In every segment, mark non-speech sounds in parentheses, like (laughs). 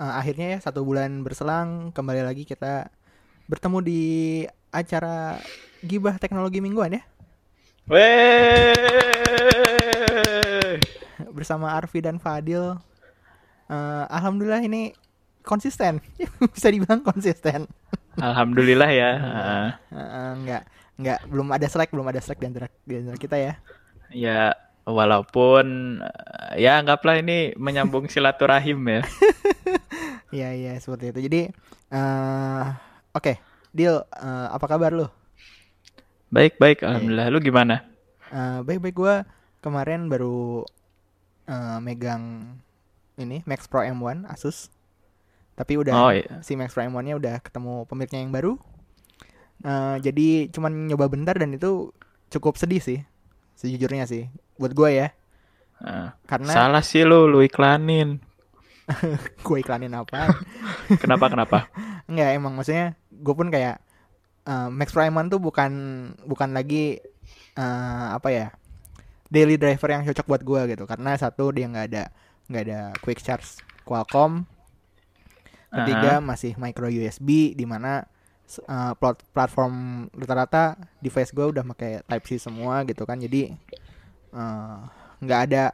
uh, akhirnya ya satu bulan berselang kembali lagi kita bertemu di acara gibah teknologi mingguan ya. Bersama Arfi dan Fadil. Uh, Alhamdulillah ini konsisten, (laughs) bisa dibilang konsisten. Alhamdulillah ya. Uh, uh, enggak, enggak, belum ada slack, belum ada slack di antara, di antara kita ya. Ya, walaupun ya anggaplah ini menyambung silaturahim ya. (laughs) Iya iya seperti itu. Jadi uh, oke, okay. deal. Uh, apa kabar lu? Baik baik, alhamdulillah. Lu gimana? Uh, baik baik gue kemarin baru uh, megang ini Max Pro M1 Asus. Tapi udah oh, iya. si Max Pro M1-nya udah ketemu pemiliknya yang baru. Uh, jadi cuman nyoba bentar dan itu cukup sedih sih. Sejujurnya sih buat gue ya. Uh, Karena salah sih lu lu iklanin. (laughs) gue iklanin apa? (laughs) kenapa kenapa? (laughs) Enggak emang maksudnya gue pun kayak uh, Max Prime tuh bukan bukan lagi uh, apa ya daily driver yang cocok buat gue gitu karena satu dia nggak ada nggak ada quick charge Qualcomm ketiga uh -huh. masih micro USB di mana uh, plat platform rata-rata device gue udah pakai Type C semua gitu kan jadi nggak uh, ada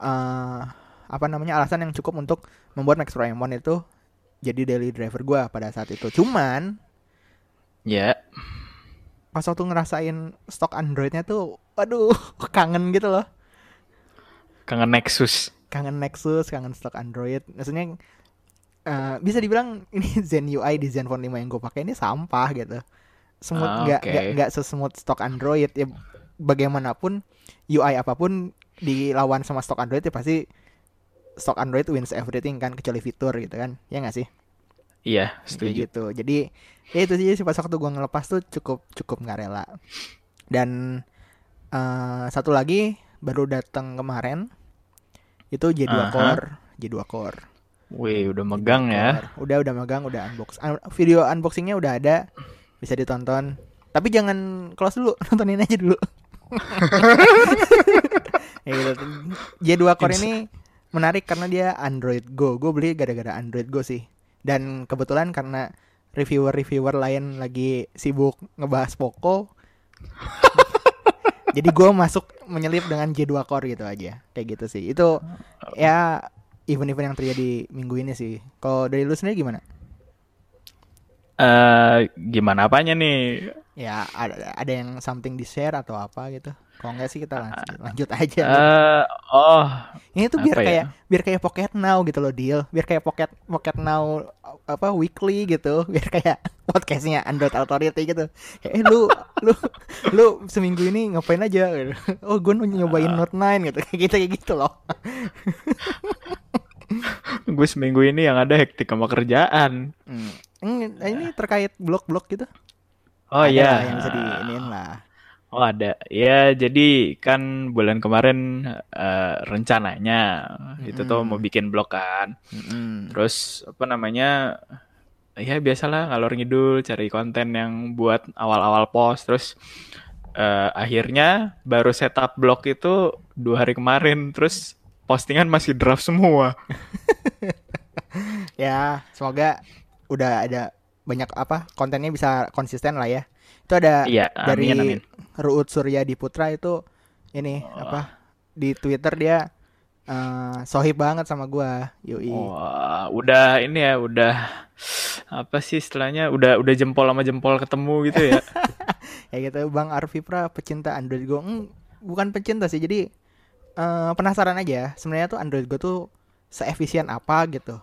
uh, apa namanya alasan yang cukup untuk membuat Max M1 itu jadi daily driver gue pada saat itu. Cuman ya yeah. pas waktu ngerasain stok Androidnya tuh, aduh (laughs) kangen gitu loh. Kangen Nexus. Kangen Nexus, kangen stok Android. Maksudnya uh, bisa dibilang ini (laughs) Zen UI di Zenfone 5 yang gue pakai ini sampah gitu. Semut ah, nggak okay. nggak sesmooth stok Android ya bagaimanapun UI apa pun dilawan sama stok Android ya pasti stock Android wins everything kan kecuali fitur gitu kan. Ya nggak sih? Iya setuju. gitu. Jadi ya itu sih pas waktu gue ngelepas tuh cukup cukup nggak rela. Dan uh, satu lagi baru datang kemarin itu J2 uh -huh. core J2 core. Wih udah megang ya. Udah udah megang udah unbox. Video unboxingnya udah ada. Bisa ditonton. Tapi jangan close dulu (laughs) nontonin aja dulu. (laughs) Ya gitu. J2 core ini menarik karena dia Android Go. Gue beli gara-gara Android Go sih. Dan kebetulan karena reviewer-reviewer lain lagi sibuk ngebahas Poco. (laughs) jadi gue masuk menyelip dengan J2 Core gitu aja. Kayak gitu sih. Itu ya event-event yang terjadi minggu ini sih. Kalau dari lu sendiri gimana? Eh uh, gimana apanya nih? Ya ada ada yang something di share atau apa gitu. Kalau enggak sih kita lanjut, (laughs) lanjut aja. Uh, oh. Ini tuh biar kayak ya? biar kayak Pocket Now gitu loh, deal. Biar kayak Pocket Pocket Now apa weekly gitu, (laughs) biar kayak podcastnya Android Authority gitu. Eh lu lu lu seminggu ini ngapain aja? (laughs) Oh, gue nyobain uh. Note 9 gitu. Kayak gitu kayak gitu loh. gue seminggu ini yang ada hektik sama kerjaan. Hmm. Ini terkait blog-blog gitu. Oh iya. Yang bisa diinin lah. Oh ada, ya jadi kan bulan kemarin uh, rencananya mm-hmm. itu tuh mau bikin blog kan, mm-hmm. terus apa namanya, ya biasalah ngalor ngidul cari konten yang buat awal-awal post, terus uh, akhirnya baru setup blog itu dua hari kemarin, terus postingan masih draft semua. (laughs) ya semoga udah ada banyak apa kontennya bisa konsisten lah ya. Itu ada iya, dari amin, amin. Ruud Surya di Putra itu ini oh. apa di Twitter dia uh, sohib banget sama gua yoi. Oh, udah ini ya udah apa sih istilahnya udah udah jempol sama jempol ketemu gitu ya? (laughs) Ya gitu Bang Arvipra pecinta Android Go. Hmm, bukan pecinta sih jadi uh, penasaran aja sebenarnya tuh Android Go tuh seefisien apa gitu?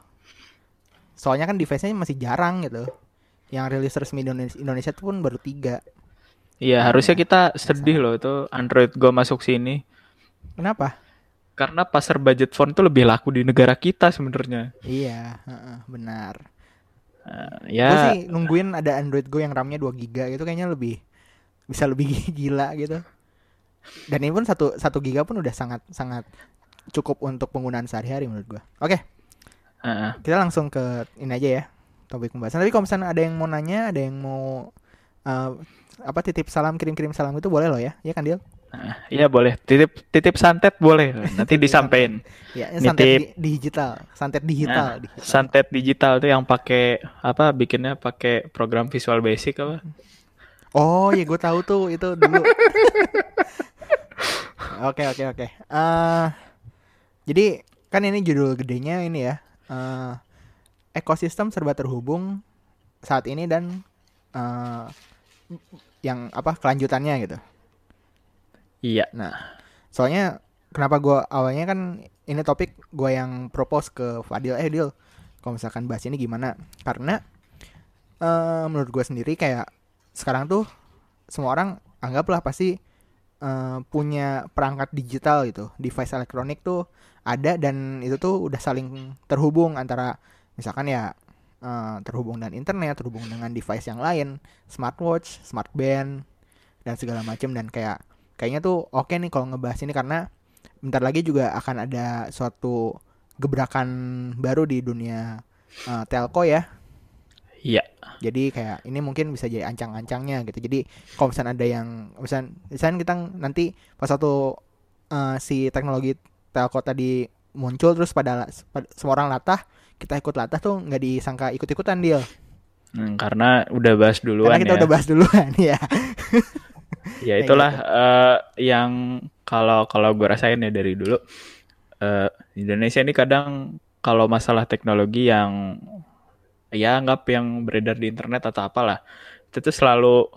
Soalnya kan device-nya masih jarang gitu yang rilis resmi Indonesia, Indonesia tuh pun baru tiga Iya, nah, harusnya kita sedih loh itu Android Go masuk sini. Kenapa? Karena pasar budget phone tuh lebih laku di negara kita sebenarnya. Iya, benar. Uh, ya. Gue sih nungguin ada Android Go yang RAM-nya 2 giga itu kayaknya lebih bisa lebih (laughs) gila gitu. Dan ini pun satu satu giga pun udah sangat sangat cukup untuk penggunaan sehari-hari menurut gue. Oke. Okay. Uh -uh. Kita langsung ke ini aja ya topik pembahasan. Tapi kalau misalnya ada yang mau nanya, ada yang mau uh, apa titip salam kirim-kirim salam itu boleh loh ya ya kan Dil Nah, iya boleh. Titip titip santet boleh. Nanti (laughs) disampaikan. ya, ini santet di, digital, santet digital, nah, digital. Santet digital tuh yang pakai apa? Bikinnya pakai program Visual Basic apa? Oh, ya gue tahu tuh itu dulu. (laughs) Oke, oke, oke. Eh jadi kan ini judul gedenya ini ya. Uh, ekosistem serba terhubung saat ini dan uh, yang apa kelanjutannya gitu. Iya. Nah, soalnya kenapa gue awalnya kan ini topik gue yang propose ke Fadil eh Dil kalau misalkan bahas ini gimana karena uh, menurut gue sendiri kayak sekarang tuh semua orang anggaplah pasti uh, punya perangkat digital gitu device elektronik tuh ada dan itu tuh udah saling terhubung antara misalkan ya uh, terhubung dengan internet terhubung dengan device yang lain smartwatch smartband dan segala macam dan kayak kayaknya tuh oke okay nih kalau ngebahas ini karena bentar lagi juga akan ada suatu gebrakan baru di dunia uh, telco ya. Iya. Jadi kayak ini mungkin bisa jadi ancang-ancangnya gitu. Jadi kalau misalnya ada yang misalnya, misalnya kita nanti pas satu uh, si teknologi telco tadi muncul terus pada, pada semua orang latah, kita ikut latah tuh nggak disangka ikut-ikutan deal. Hmm, karena udah bahas duluan Karena kita ya. udah bahas duluan (laughs) ya. (laughs) ya itulah gitu. uh, yang kalau kalau gue rasain ya dari dulu uh, Indonesia ini kadang kalau masalah teknologi yang ya anggap yang beredar di internet atau apalah itu tuh selalu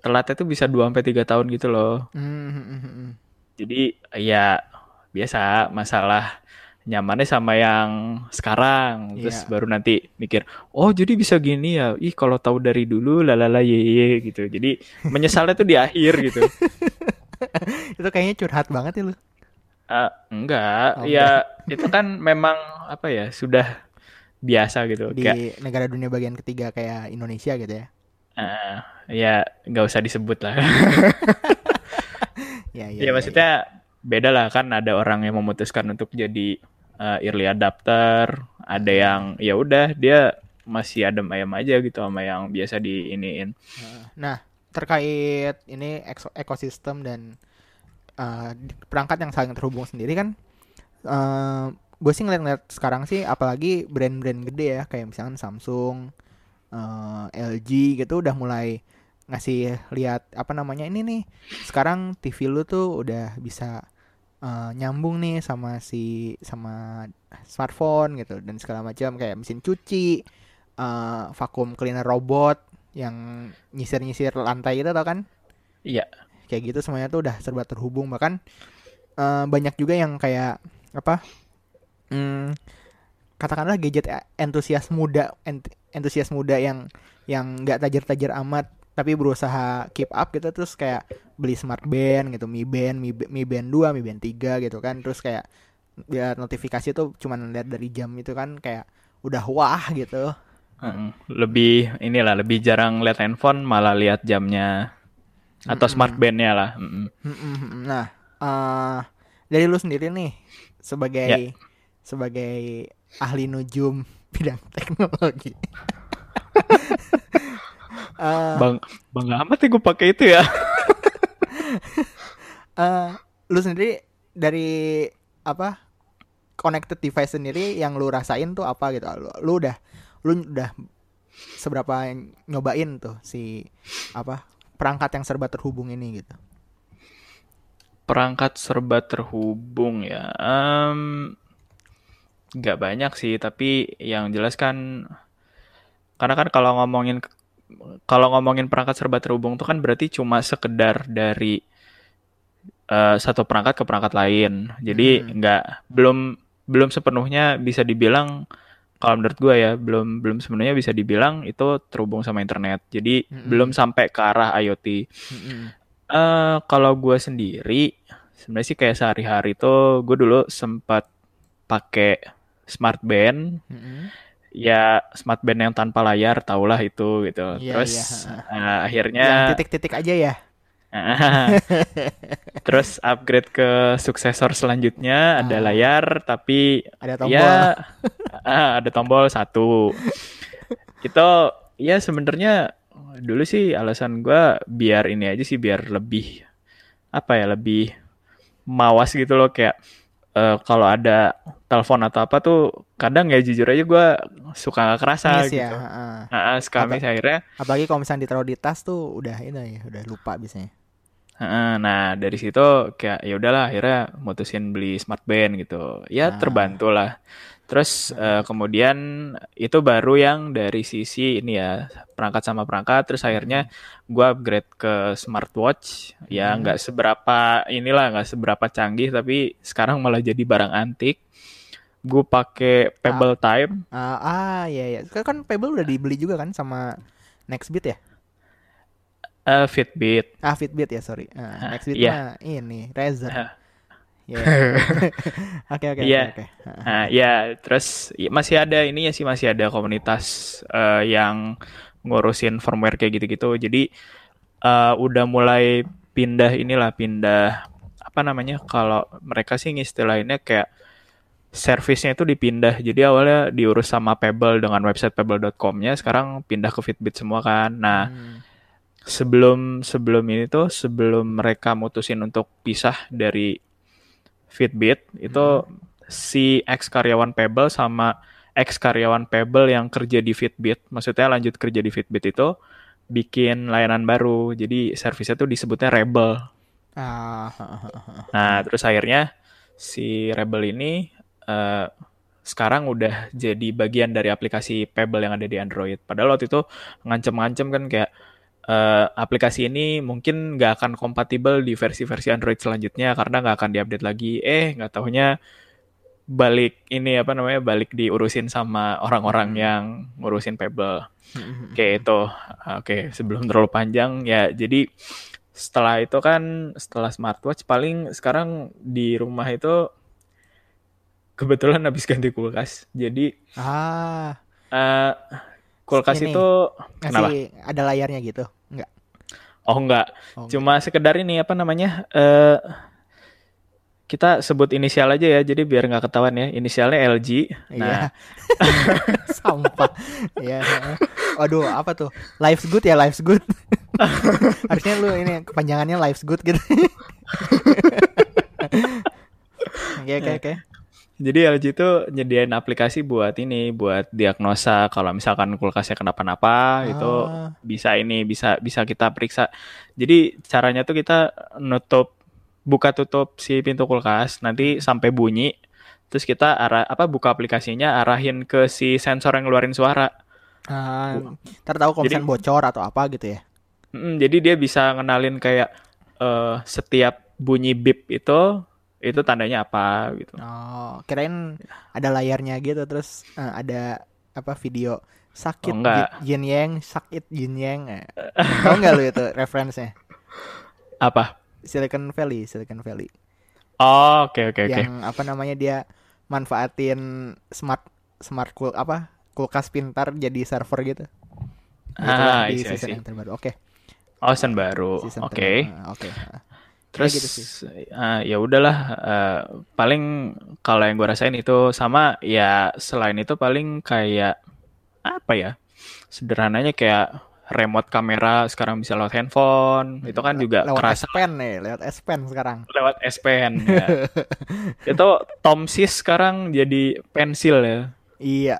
telatnya tuh bisa 2 sampai tiga tahun gitu loh. Mm -hmm. Jadi ya biasa masalah nyamannya sama yang sekarang. Terus iya. baru nanti mikir oh jadi bisa gini ya? Ih kalau tahu dari dulu lalala ye, ye gitu. Jadi menyesalnya tuh di akhir gitu. (laughs) Itu kayaknya curhat banget ya lu. Uh, enggak. Oh, ya enggak. itu kan memang apa ya sudah biasa gitu. Di kayak, negara dunia bagian ketiga kayak Indonesia gitu ya? Uh, ya nggak usah disebut lah. (laughs) Ya, ya, ya, ya maksudnya ya beda lah. Kan ada orang yang memutuskan untuk jadi uh, early adapter, ada yang ya udah dia masih adem ayam aja gitu sama yang biasa diiniin. Nah, terkait ini ekosistem dan uh, perangkat yang saling terhubung sendiri kan uh, eh, gue sih ngeliat-ngeliat sekarang sih apalagi brand-brand gede ya kayak misalnya Samsung, uh, LG gitu udah mulai ngasih lihat apa namanya ini nih sekarang TV lu tuh udah bisa uh, nyambung nih sama si sama smartphone gitu dan segala macam. Kayak mesin cuci uh, vakum cleaner robot yang nyisir-nyisir lantai itu tau kan? Iya. Kayak gitu semuanya tuh udah serba terhubung. Bahkan uh, banyak juga yang kayak apa hmm, katakanlah gadget entusias muda entusias muda yang yang nggak tajir-tajir amat tapi berusaha keep up gitu terus kayak beli smart band gitu Mi Band Mi, Mi Band 2 Mi Band 3 gitu kan terus kayak biar notifikasi tuh cuman lihat dari jam itu kan kayak udah wah gitu lebih inilah lebih jarang lihat handphone malah lihat jamnya atau mm -mm. smart bandnya lah mm -mm. nah uh, dari lu sendiri nih sebagai yeah. sebagai ahli nujum bidang teknologi (laughs) uh, bang bang amat ya gue pakai itu ya. Uh, (laughs) lu sendiri dari apa connected device sendiri yang lu rasain tuh apa gitu? Lu, lu udah lu udah seberapa nyobain tuh si apa perangkat yang serba terhubung ini gitu? Perangkat serba terhubung ya um, nggak banyak sih tapi yang jelas kan karena kan kalau ngomongin kalau ngomongin perangkat serba terhubung itu kan berarti cuma sekedar dari uh, satu perangkat ke perangkat lain. Jadi hmm. nggak belum belum sepenuhnya bisa dibilang kalau menurut gue ya belum belum sebenarnya bisa dibilang itu terhubung sama internet. Jadi hmm. belum sampai ke arah IoT. Hmm. Uh, kalau gue sendiri sebenarnya sih kayak sehari-hari tuh gue dulu sempat pakai smart band. Hmm ya smart band yang tanpa layar tahulah itu gitu. Yeah, Terus yeah. Uh, akhirnya titik-titik aja ya. (laughs) Terus upgrade ke suksesor selanjutnya ah. ada layar tapi ada tombol. Ya (laughs) uh, ada tombol satu. Itu ya sebenarnya dulu sih alasan gue biar ini aja sih biar lebih apa ya lebih mawas gitu loh kayak uh, kalau ada telepon atau apa tuh kadang ya jujur aja gue suka gak kerasa miss ya, gitu. Ya, uh. Nah, suka miss akhirnya. Apalagi kalau misalnya ditaruh di tas tuh udah ini ya, udah lupa biasanya. Nah dari situ kayak ya udahlah akhirnya mutusin beli smart band gitu. Ya nah. terbantu lah. Terus uh, kemudian itu baru yang dari sisi ini ya perangkat sama perangkat. Terus akhirnya gue upgrade ke smartwatch. Ya hmm. nggak hmm. seberapa inilah nggak seberapa canggih tapi sekarang malah jadi barang antik. Gue pakai Pebble ah, Time. Ah, ah iya iya. Kan Pebble udah dibeli juga kan sama Nextbit ya? Uh, Fitbit. Ah Fitbit ya sorry. Uh, Nextbit yeah. mah ini Razer. Uh, (laughs) Oke oke iya. oke. Nah, ya terus ya, masih ada ini ya sih masih ada komunitas uh, yang ngurusin firmware kayak gitu-gitu. Jadi uh, udah mulai pindah inilah pindah apa namanya kalau mereka sih istilahinnya kayak servisnya itu dipindah. Jadi awalnya diurus sama Pebble dengan website pebble.com-nya, sekarang pindah ke Fitbit semua kan. Nah, hmm. sebelum sebelum ini tuh sebelum mereka mutusin untuk pisah dari Fitbit itu hmm. si ex karyawan Pebble sama ex karyawan Pebble yang kerja di Fitbit, maksudnya lanjut kerja di Fitbit itu bikin layanan baru. Jadi servisnya tuh disebutnya Rebel. Ah. Nah, terus akhirnya si Rebel ini uh, sekarang udah jadi bagian dari aplikasi Pebble yang ada di Android. Padahal waktu itu ngancem-ngancem kan kayak uh, aplikasi ini mungkin nggak akan kompatibel di versi-versi Android selanjutnya karena nggak akan diupdate lagi. Eh, nggak tahunya balik ini apa namanya balik diurusin sama orang-orang hmm. yang ngurusin Pebble. Hmm. Oke itu, oke sebelum terlalu panjang ya. Jadi setelah itu kan setelah smartwatch paling sekarang di rumah itu kebetulan habis ganti kulkas. Jadi ah uh, kulkas ini, itu kenapa? Ada layarnya gitu? Enggak. Oh enggak. Oh, Cuma enggak. sekedar ini apa namanya? Uh, kita sebut inisial aja ya, jadi biar nggak ketahuan ya. Inisialnya LG. Iya. Nah. (laughs) Iya. Sampah. Iya. Waduh, apa tuh? Life's good ya, life's good. (laughs) Harusnya lu ini kepanjangannya life's good gitu. (laughs) Oke, oke, oke. Jadi LG itu nyediain aplikasi buat ini, buat diagnosa kalau misalkan kulkasnya kenapa-napa, ah. itu bisa ini, bisa bisa kita periksa. Jadi caranya tuh kita nutup buka tutup si pintu kulkas, nanti sampai bunyi, terus kita arah apa buka aplikasinya arahin ke si sensor yang ngeluarin suara. Ah, ntar tahu kalau misalnya bocor atau apa gitu ya. Mm, jadi dia bisa ngenalin kayak uh, setiap bunyi beep itu itu tandanya apa gitu. Oh, kirain ada layarnya gitu terus uh, ada apa video sakit oh, Yin Yang, sakit Yin Yang. Eh. Tahu nggak lu itu referensinya? Apa? Silicon Valley, Silicon Valley. Oh, oke okay, oke okay, oke. Yang okay. apa namanya dia manfaatin smart smart cool apa kulkas pintar jadi server gitu. Ah, di isi, season isi. yang terbaru. Oke. Okay. Oh, season baru. Oke. Okay. Oke. Okay. Terus gitu sih. Uh, ya udahlah uh, paling kalau yang gue rasain itu sama ya selain itu paling kayak apa ya sederhananya kayak remote kamera sekarang bisa lewat handphone itu kan juga lewat kerasa S Pen nih lewat S Pen sekarang. Lewat S Pen ya. (laughs) itu Tom Sis sekarang jadi pensil ya. Iya.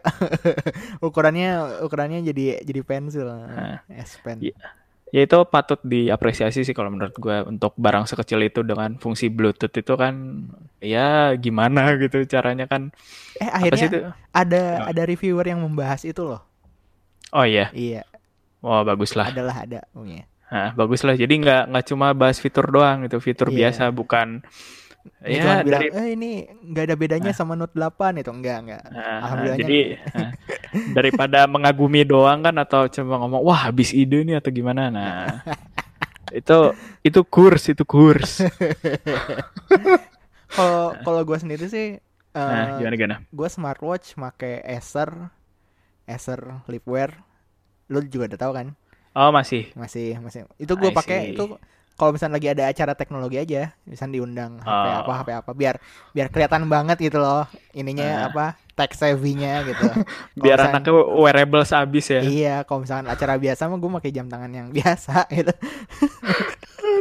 (laughs) Ukurannya ukurannya jadi jadi pensil. Nah, S Pen. iya ya itu patut diapresiasi sih kalau menurut gue untuk barang sekecil itu dengan fungsi Bluetooth itu kan ya gimana (laughs) gitu caranya kan eh akhirnya itu? ada oh. ada reviewer yang membahas itu loh oh iya iya wah bagus lah adalah ada oh, iya. Nah, bagus lah jadi nggak nggak cuma bahas fitur doang itu fitur iya. biasa bukan ya, cuma bilang, dari... eh ini nggak ada bedanya nah. sama Note 8 itu enggak enggak. Nah, Alhamdulillah. Jadi nah, (laughs) daripada mengagumi doang kan atau cuma ngomong wah habis ide nih atau gimana. Nah. (laughs) itu itu kurs itu kurs. (laughs) Kalau kalau gue sendiri sih uh, nah, gimana gimana? Gue smartwatch make Acer Acer Lipwear. Lu juga udah tahu kan? Oh masih. Masih masih. Itu gue pakai itu kalau misalnya lagi ada acara teknologi aja, misalnya diundang HP oh. apa HP apa biar biar kelihatan banget gitu loh ininya uh. apa tech savvy-nya gitu. (laughs) biar misalnya, anaknya wearable sehabis ya. Iya, kalau misalkan acara biasa mah gue pakai jam tangan yang biasa (laughs) gitu.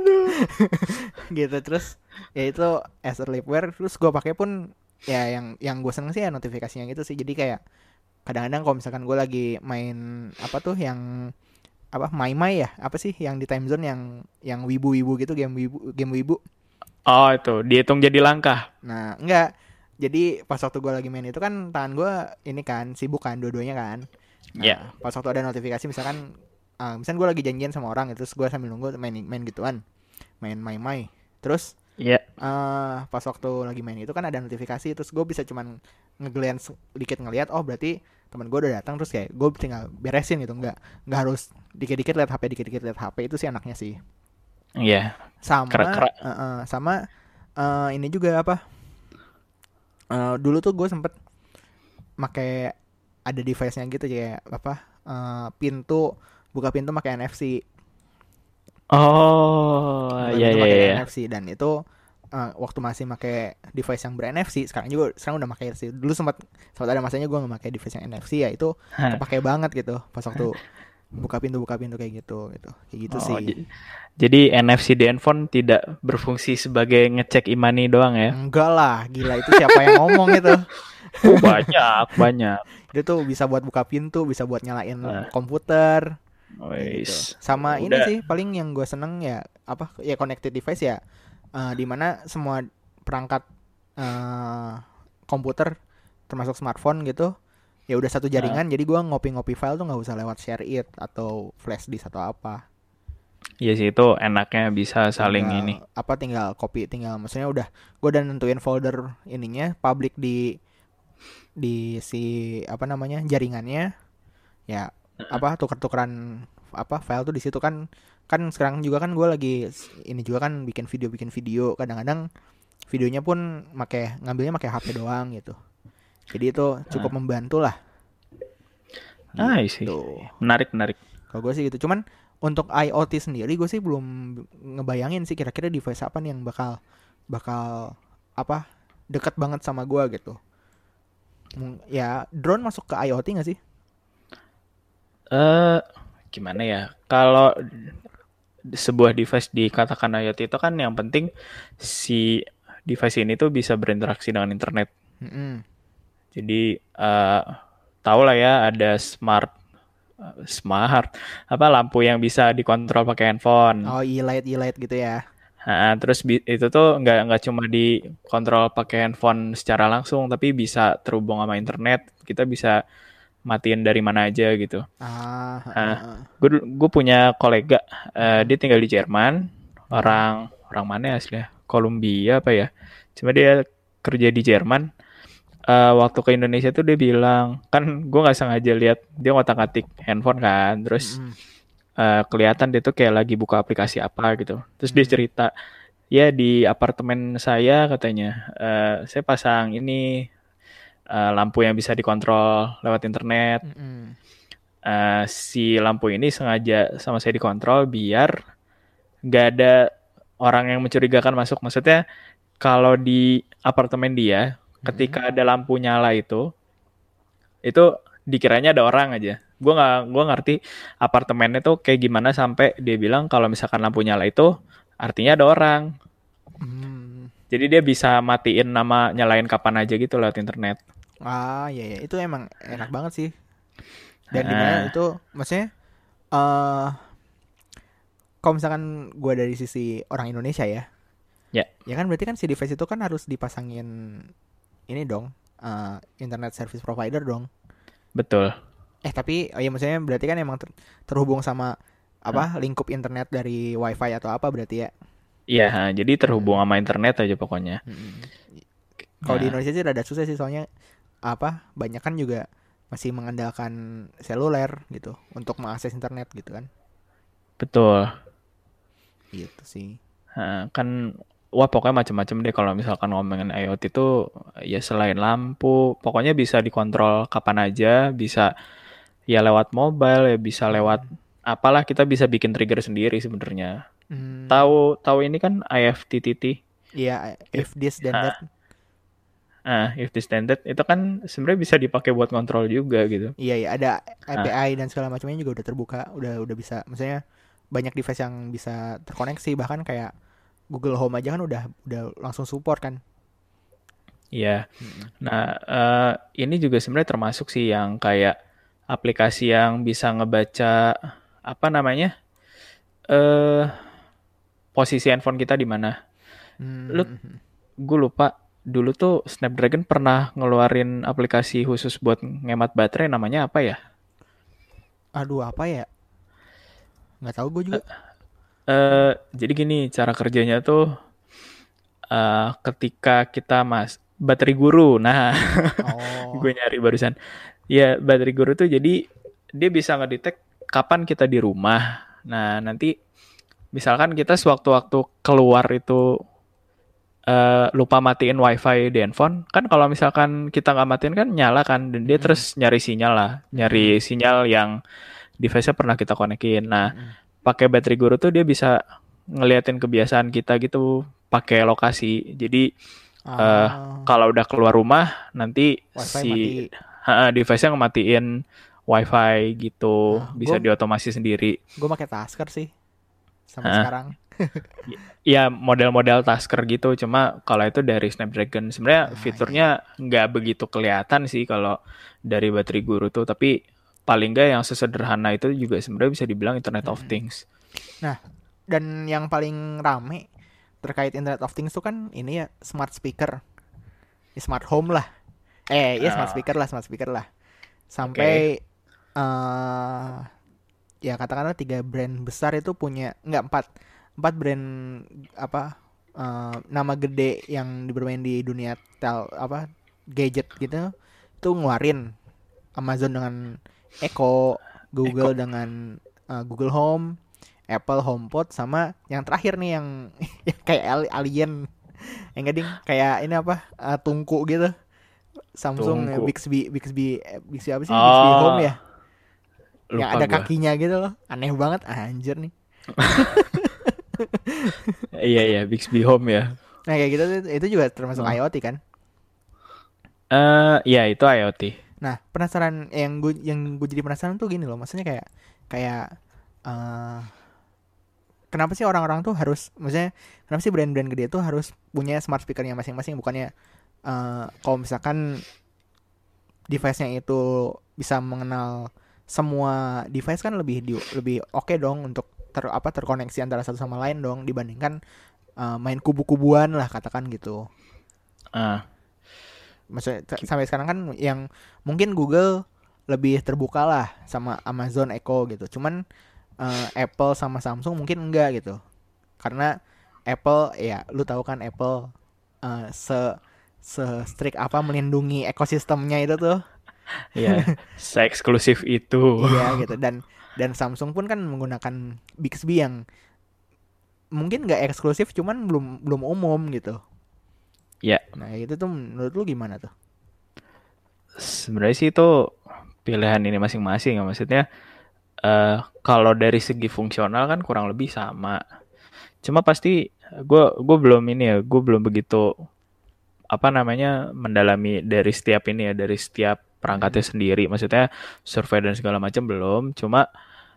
(laughs) gitu terus ya itu as a liveware terus gue pakai pun ya yang yang gue seneng sih ya notifikasinya gitu sih jadi kayak kadang-kadang kalau misalkan gue lagi main apa tuh yang apa My My ya? Apa sih yang di time zone yang yang wibu-wibu gitu game wibu game wibu? Oh itu. Dihitung jadi langkah. Nah enggak. Jadi pas waktu gue lagi main itu kan tangan gue ini kan sibuk kan dua-duanya kan. Nah, yeah. pas waktu ada notifikasi misalkan uh, misalkan gue lagi janjian sama orang itu terus gue sambil nunggu main main gituan. Main My My terus Iya. Yeah. Uh, pas waktu lagi main itu kan ada notifikasi terus gue bisa cuman ngeglance dikit ngeliat oh berarti teman gue udah datang terus kayak gue tinggal beresin gitu nggak nggak harus dikit-dikit lihat HP dikit-dikit lihat HP itu sih anaknya sih iya yeah. sama kera -kera. Uh, uh, sama uh, ini juga apa uh, dulu tuh gue sempet make ada device-nya gitu kayak apa uh, pintu buka pintu pakai NFC Oh, iya iya iya. NFC dan itu uh, waktu masih pakai device yang ber-NFC, sekarang juga sekarang udah pakai sih. Dulu sempat sempat ada masanya gue nggak pakai device yang NFC ya itu kepake banget gitu pas waktu (laughs) buka pintu buka pintu kayak gitu gitu kayak gitu oh, sih jadi NFC di handphone tidak berfungsi sebagai ngecek imani doang ya enggak lah gila itu siapa yang ngomong itu (laughs) oh, banyak banyak itu tuh bisa buat buka pintu bisa buat nyalain nah. komputer Gitu. Sama Udah. ini sih paling yang gue seneng ya apa ya connected device ya uh, mana semua perangkat uh, komputer termasuk smartphone gitu ya udah satu jaringan nah. jadi gue ngopi-ngopi file tuh nggak usah lewat share it atau flash disk atau apa. Iya sih itu enaknya bisa saling tinggal, ini. Apa tinggal copy tinggal maksudnya udah gue udah nentuin folder ininya public di di si apa namanya jaringannya ya apa tuker-tukeran apa file tuh di situ kan kan sekarang juga kan gue lagi ini juga kan bikin video bikin video. Kadang-kadang videonya pun make ngambilnya pakai HP doang gitu. Jadi itu cukup ah. membantu lah. Ah sih gitu. menarik menarik. Kalau gue sih gitu. Cuman untuk IoT sendiri gue sih belum ngebayangin sih kira-kira device apa nih yang bakal bakal apa dekat banget sama gue gitu. Ya drone masuk ke IoT gak sih? Eh, uh, gimana ya? Kalau sebuah device dikatakan IoT itu kan yang penting si device ini tuh bisa berinteraksi dengan internet. Mm -hmm. Jadi uh, tahu lah ya ada smart uh, smart apa lampu yang bisa dikontrol pakai handphone. Oh, e-light e-light gitu ya. Nah, terus itu tuh nggak nggak cuma dikontrol pakai handphone secara langsung, tapi bisa terhubung sama internet. Kita bisa matiin dari mana aja gitu. Ah, nah, gue gue punya kolega, uh, dia tinggal di Jerman, orang orang mana ya aslinya? Kolombia apa ya? Cuma dia kerja di Jerman. Uh, waktu ke Indonesia tuh dia bilang, kan gue nggak sengaja lihat dia ngotak-ngatik handphone kan, terus mm uh, kelihatan dia tuh kayak lagi buka aplikasi apa gitu. Terus mm dia cerita, ya di apartemen saya katanya, uh, saya pasang ini uh, lampu yang bisa dikontrol lewat internet. Mm -hmm. uh, si lampu ini sengaja sama saya dikontrol biar nggak ada orang yang mencurigakan masuk. Maksudnya kalau di apartemen dia, ketika ada lampu nyala itu, itu dikiranya ada orang aja. Gue nggak gue ngerti apartemennya tuh kayak gimana sampai dia bilang kalau misalkan lampu nyala itu artinya ada orang. Mm. Jadi dia bisa matiin nama nyalain kapan aja gitu lewat internet. Ah iya ya itu emang enak banget sih. Dan uh. di mana itu maksudnya uh, kalau misalkan gue dari sisi orang Indonesia ya, ya, ya kan berarti kan si device itu kan harus dipasangin ini dong, uh, internet service provider dong. Betul. Eh tapi oh ya maksudnya berarti kan emang ter terhubung sama apa huh? lingkup internet dari wifi atau apa berarti ya? Iya, jadi terhubung sama internet aja pokoknya. Hmm. Kalau nah. di Indonesia sih rada susah sih soalnya apa banyak kan juga masih mengandalkan seluler gitu untuk mengakses internet gitu kan. Betul. Gitu sih. Kan wah pokoknya macam-macam deh kalau misalkan ngomongin IoT itu ya selain lampu pokoknya bisa dikontrol kapan aja bisa ya lewat mobile ya bisa lewat apalah kita bisa bikin trigger sendiri sebenarnya. Hmm. tahu tahu ini kan IFTTT iya if this then that Ah, if this standard itu kan sebenarnya bisa dipakai buat kontrol juga gitu. Iya, iya ada API ah. dan segala macamnya juga udah terbuka, udah udah bisa. Maksudnya banyak device yang bisa terkoneksi bahkan kayak Google Home aja kan udah udah langsung support kan. Iya. Nah, uh, ini juga sebenarnya termasuk sih yang kayak aplikasi yang bisa ngebaca apa namanya? Eh uh, posisi handphone kita di mana. Hmm. Lu gue lupa dulu tuh Snapdragon pernah ngeluarin aplikasi khusus buat ngemat baterai namanya apa ya? Aduh, apa ya? Nggak tahu gue juga. Uh, uh, jadi gini, cara kerjanya tuh uh, ketika kita mas baterai guru. Nah, (laughs) oh. gue nyari barusan. Ya, baterai guru tuh jadi dia bisa ngedetek kapan kita di rumah. Nah, nanti misalkan kita sewaktu-waktu keluar itu uh, lupa matiin wifi di handphone, kan kalau misalkan kita nggak matiin kan nyala kan, dan dia hmm. terus nyari sinyal lah, nyari hmm. sinyal yang device-nya pernah kita konekin. Nah, hmm. pakai baterai guru tuh dia bisa ngeliatin kebiasaan kita gitu pakai lokasi. Jadi Uh, uh, kalau udah keluar rumah nanti wifi si uh, device-nya ngematiin wifi gitu, uh, bisa gua, diotomasi sendiri. Gue pakai Tasker sih sampai uh, sekarang. Ya model-model Tasker gitu, cuma kalau itu dari Snapdragon sebenarnya nah, fiturnya nggak iya. begitu kelihatan sih kalau dari baterai guru tuh, tapi paling nggak yang sesederhana itu juga sebenarnya bisa dibilang Internet hmm. of Things. Nah, dan yang paling rame terkait Internet of Things tuh kan ini ya smart speaker, ya, smart home lah. Eh, ya smart ah. speaker lah, smart speaker lah. Sampai okay. uh, eh, ya katakanlah tiga brand besar itu punya nggak empat empat brand apa uh, nama gede yang bermain di dunia tel apa gadget gitu itu ngeluarin Amazon dengan Echo, Google Echo. dengan uh, Google Home, Apple HomePod sama yang terakhir nih yang, (laughs) yang kayak alien yang gading kayak ini apa uh, tungku gitu Samsung tungku. Bixby Bixby Bixby apa sih oh. Bixby Home ya Lupa yang ada gua. kakinya gitu loh aneh banget anjir nih (laughs) iya iya Bixby Home ya. Nah kayak gitu itu juga termasuk oh. IoT kan? Eh uh, iya itu IoT. Nah penasaran yang gue yang gue jadi penasaran tuh gini loh maksudnya kayak kayak uh, kenapa sih orang-orang tuh harus maksudnya kenapa sih brand-brand gede tuh harus punya smart speakernya masing-masing bukannya uh, kalau misalkan device-nya itu bisa mengenal semua device kan lebih di, lebih oke okay dong untuk ter apa terkoneksi antara satu sama lain dong dibandingkan uh, main kubu-kubuan lah katakan gitu. Uh. Maksudnya sampai sekarang kan yang mungkin Google lebih terbuka lah sama Amazon Echo gitu. Cuman uh, Apple sama Samsung mungkin enggak gitu karena Apple ya lu tahu kan Apple uh, se se strict apa melindungi ekosistemnya itu tuh ya se eksklusif itu iya gitu dan dan Samsung pun kan menggunakan Bixby yang mungkin nggak eksklusif cuman belum belum umum gitu. Ya. Nah itu tuh menurut lu gimana tuh? Sebenarnya sih itu pilihan ini masing-masing ya. Maksudnya uh, kalau dari segi fungsional kan kurang lebih sama. Cuma pasti gue gue belum ini ya, gue belum begitu apa namanya mendalami dari setiap ini ya, dari setiap perangkatnya hmm. sendiri. Maksudnya survei dan segala macam belum. Cuma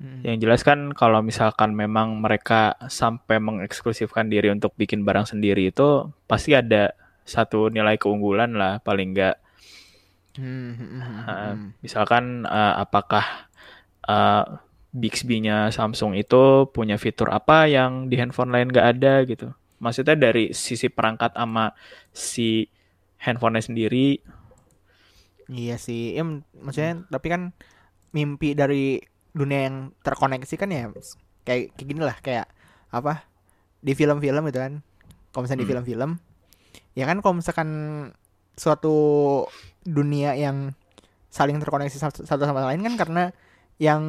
hmm. yang jelas kan kalau misalkan memang mereka sampai mengeksklusifkan diri untuk bikin barang sendiri itu pasti ada satu nilai keunggulan lah paling enggak. Hmm, uh, misalkan uh, apakah uh, Bixby-nya Samsung itu punya fitur apa yang di handphone lain gak ada gitu. Maksudnya dari sisi perangkat sama si handphonenya sendiri. Iya sih, ya, maksudnya tapi kan mimpi dari dunia yang terkoneksi kan ya kayak kayak gini lah kayak apa di film-film gitu kan. Kalau misalnya hmm. di film-film, ya kan kalau misalkan suatu dunia yang saling terkoneksi satu sama lain kan karena yang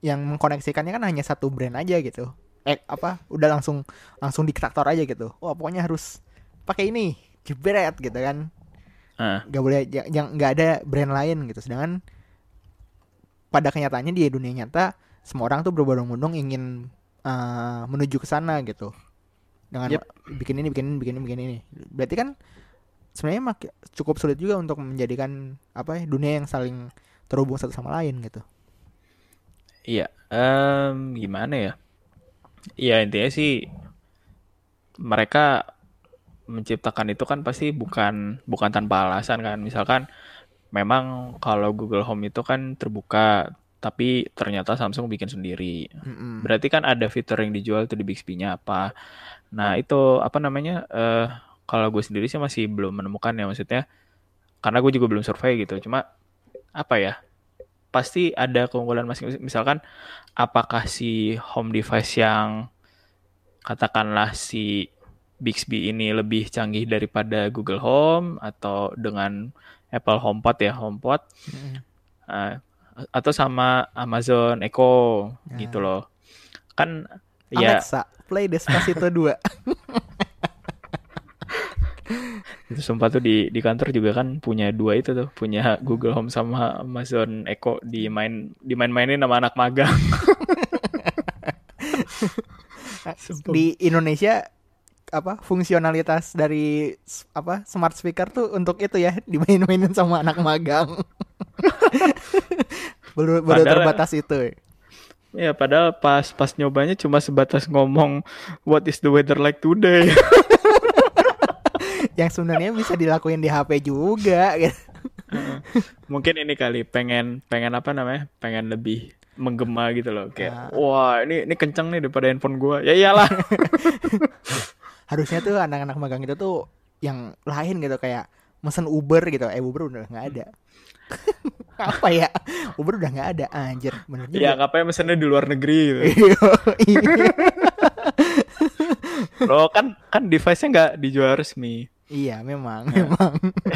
yang mengkoneksikannya kan hanya satu brand aja gitu eh apa udah langsung langsung diktator aja gitu wah pokoknya harus pakai ini jebret gitu kan. Nggak boleh yang nggak ada brand lain gitu. Sedangkan pada kenyataannya di dunia nyata semua orang tuh berbondong-bondong ingin uh, menuju ke sana gitu. Dengan yep. bikin ini bikin ini bikin ini bikin ini. Berarti kan sebenarnya cukup sulit juga untuk menjadikan apa ya dunia yang saling terhubung satu sama lain gitu. Iya, um, gimana ya? Iya intinya sih mereka menciptakan itu kan pasti bukan bukan tanpa alasan kan. Misalkan memang kalau Google Home itu kan terbuka tapi ternyata Samsung bikin sendiri. Mm-mm. berarti kan ada fitur yang dijual tuh di Bixby-nya apa. Nah itu apa namanya eh kalau gue sendiri sih masih belum menemukan ya maksudnya karena gue juga belum survei gitu. Cuma apa ya pasti ada keunggulan masing-masing misalkan apakah si home device yang katakanlah si Bixby ini lebih canggih daripada Google Home atau dengan Apple HomePod ya HomePod Mm-mm. uh, atau sama Amazon Echo Ya. gitu loh kan ya Alexa, play Despacito 2. (laughs) itu sumpah tuh di di kantor juga kan punya dua itu tuh punya Google Home sama Amazon Echo dimain dimain-mainin sama anak magang. (laughs) Di Indonesia apa fungsionalitas dari apa smart speaker tuh untuk itu ya (laughs) dimain-mainin sama anak magang. (laughs) baru baru Padahal- terbatas itu. ya padahal pas pas nyobanya cuma sebatas ngomong what is the weather like today (laughs) Yang sebenarnya bisa dilakuin di HP juga gitu. mungkin ini kali pengen pengen apa namanya pengen lebih menggema gitu loh kayak Ah. wah ini ini kenceng nih daripada handphone gua ya iyalah Harusnya tuh anak-anak magang itu tuh yang lain gitu kayak mesen Uber gitu. Eh Uber udah nggak ada. (laughs) apa ya? Uber udah nggak ada anjir. Bener ya juga. ngapain mesennya di luar negeri gitu (laughs) Iya. Loh kan kan device-nya nggak dijual resmi. Iya, memang, Ya. memang.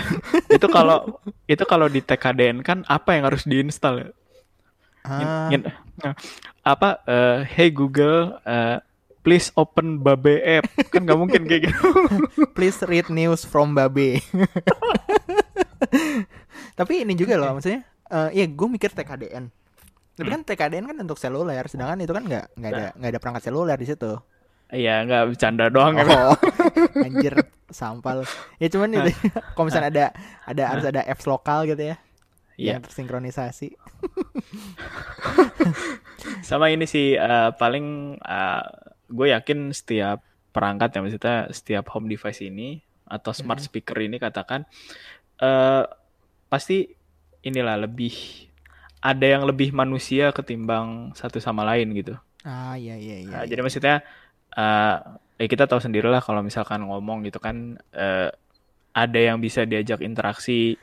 (laughs) Itu kalau itu kalau di TKDN kan apa yang harus diinstal ya? Ah, apa eh, Hey Google eh, please open Babe app. Kan nggak mungkin kayak gitu. (laughs) please read news from Babe. (laughs) Tapi ini juga loh, maksudnya, eh iya gue mikir TKDN. Tapi kan TKDN kan untuk seluler, sedangkan itu kan nggak nggak ada nggak ada perangkat seluler di situ. Iya, nggak bercanda doang emang. Oh, (laughs) anjir, sampal. Ya cuman itu, kalau misalnya ada ada harus ada apps lokal gitu ya, Iya. yang tersinkronisasi. Sama ini sih eh, paling gue yakin setiap perangkat ya maksudnya setiap home device ini atau smart speaker ini katakan eh pasti inilah lebih ada yang lebih manusia ketimbang satu sama lain gitu. Ah, iya iya iya. Nah, iya. Jadi maksudnya eh ya kita tahu sendirilah kalau misalkan ngomong gitu kan eh, ada yang bisa diajak interaksi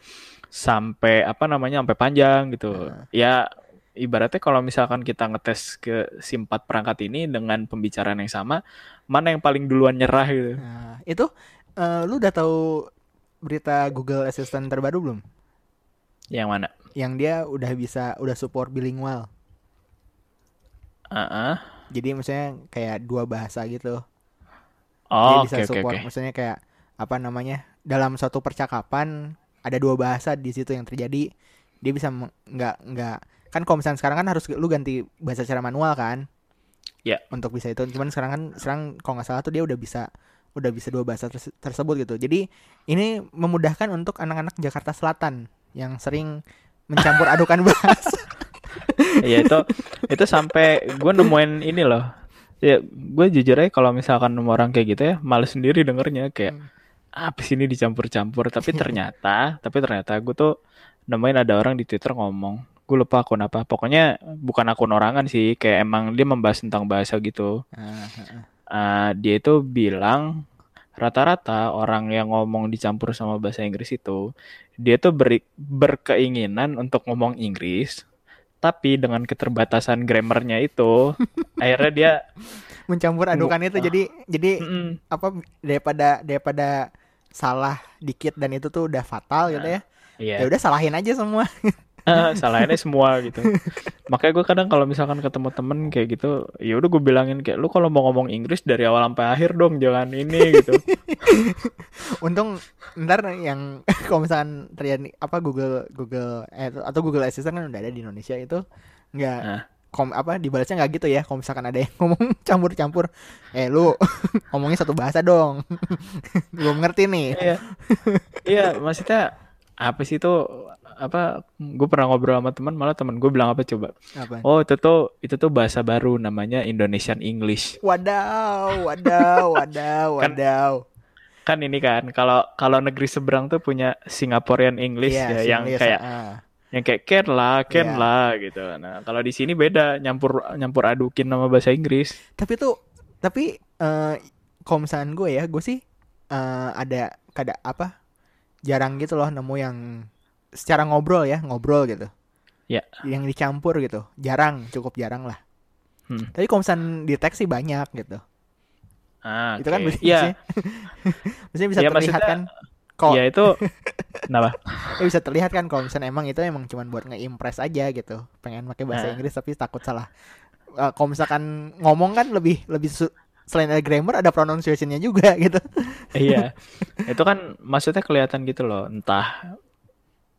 sampai apa namanya sampai panjang gitu. Nah. Ya ibaratnya kalau misalkan kita ngetes ke si empat perangkat ini dengan pembicaraan yang sama, mana yang paling duluan nyerah gitu. Nah, itu eh, lu udah tahu berita Google Assistant terbaru belum? Yang mana? Yang dia udah bisa udah support bilingual. Heeh. Jadi misalnya kayak dua bahasa gitu. Dia Oh, bisa oke oke support. oke. Maksudnya kayak apa namanya? Dalam suatu percakapan ada dua bahasa di situ yang terjadi. Dia bisa nggak nggak kan kalau misalnya sekarang kan harus lu ganti bahasa secara manual kan? Ya. Untuk bisa itu. Cuman sekarang kan sekarang kalau nggak salah tuh dia udah bisa udah bisa dua bahasa terse- tersebut gitu. Jadi ini memudahkan untuk anak-anak Jakarta Selatan yang sering mencampur (laughs) adukan bahasa. Iya itu itu sampai gue nemuin ini loh. Ya gue jujur aja kalau misalkan nemu orang kayak gitu ya males sendiri dengernya kayak Hmm. apa sih ini dicampur-campur tapi (laughs) ternyata tapi ternyata gue tuh nemuin ada orang di Twitter ngomong gue lupa akun apa. Pokoknya bukan akun orangan sih. Kayak emang dia membahas tentang bahasa gitu. Eh, dia itu bilang rata-rata orang yang ngomong dicampur sama bahasa Inggris itu dia tuh beri, berkeinginan untuk ngomong Inggris tapi dengan keterbatasan grammarnya itu (laughs) akhirnya dia mencampur adukan itu jadi jadi mm, apa daripada daripada salah dikit dan itu tuh udah fatal gitu ya. iya. Ya udah salahin aja semua (laughs) Eh, salahinnya semua gitu. Makanya gue kadang kalau misalkan ketemu temen kayak gitu ya udah gue bilangin kayak lu kalau mau ngomong Inggris dari awal sampai akhir dong jangan ini gitu. (laughs) Untung ntar yang (laughs) kalau misalkan terjadi apa Google Google eh, atau Google Assistant kan udah ada di Indonesia itu nggak Nah. kom apa dibalasnya nggak gitu ya kalau misalkan ada yang (laughs) ngomong campur-campur. Eh lu ngomongnya satu bahasa dong. Belum ngerti nih. Iya. Iya maksudnya apa sih itu apa gue pernah ngobrol sama teman malah teman gue bilang apa coba Apa? oh itu tuh itu tuh bahasa baru namanya Indonesian English Wadaw, wadaw, (laughs) wadaw, Kan- wadaw. kan ini kan kalau kalau negeri seberang tuh punya Singaporean English Iya, ya yang Singlish, kayak ah. yang kayak can lah can Iya. lah gitu nah kalau di sini beda nyampur nyampur adukin nama bahasa Inggris Tapi tuh, tapi eh kalau misalnya gue ya, gue sih eh, ada kada apa? Jarang gitu loh nemu yang secara ngobrol ya, ngobrol gitu. Ya. Yang dicampur gitu. Jarang, cukup jarang lah. Hmm. Tapi teks sih banyak gitu. ah Itu kan berarti Iya (laughs) maksudnya bisa Iya, terlihat maksudnya- kan kok ya itu (laughs) kenapa ya bisa terlihat kan kalau misalnya emang itu emang cuman buat nge-impress aja gitu. Pengen pakai bahasa Nah. Inggris tapi takut salah. Eh, kalau misalkan ngomong kan lebih lebih su- selain ada grammar ada pronunciation-nya juga (laughs) gitu. iya. Itu kan maksudnya kelihatan gitu loh. Entah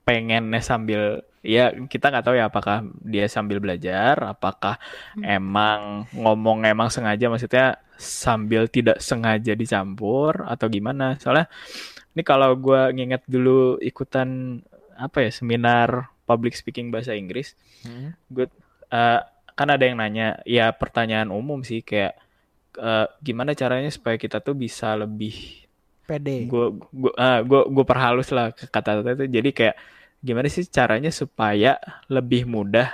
pengennya sambil ya kita nggak tahu ya apakah dia sambil belajar apakah emang ngomong emang sengaja maksudnya sambil tidak sengaja dicampur atau gimana. Soalnya ini kalau gua nginget dulu ikutan apa ya seminar public speaking bahasa Inggris gue eh, kan ada yang nanya ya pertanyaan umum sih kayak eh, gimana caranya supaya kita tuh bisa lebih Pede. gue gue gue gue perhalus lah kata-kata itu jadi kayak gimana sih caranya supaya lebih mudah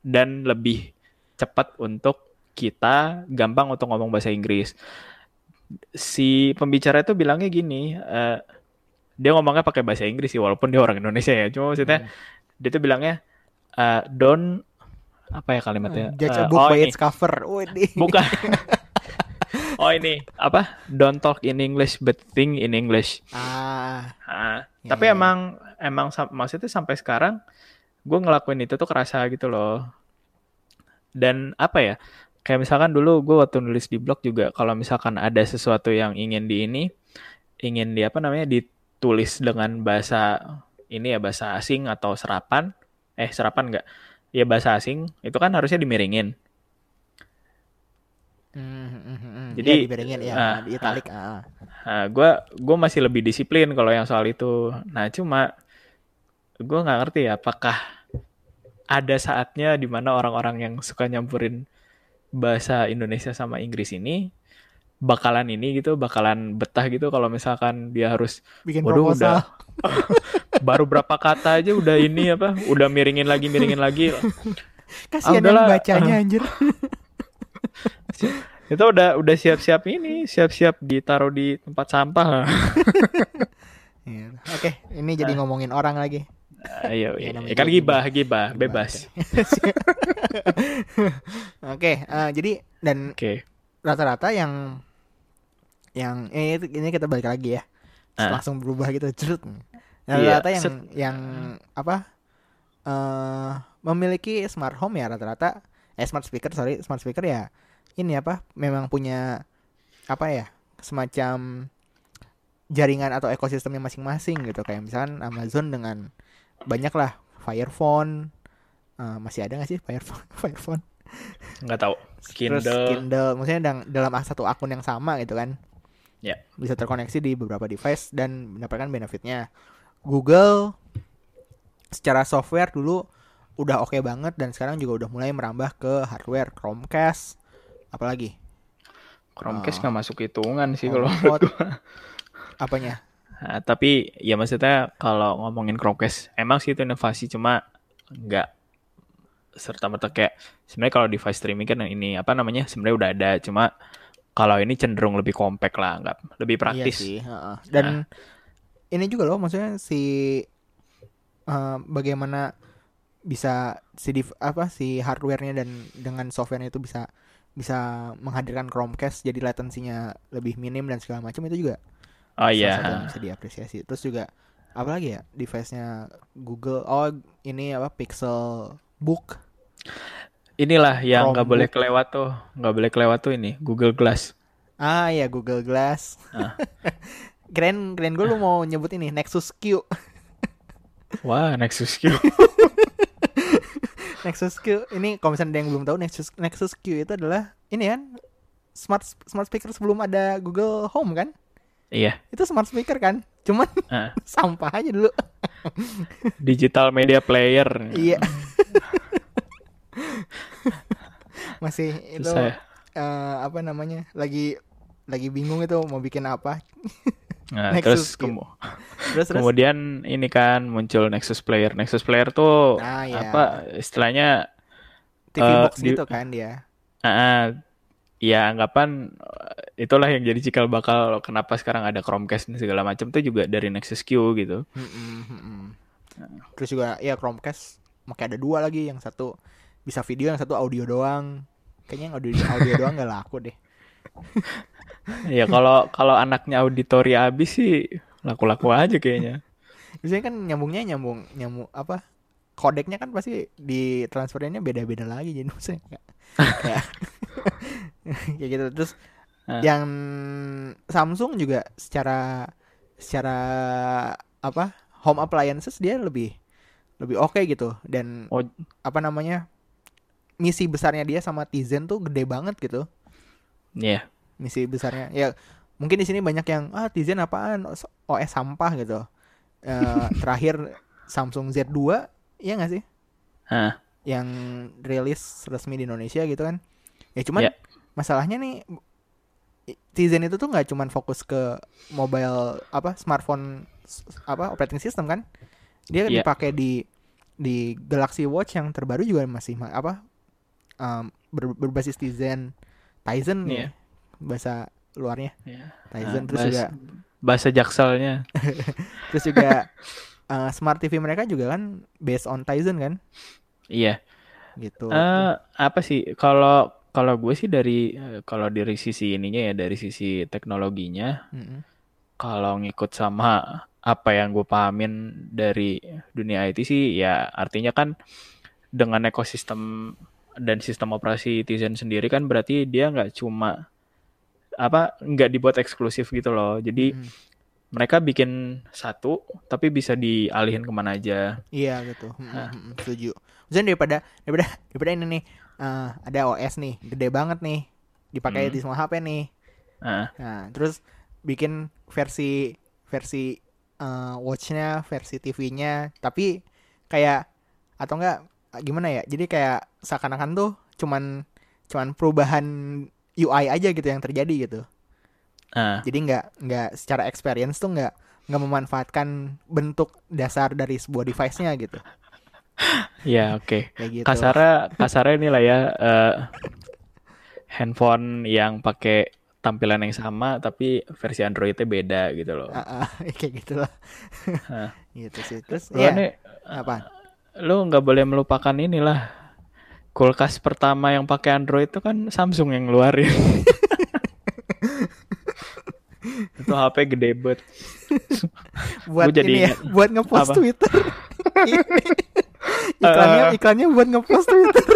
dan lebih cepat untuk kita gampang untuk ngomong bahasa Inggris si pembicara itu bilangnya gini eh, dia ngomongnya pakai bahasa Inggris sih walaupun dia orang Indonesia ya cuma maksudnya Hmm. dia tuh bilangnya eh, don't apa ya kalimatnya Judge a book oh by ini its cover. Widih. bukan (laughs) oh ini apa don't talk in English but think in English Ah, Ah, Ya, tapi ya. emang emang maksudnya sampai sekarang gue ngelakuin itu tuh kerasa gitu loh. Dan apa ya? Kayak misalkan dulu gue waktu nulis di blog juga kalau misalkan ada sesuatu yang ingin di ini, ingin di apa namanya ditulis dengan bahasa ini ya bahasa asing atau serapan, eh serapan enggak? Ya bahasa asing itu kan harusnya dimiringin. Hmm, hmm, hmm. Jadi, ya, ya, ah, di italic. Ah. Nah, gue gue masih lebih disiplin kalau yang soal itu. Nah, cuma gue nggak ngerti ya apakah ada saatnya di mana orang-orang yang suka nyampurin bahasa Indonesia sama Inggris ini bakalan ini gitu, bakalan betah gitu kalau misalkan dia harus Bikin waduh proposal. udah (laughs) baru berapa kata aja udah ini apa, udah miringin lagi miringin lagi. (laughs) Kasihan Ah, yang bacanya anjir. (laughs) Itu udah udah siap-siap ini, siap-siap ditaruh di tempat sampah. (laughs) Iya. Oke, ini jadi ngomongin orang lagi. Ayo, Ya, ya, namanya kan juga gibah, gibah, Gibah, bebas. (laughs) Oke, eh, jadi dan Oke. rata-rata yang yang eh, ini kita balik lagi ya. Ah. Langsung berubah gitu, cerut. Iya, Rata-rata yang set- yang apa? eh memiliki smart home ya rata-rata eh smart speaker sorry smart speaker ya ini apa memang punya apa ya semacam jaringan atau ekosistemnya masing-masing gitu. Kayak misalkan Amazon dengan banyak lah Fire Phone Eh, masih ada nggak sih Fire Phone (laughs) Fire Phone nggak tahu. Terus Kindle. Kindle. Maksudnya dalam, dalam satu akun yang sama gitu kan. Ya. bisa terkoneksi di beberapa device dan mendapatkan benefitnya. Google secara software dulu udah oke banget dan sekarang juga udah mulai merambah ke hardware. Chromecast apalagi Chromecast Ah. nggak masuk hitungan sih kalau menurut gua. (laughs) apanya Nah, tapi ya maksudnya kalau ngomongin Chromecast emang sih itu inovasi cuma nggak serta merta kayak sebenarnya kalau device streaming kan ini apa namanya sebenarnya udah ada cuma kalau ini cenderung lebih compact lah nggak lebih praktis Iya sih, heeh. Dan ini juga loh maksudnya si eh, bagaimana bisa si div- apa si hardwarenya dan dengan softwarenya itu bisa bisa menghadirkan Chromecast jadi latensinya lebih minim dan segala macam itu juga oh iya. yang bisa diapresiasi. Terus juga apa lagi ya device-nya Google oh ini apa Pixel Book? Inilah yang nggak boleh kelewat tuh nggak boleh kelewat tuh ini Google Glass. Ah ya Google Glass. Ah. (laughs) keren keren gue lu mau nyebut ini Nexus Q. Wah Nexus Q (laughs) Nexus Q ini kalau misalnya ada yang belum tahu Nexus Nexus Q itu adalah ini kan smart smart speaker sebelum ada Google Home kan iya itu smart speaker kan cuman Ah. (laughs) sampah aja dulu digital media player. Iya. (laughs) Masih itu Susah eh, apa namanya? Lagi lagi bingung itu mau bikin apa. (laughs) Nah, Nexus, terus kemu- (laughs) Terus terus kemudian ini kan muncul Nexus Player. Nexus Player tuh Ah, iya. apa istilahnya TV eh, box di- gitu kan dia. ah, ah, ya anggapan eh, itulah yang jadi cikal bakal kenapa sekarang ada Chromecast dan segala macam tuh juga dari Nexus Q gitu. Mm-mm, mm-mm. Terus juga ya Chromecast makanya ada dua lagi, yang satu bisa video, yang satu audio doang. Kayaknya yang audio audio (laughs) doang nggak laku deh. Ya kalau kalau anaknya auditori habis sih laku-laku aja kayaknya. Biasanya kan nyambungnya nyambung nyambung apa? Kodeknya kan pasti di transfernya beda-beda lagi jadi maksudnya kayak kayak, (laughs) kayak gitu. Terus Ah. yang Samsung juga secara secara apa? Home appliances dia lebih lebih oke gitu dan Oh, apa namanya? misi besarnya dia sama Tizen tuh gede banget gitu. Iya. misi besarnya. Ya mungkin di sini banyak yang ah Tizen apaan? OS sampah gitu. Eh, (laughs) terakhir Samsung Z2 ya nggak sih? Ah, yang rilis resmi di Indonesia gitu kan. Ya cuman Ya. masalahnya nih Tizen itu tuh nggak cuman fokus ke mobile apa smartphone apa operating system kan. Dia Ya. dipakai di di Galaxy Watch yang terbaru juga masih ma- apa um, ber- berbasis Tizen Tizen Iya. ya bahasa luarnya iya. Tizen Ah, terus bahas- juga bahasa jakselnya. (laughs) terus juga uh, smart TV mereka juga kan based on Tizen kan Iya. gitu Eh apa sih kalau kalau gue sih dari eh, kalau dari sisi ininya ya dari sisi teknologinya Mm-mm. kalau ngikut sama apa yang gue pahamin dari dunia IT sih ya artinya kan dengan ekosistem dan sistem operasi Tizen sendiri kan berarti dia nggak cuma apa nggak dibuat eksklusif gitu loh jadi Mm. mereka bikin satu tapi bisa dialihin ke mana aja Iya gitu. Mm, mm, mm, setuju. Maksudnya daripada daripada daripada ini nih eh, ada OS nih, gede banget nih, dipakai Hmm. di semua HP nih. nah Nah, terus bikin versi versi eh, watchnya, versi TV-nya, tapi kayak atau enggak gimana ya? Jadi kayak seakan-akan tuh cuman cuman perubahan UI aja gitu yang terjadi gitu. nah Jadi nggak nggak secara experience tuh nggak nggak memanfaatkan bentuk dasar dari sebuah device-nya gitu. (laughs) ya oke Kayak gitu. kasarnya kasarnya inilah ya eh, handphone yang pakai tampilan yang sama tapi versi Androidnya beda gitu loh. Ah, ah, (laughs) kayak gitu lah. Hah. gitu sih. Terus ya nih apa? Lo nggak boleh melupakan inilah kulkas pertama yang pakai Android itu kan Samsung yang ngeluarin. (laughs) itu HP gede banget. (laughs) Buat jadi ini ya, buat ngepost Apa? Twitter. (laughs) iklannya Eh. iklannya buat ngepost Twitter.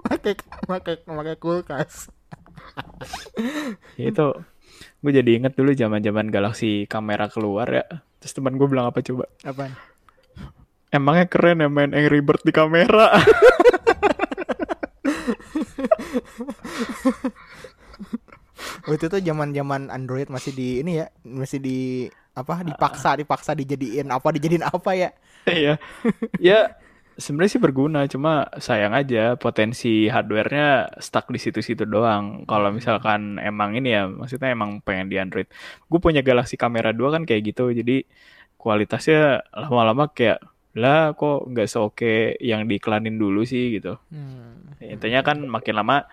pakai pakai pakai kulkas. Ya itu gue jadi inget dulu zaman-zaman Galaxy kamera keluar ya. Terus teman gue bilang apa coba? Apaan? Emangnya keren ya main Angry Bird di kamera? (laughs) Waktu itu zaman-zaman Android masih di ini ya, masih di apa? Dipaksa, dipaksa dijadiin apa? Dijadiin apa ya? Iya. (laughs) ya sebenarnya sih berguna, cuma sayang aja potensi hardware-nya stuck di situ-situ doang. Kalau misalkan emang ini ya, maksudnya emang pengen di Android. Gue punya Galaxy Camera 2 kan kayak gitu, jadi kualitasnya lama-lama kayak lah kok nggak seoke yang diiklanin dulu sih gitu. Hmm. Intinya kan makin lama,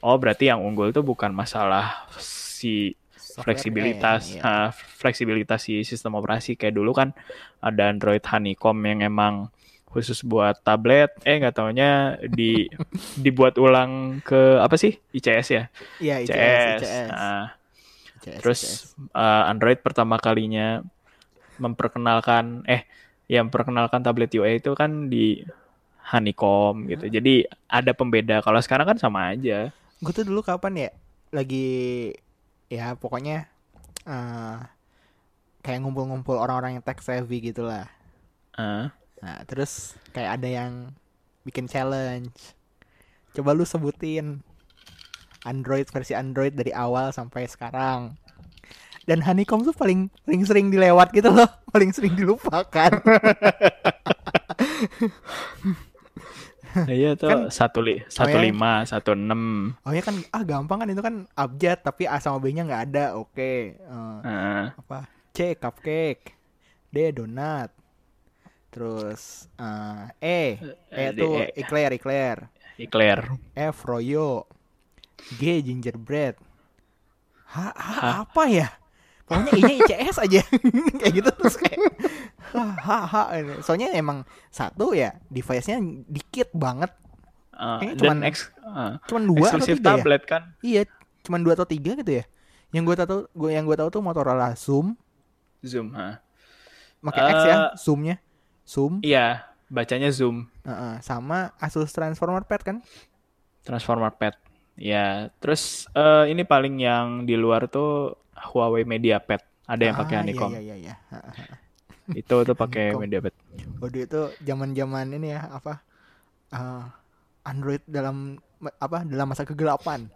oh berarti yang unggul tuh bukan masalah si fleksibilitas ya, ah, fleksibilitas si sistem operasi kayak dulu kan ada Android Honeycomb yang emang khusus buat tablet eh nggak taunya di (laughs) dibuat ulang ke apa sih ICS ya Iya, ICS, ICS, ICS. Nah, ICS, terus ICS. eh, Android pertama kalinya memperkenalkan eh yang memperkenalkan tablet UI itu kan di Honeycomb gitu. Jadi ada pembeda. Kalau sekarang kan sama aja. Gue tuh dulu kapan ya? Lagi ya pokoknya eh kayak ngumpul-ngumpul orang-orang yang tech savvy gitu lah. Ah, nah terus kayak ada yang bikin challenge. Coba lu sebutin Android versi Android dari awal sampai sekarang dan honeycomb tuh paling paling sering dilewat gitu loh. (laughs) Paling sering dilupakan. Iya tuh. Kan- satu li satu lima satu enam. oh ya kan ah gampang kan itu kan abjad tapi a sama b nya nggak ada. Oke Eh, Heeh. apa? C cupcake. D donat. Terus eh, e. E Eh, itu D, E. eclair eclair. Eclair. F Froyo G gingerbread. H, H H. apa ya pokoknya I nya ICS aja (laughs) kayak gitu terus kayak H soalnya emang satu ya device nya dikit banget Eh, Kayaknya cuman- ex, eh, cuman dua atau tiga ya tablet kan. iya cuman dua atau tiga gitu ya yang gue tahu gue yang gue tahu tuh Motorola Zoom Zoom, ha. pakai X ya Eh. Zoomnya Zoom Iya, bacanya Zoom. Heeh, sama Asus Transformer Pad kan Transformer Pad. Ya, terus eh, ini paling yang di luar tuh Huawei Media Pad. Ada yang pakai Ah, honeycomb. iya iya iya iya. (laughs) Itu tuh pakai Honeycomb. Media Pad. Waduh itu zaman-zaman ini ya apa eh, Android dalam apa dalam masa kegelapan.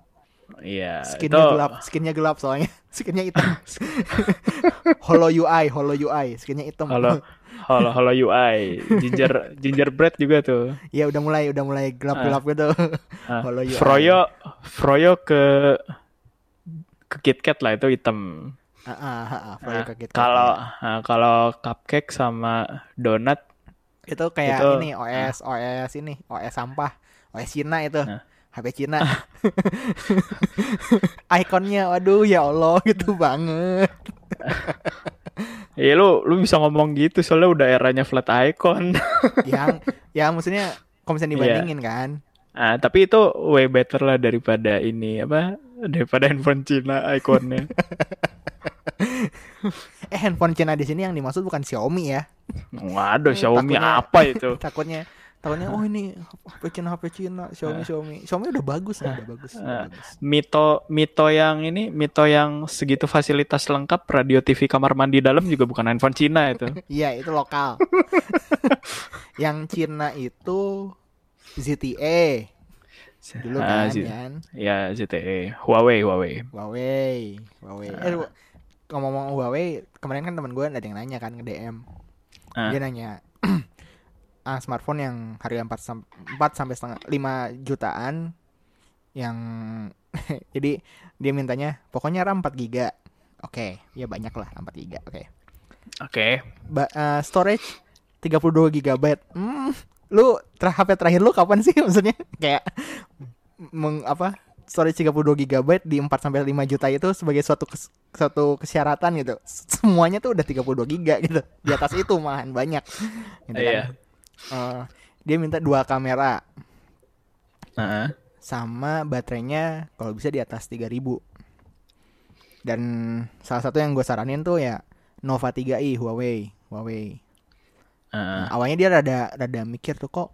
Iya, Skinnya itu gelap, skinnya gelap soalnya. (laughs) (laughs) Skinnya hitam. Holo UI, Holo UI, skinnya hitam. Halo, halo, halo UI, ginger, gingerbread juga tuh. Iya udah mulai udah mulai gelap-gelap gitu. Ah, Holo UI. Froyo, Froyo ke ke KitKat lah itu hitam. Ah, ah, ah, ah, Nah, kalau nah, kalau cupcake sama donat itu kayak itu- ini OS OS ini OS sampah OS Cina itu Nah. HP Cina (laughs) ikonnya waduh ya Allah gitu banget (laughs) Ya lu lu bisa ngomong gitu soalnya udah eranya flat icon. (laughs) yang ya maksudnya kalau misalnya Iya. dibandingin kan Ah, tapi itu way better lah daripada ini apa? Daripada handphone Cina ikonnya. (laughs) eh handphone Cina di sini yang dimaksud bukan Xiaomi ya Waduh, Eh, Xiaomi takutnya- apa itu? (laughs) takutnya takutnya oh ini HP Cina HP Cina Xiaomi Xiaomi Xiaomi udah bagus udah bagus, udah Ah. bagus. Mito Mito yang ini, Mito yang segitu fasilitas lengkap, radio TV kamar mandi dalam juga bukan handphone Cina itu. (laughs) iya itu lokal yang Cina itu ZTE dulu Ah, kan Z- kan Ya, ZTE, Huawei, Huawei. Huawei, Huawei. Eh, lu- ngomong-ngomong Huawei, kemarin kan teman gue ada yang nanya kan ke DM. Ah. Dia nanya, (clears throat) ah smartphone yang harga 4 sam- 4 sampai setengah 5 jutaan yang (laughs) jadi dia mintanya pokoknya RAM 4 giga. Oke, ya banyak lah RAM 4 giga. Oke. Oke. Ba- eh, storage 32 GB. Hmm, lu ter HP terakhir lu kapan sih (laughs) maksudnya? Kayak meng apa? Storage 32 GB di 4 sampai 5 juta itu sebagai suatu kes- suatu kesyaratan gitu. Semuanya tuh udah 32 GB gitu. Di atas itu malahan banyak. Gitu kan. Iya. Eh, dia minta dua kamera Heeh. sama baterainya kalau bisa di atas 3000. Dan salah satu yang gue saranin tuh ya Nova 3i Huawei, Huawei. Nah, awalnya dia rada rada mikir tuh kok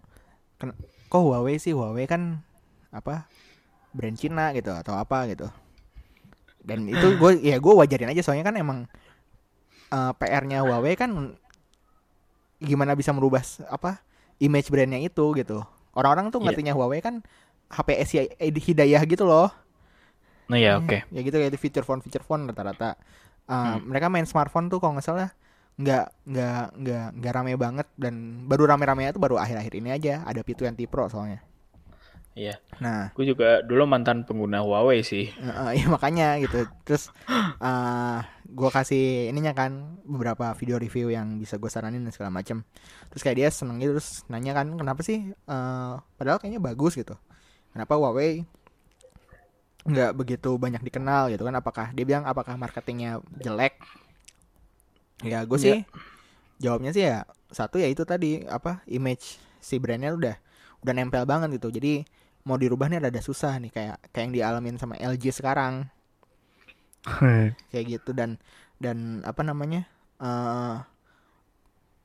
kok Huawei sih Huawei kan apa brand Cina gitu atau apa gitu. Dan (clears throat) itu gue ya gue wajarin aja soalnya kan emang eh, PR-nya Huawei kan gimana bisa merubah apa image brandnya itu gitu. Orang-orang tuh Iya. ngertinya Huawei kan HPS ya- eh, hidayah gitu loh. Nah ya oke. Ya gitu kayak feature phone feature phone rata-rata. Uh, Hmm. Mereka main smartphone tuh kalau nggak salah nggak nggak nggak nggak rame banget dan baru rame-ramenya tuh baru akhir-akhir ini aja ada P20 Pro soalnya. Iya. Nah, Gue juga dulu mantan pengguna Huawei sih. uh, uh, ya makanya gitu. Terus uh, gua kasih ininya kan beberapa video review yang bisa gue saranin dan segala macam. Terus kayak dia seneng gitu terus nanya kan kenapa sih uh, padahal kayaknya bagus gitu. Kenapa Huawei nggak begitu banyak dikenal gitu kan? Apakah dia bilang apakah marketingnya jelek? Ya gue sih jawabnya sih ya satu ya itu tadi apa image si brandnya udah udah nempel banget gitu. Jadi mau dirubah nih rada susah nih kayak kayak yang dialamin sama LG sekarang. (laughs) Kayak gitu dan dan apa namanya eh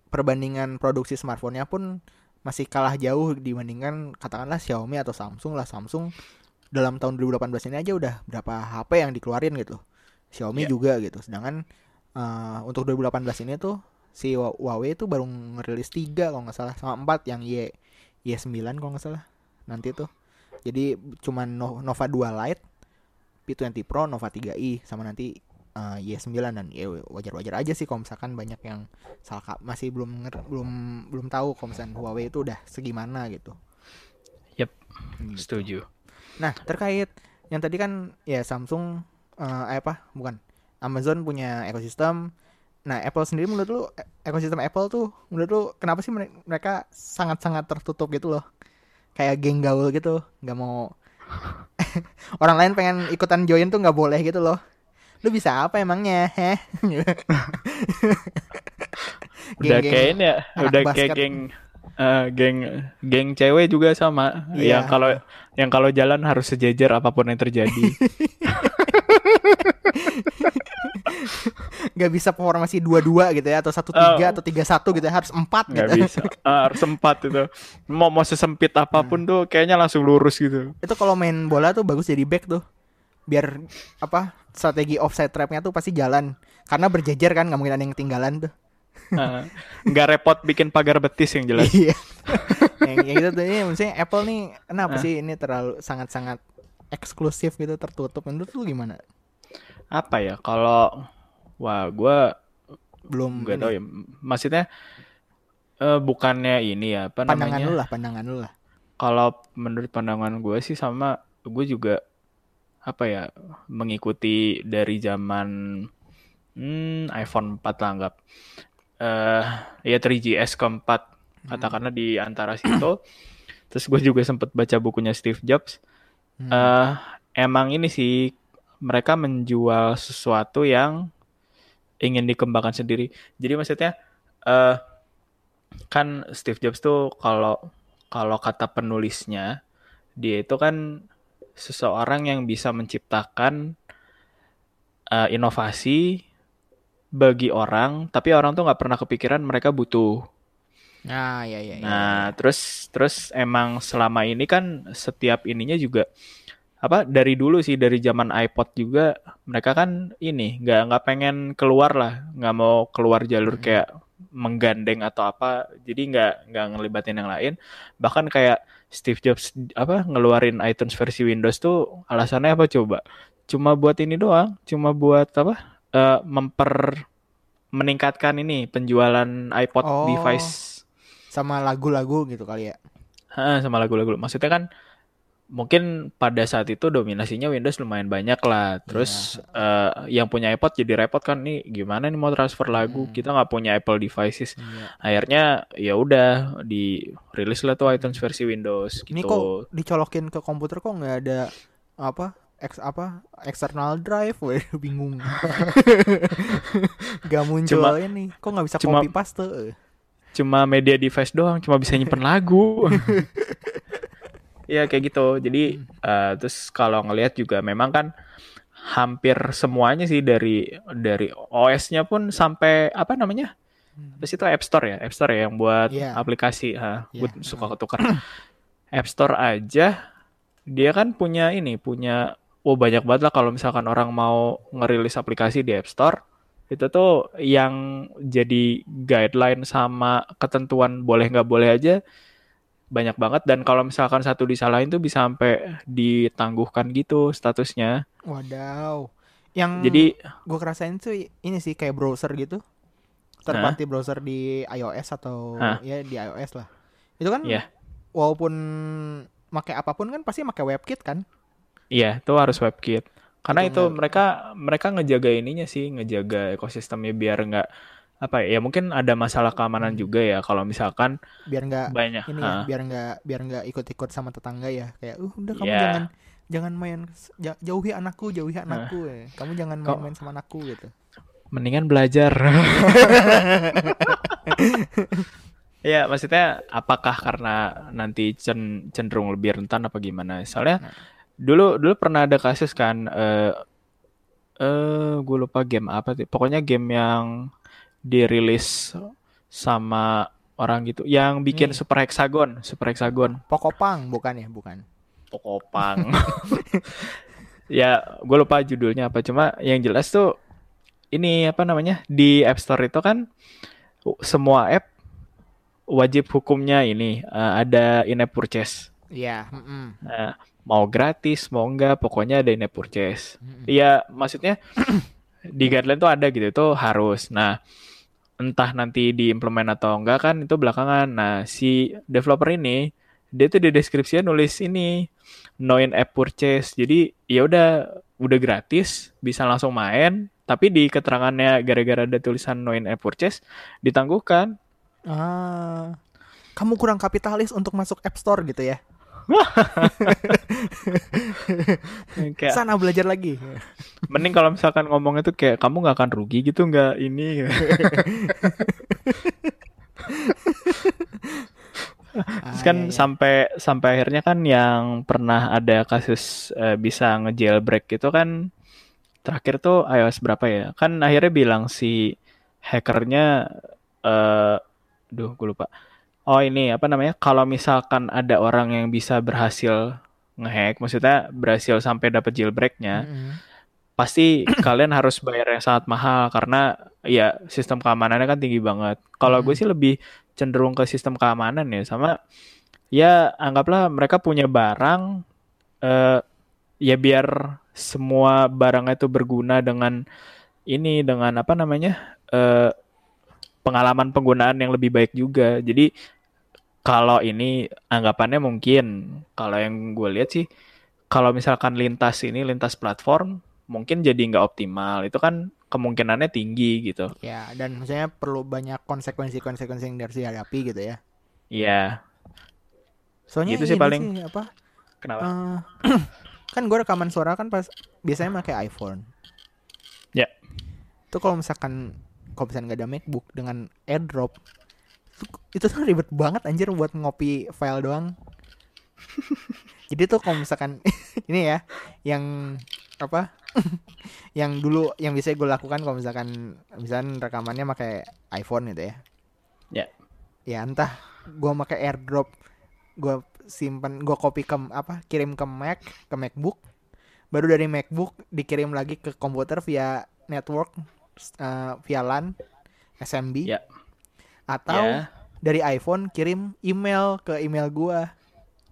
perbandingan produksi smartphone-nya pun masih kalah jauh dibandingkan katakanlah Xiaomi atau Samsung lah. Samsung dalam tahun 2018 ini aja udah berapa HP yang dikeluarin gitu. Xiaomi Iya. juga gitu. Sedangkan eh, untuk 2018 ini tuh si Hua- Huawei itu baru ngerilis 3 kalau nggak salah sama 4 yang Y Y9 kalau nggak salah nanti tuh jadi cuman No- Nova 2 Lite P20 Pro Nova 3i sama nanti uh, Y9 dan ya wajar-wajar aja sih kalau misalkan banyak yang salah masih belum belum belum tahu kalau misalkan Huawei itu udah segimana gitu. Yep, gitu. setuju. Nah terkait yang tadi kan ya Samsung uh, apa bukan Amazon punya ekosistem. Nah Apple sendiri menurut lu e, ekosistem Apple tuh menurut lu kenapa sih mereka sangat-sangat tertutup gitu loh? Kayak geng gaul gitu, nggak mau (laughs) orang lain pengen ikutan join tuh nggak boleh gitu loh. Lu bisa apa emangnya? Heh. (laughs) udah kayak ini ya, udah kayak geng uh, geng geng cewek juga sama yeah. yang kalau yang kalau jalan harus sejajar apa pun yang terjadi (laughs) (laughs) Gak bisa formasi dua-dua gitu ya atau satu tiga uh, atau tiga satu gitu ya harus empat gitu. Bisa. Uh, harus empat itu. Mau mau sesempit apa pun hmm. tuh kayaknya langsung lurus gitu. Itu kalau main bola tuh bagus jadi back tuh. Biar apa strategi offside trapnya tuh pasti jalan. Karena berjejer kan nggak mungkin ada yang ketinggalan tuh. Nggak uh, repot bikin pagar betis yang jelas. Iya. (laughs) Yang, yang gitu tuh ini maksudnya Apple nih kenapa uh. sih ini terlalu sangat-sangat eksklusif gitu tertutup. Menurut lu gimana apa ya kalau wah gue belum gak tau ya maksudnya uh, bukannya ini ya apa pandangan namanya? lu lah pandangan lu lah. Kalau menurut pandangan gue sih sama gue juga apa ya mengikuti dari zaman hmm, iPhone 4 lah anggap. Uh, ya 3GS keempat hmm. katakanlah di antara situ. Terus gue juga sempet baca bukunya Steve Jobs. Hmm. uh, emang ini sih mereka menjual sesuatu yang ingin dikembangkan sendiri jadi maksudnya uh, kan Steve Jobs tuh kalau kalau kata penulisnya dia itu kan seseorang yang bisa menciptakan uh, inovasi bagi orang, tapi orang tuh nggak pernah kepikiran mereka butuh. Nah, ya, ya, ya. Nah, terus terus emang selama ini kan setiap ininya juga apa dari dulu sih dari zaman iPod juga mereka kan ini nggak nggak pengen keluar lah nggak mau keluar jalur hmm. kayak menggandeng atau apa jadi nggak nggak ngelibatin yang lain bahkan kayak Steve Jobs apa ngeluarin iTunes versi Windows tuh alasannya apa coba cuma buat ini doang cuma buat apa uh, memper meningkatkan ini penjualan iPod oh, device sama lagu-lagu gitu kali ya. Sama lagu-lagu. Maksudnya kan mungkin pada saat itu dominasinya Windows lumayan banyak lah. Terus yeah. uh, yang punya iPod jadi repot kan nih gimana nih mau transfer lagu hmm. kita nggak punya Apple devices. Yeah. Akhirnya ya udah di rilis lah tuh iTunes versi Windows. Ini gitu. kok dicolokin ke komputer kok nggak ada apa X apa external drive, gue (laughs) bingung. (laughs) gak muncul cuma, ini, kok nggak bisa cuma, copy paste? Cuma media device doang, cuma bisa nyimpen lagu. (laughs) ya kayak gitu. Jadi uh, terus kalau ngelihat juga memang kan hampir semuanya sih dari dari OS-nya pun sampai apa namanya? Terus itu App Store ya, App Store ya yang buat yeah. aplikasi. Ha, yeah. gue suka ketukar. App Store aja dia kan punya ini, punya oh banyak banget lah kalau misalkan orang mau ngerilis aplikasi di App Store itu tuh yang jadi guideline sama ketentuan boleh nggak boleh aja banyak banget dan kalau misalkan satu disalahin tuh bisa sampai ditangguhkan gitu statusnya. Wadaw. Yang jadi gue kerasain tuh ini sih kayak browser gitu. Terparty huh? browser di iOS atau huh? ya di iOS lah. Itu kan yeah. walaupun pakai apa pun kan pasti pakai WebKit kan? Iya, itu harus WebKit. Karena itu, itu mereka mereka ngejaga ininya sih, ngejaga ekosistemnya biar nggak apa ya, mungkin ada masalah keamanan hmm. juga ya kalau misalkan biar nggak banyak ini ya, biar nggak biar nggak ikut-ikut sama tetangga ya kayak uh udah kamu yeah. jangan jangan main jauhi anakku jauhi anakku ya. kamu jangan main-main sama anakku gitu mendingan belajar (laughs) Ya, maksudnya apakah karena nanti cenderung lebih rentan apa gimana? Soalnya nah dulu dulu pernah ada kasus kan eh uh, uh, gue lupa game apa sih pokoknya game yang dirilis sama orang gitu yang bikin hmm. super hexagon super hexagon pokopang bukan ya bukan pokopang (laughs) ya gue lupa judulnya apa cuma yang jelas tuh ini apa namanya di App Store itu kan semua app wajib hukumnya ini uh, ada in-app purchase. Iya. Yeah. Mm -mm. Nah, mau gratis mau enggak pokoknya ada in-app purchase. Iya, mm-hmm. maksudnya (clears throat) di guideline tuh ada gitu itu harus nah entah nanti diimplement atau enggak kan itu belakangan. Nah si developer ini dia tuh di deskripsinya nulis ini no in app purchase. Jadi ya udah udah gratis bisa langsung main tapi di keterangannya gara-gara ada tulisan no in app purchase ditangguhkan. Ah. Kamu kurang kapitalis untuk masuk app store gitu ya kayak sana belajar lagi mending kalau misalkan ngomong itu kayak kamu nggak akan rugi gitu nggak ini Terus kan Ah, iya, iya. sampai sampai akhirnya kan yang pernah ada kasus eh, bisa ngejailbreak itu kan terakhir tuh iOS berapa ya? Kan akhirnya bilang si hackernya eh duh gue lupa. Oh ini apa namanya? Kalau misalkan ada orang yang bisa berhasil ngehack, maksudnya berhasil sampai dapat jailbreaknya, Mm-mm. pasti (clears throat) kalian harus bayar yang sangat mahal karena ya sistem keamanannya kan tinggi banget. Kalau gue Mm. sih lebih cenderung ke sistem keamanan ya sama ya anggaplah mereka punya barang eh, ya biar semua barangnya itu berguna dengan ini dengan apa namanya eh, pengalaman penggunaan yang lebih baik juga. Jadi kalau ini anggapannya mungkin kalau yang gue lihat sih kalau misalkan lintas ini lintas platform mungkin jadi nggak optimal. Itu kan kemungkinannya tinggi gitu. Ya dan maksudnya perlu banyak konsekuensi-konsekuensi yang harus dihadapi gitu ya. Iya. Soalnya Gitu sih paling. sih, apa kenapa? eh, (clears throat) kan gue rekaman suara kan pas biasanya pakai iPhone. Ya. itu kalau misalkan kalau misalkan nggak ada MacBook dengan AirDrop itu, tuh ribet banget anjir buat ngopi file doang. (laughs) Jadi tuh kalau misalkan (laughs) ini ya yang apa? (laughs) Yang dulu yang bisa gue lakukan kalau misalkan misalkan rekamannya pakai iPhone gitu ya. Ya. ya entah gue pakai AirDrop gue simpan gue copy ke apa kirim ke Mac ke MacBook. Baru dari MacBook dikirim lagi ke komputer via network eh, via LAN SMB Ya. Atau Ya. dari iPhone kirim email ke email gua.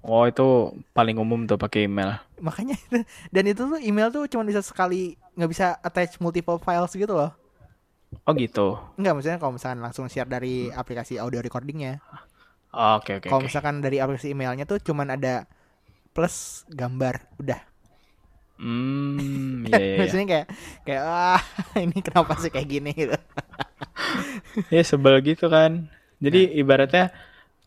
Oh itu paling umum tuh pakai email. Makanya dan itu tuh email tuh cuma bisa sekali nggak bisa attach multiple files gitu loh. Oh gitu. Enggak maksudnya kalau misalkan langsung share dari aplikasi audio recordingnya. Oh, oke oke kalau oke. misalkan dari aplikasi emailnya tuh cuman ada plus gambar udah hmm (laughs) iya iya, iya. maksudnya kayak kayak ah (laughs) ini kenapa sih kayak gini? (laughs) Gitu. Ya sebel gitu kan. Jadi ibaratnya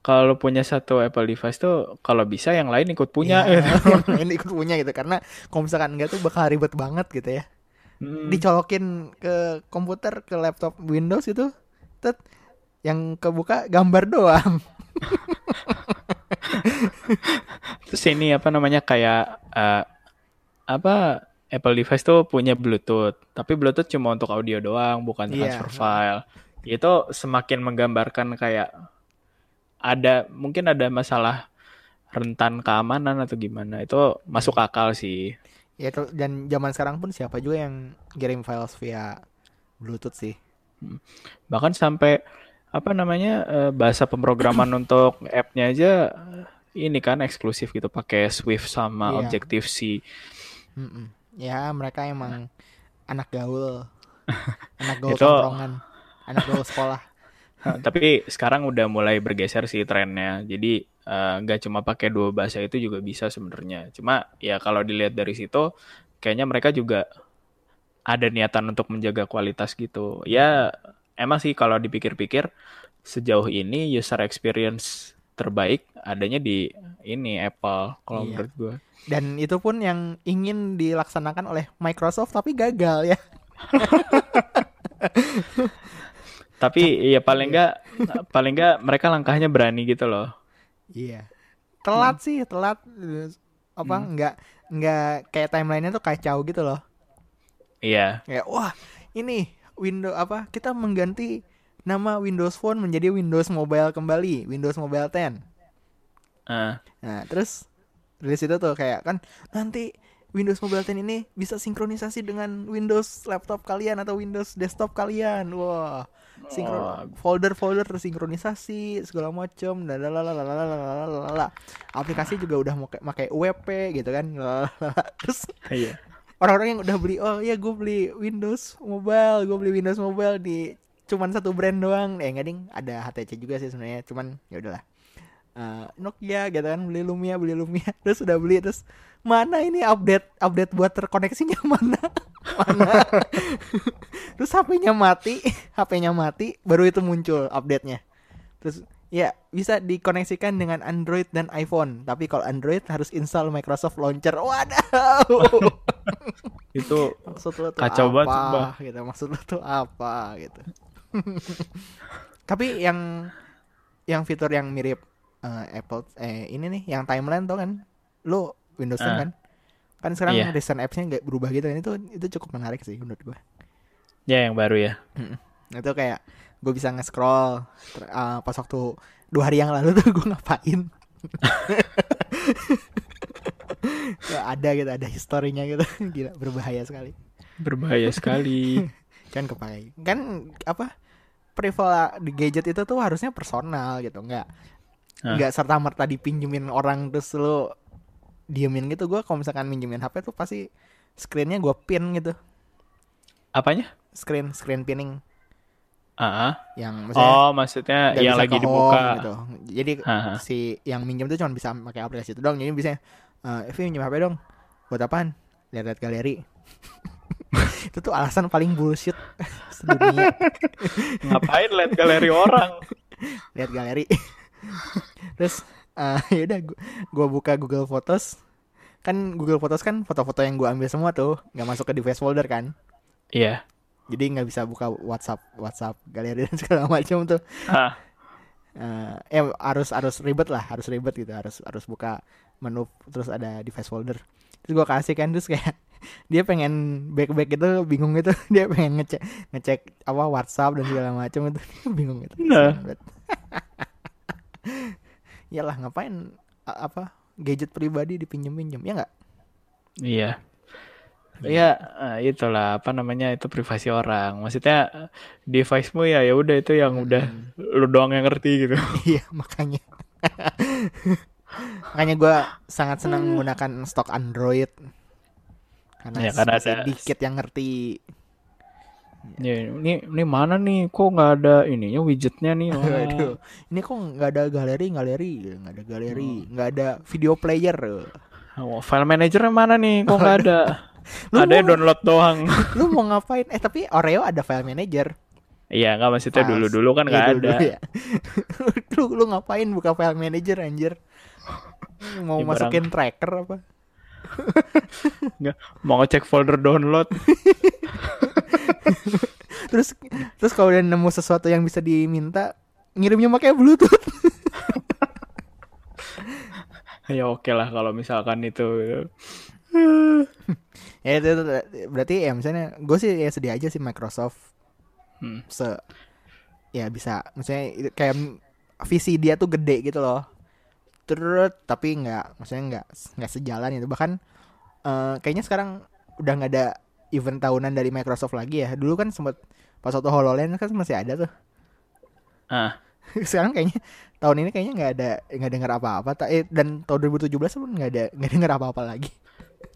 kalau punya satu Apple device tuh kalau bisa yang lain ikut punya Iya, gitu. yang lain ikut punya gitu. Karena kalau misalkan enggak tuh bakal ribet banget gitu ya. Hmm. dicolokin ke komputer ke laptop Windows itu tet yang kebuka gambar doang. Terus ini apa namanya kayak eh, apa Apple device tuh punya Bluetooth, tapi Bluetooth cuma untuk audio doang, bukan Iya. transfer file. Itu semakin menggambarkan kayak ada mungkin ada masalah rentan keamanan atau gimana. Itu masuk akal sih. ya dan zaman sekarang pun siapa juga yang kirim files via Bluetooth sih Bahkan sampai apa namanya eh, bahasa pemrograman (clears throat) untuk app-nya aja eh, ini kan eksklusif gitu pakai Swift sama Iya. Objective C. Mm-mm. ya mereka emang anak gaul (laughs) anak gaul tongkrongan anak gaul sekolah (laughs) Nah, Tapi sekarang udah mulai bergeser sih trennya. Jadi eh, nggak cuma pakai dua bahasa itu juga bisa sebenarnya. Cuma ya kalau dilihat dari situ, kayaknya mereka juga ada niatan untuk menjaga kualitas gitu. Ya emang sih kalau dipikir-pikir sejauh ini user experience terbaik adanya di ini Apple kalau Iya. menurut gue. dan itu pun yang ingin dilaksanakan oleh Microsoft tapi gagal ya (laughs) Tapi ya paling nggak paling nggak mereka langkahnya berani gitu loh. Iya. Telat sih, telat apa nggak nggak kayak timelinenya tuh kacau gitu loh. Iya. Kayak wah, ini Windows apa? Kita mengganti nama Windows Phone menjadi Windows Mobile kembali, Windows Mobile 10. Uh. Nah, terus rilis itu tuh kayak kan nanti Windows Mobile 10 ini bisa sinkronisasi dengan Windows laptop kalian atau Windows desktop kalian. Wah, wow. sinkron oh. folder-folder tersinkronisasi segala macam. Lalalala. Aplikasi juga udah mau pakai WP gitu kan. Lalalala. Terus orang-orang yang udah beli oh ya gue beli Windows Mobile, gue beli Windows Mobile di cuman satu brand doang. Eh nggak ding. Ada HTC juga sih sebenarnya cuman ya udahlah. Uh, Nokia gitu kan beli Lumia beli Lumia. (laughs) Terus udah beli terus mana ini update update buat terkoneksinya? (laughs) Mana? Mana? (laughs) Terus HP-nya mati HP-nya mati baru itu muncul update-nya. Terus ya bisa dikoneksikan dengan Android dan iPhone. Tapi kalau Android harus install Microsoft Launcher. Waduh! Itu maksud lo tuh kacau apa banget, gitu maksud lo tuh apa gitu (laughs) tapi yang yang fitur yang mirip uh, Apple eh ini nih yang timeline tuh kan lo Windows 10 Ah. kan? Kan sekarang Iya. recent apps-nya nggak berubah gitu kan itu itu cukup menarik sih menurut gue ya yang baru ya. Itu kayak gue bisa nge-scroll uh, pas waktu dua hari yang lalu (laughs) tuh gue ngapain. (laughs) Ya, ada gitu ada historinya gitu. Gila berbahaya sekali. Berbahaya sekali kan kepakai kan apa prival di gadget itu tuh harusnya personal gitu nggak Hah? nggak serta merta dipinjemin orang terus lu diemin gitu gue kalau misalkan minjemin HP tuh pasti screennya gue pin gitu apanya screen screen pinning ah yang maksudnya oh maksudnya yang lagi dibuka gitu. Jadi Haha. si yang minjem tuh cuma bisa pakai aplikasi itu doang. Jadi bisa eh Evi minjem HP dong. Buat apaan? Lihat-lihat galeri. (laughs) itu tuh alasan paling bullshit (laughs) sedunia. ngapain lihat galeri orang (laughs) Lihat galeri. (laughs) Terus eh yaudah gua, gua buka Google Photos. Kan Google Photos kan foto-foto yang gua ambil semua tuh nggak masuk ke device folder kan. iya Jadi nggak bisa buka WhatsApp, WhatsApp galeri dan segala macam tuh. ah eh, eh harus harus ribet lah harus ribet gitu harus harus buka menu terus ada device folder terus gua kasih kan terus kayak dia pengen back back gitu bingung gitu. (laughs) Dia pengen ngecek ngecek apa WhatsApp dan segala macam itu (laughs) bingung gitu. Nah. Iyalah (laughs) ngapain a- apa gadget pribadi dipinjem pinjem ya nggak? Iya. Iya, eh, itulah apa namanya itu privasi orang. Maksudnya eh, device-mu ya ya udah itu yang udah lu doang yang ngerti gitu. iya makanya. Makanya gua sangat senang menggunakan stok Android karena, Ya, karena ada- sedikit yang ngerti Ya, ini ini mana nih? Kok nggak ada ininya widgetnya nih? (laughs) Wah. Waduh, ini kok nggak ada galeri, galeri, nggak ada galeri, nggak ada video player. Oh, file manajernya mana nih? Kok nggak ada? Lu ada mau- download doang. (laughs) Lu mau ngapain? Eh tapi Oreo ada file manager. Iya, nggak maksudnya Pas. dulu-dulu kan nggak Iya, ada. dulu-dulu ya. (laughs) lu, lu ngapain buka file manager anjir? Mau Ya, barang- masukin tracker apa? (laughs) Nggak, mau ngecek folder download. (laughs) Terus terus kalau udah nemu sesuatu yang bisa diminta, ngirimnya pakai Bluetooth. (laughs) ya oke lah kalau misalkan itu. ya itu, itu berarti ya misalnya gue sih ya sedih aja sih Microsoft Hmm. se ya bisa misalnya kayak visi dia tuh gede gitu loh terus tapi nggak maksudnya nggak nggak sejalan itu bahkan eh, kayaknya sekarang udah nggak ada event tahunan dari Microsoft lagi ya. Dulu kan sempat pas waktu Hololens kan masih ada tuh. Ah, (laughs) sekarang kayaknya tahun ini kayaknya nggak ada nggak dengar apa-apa. Eh, dan tahun 2017 pun nggak ada nggak dengar apa-apa lagi.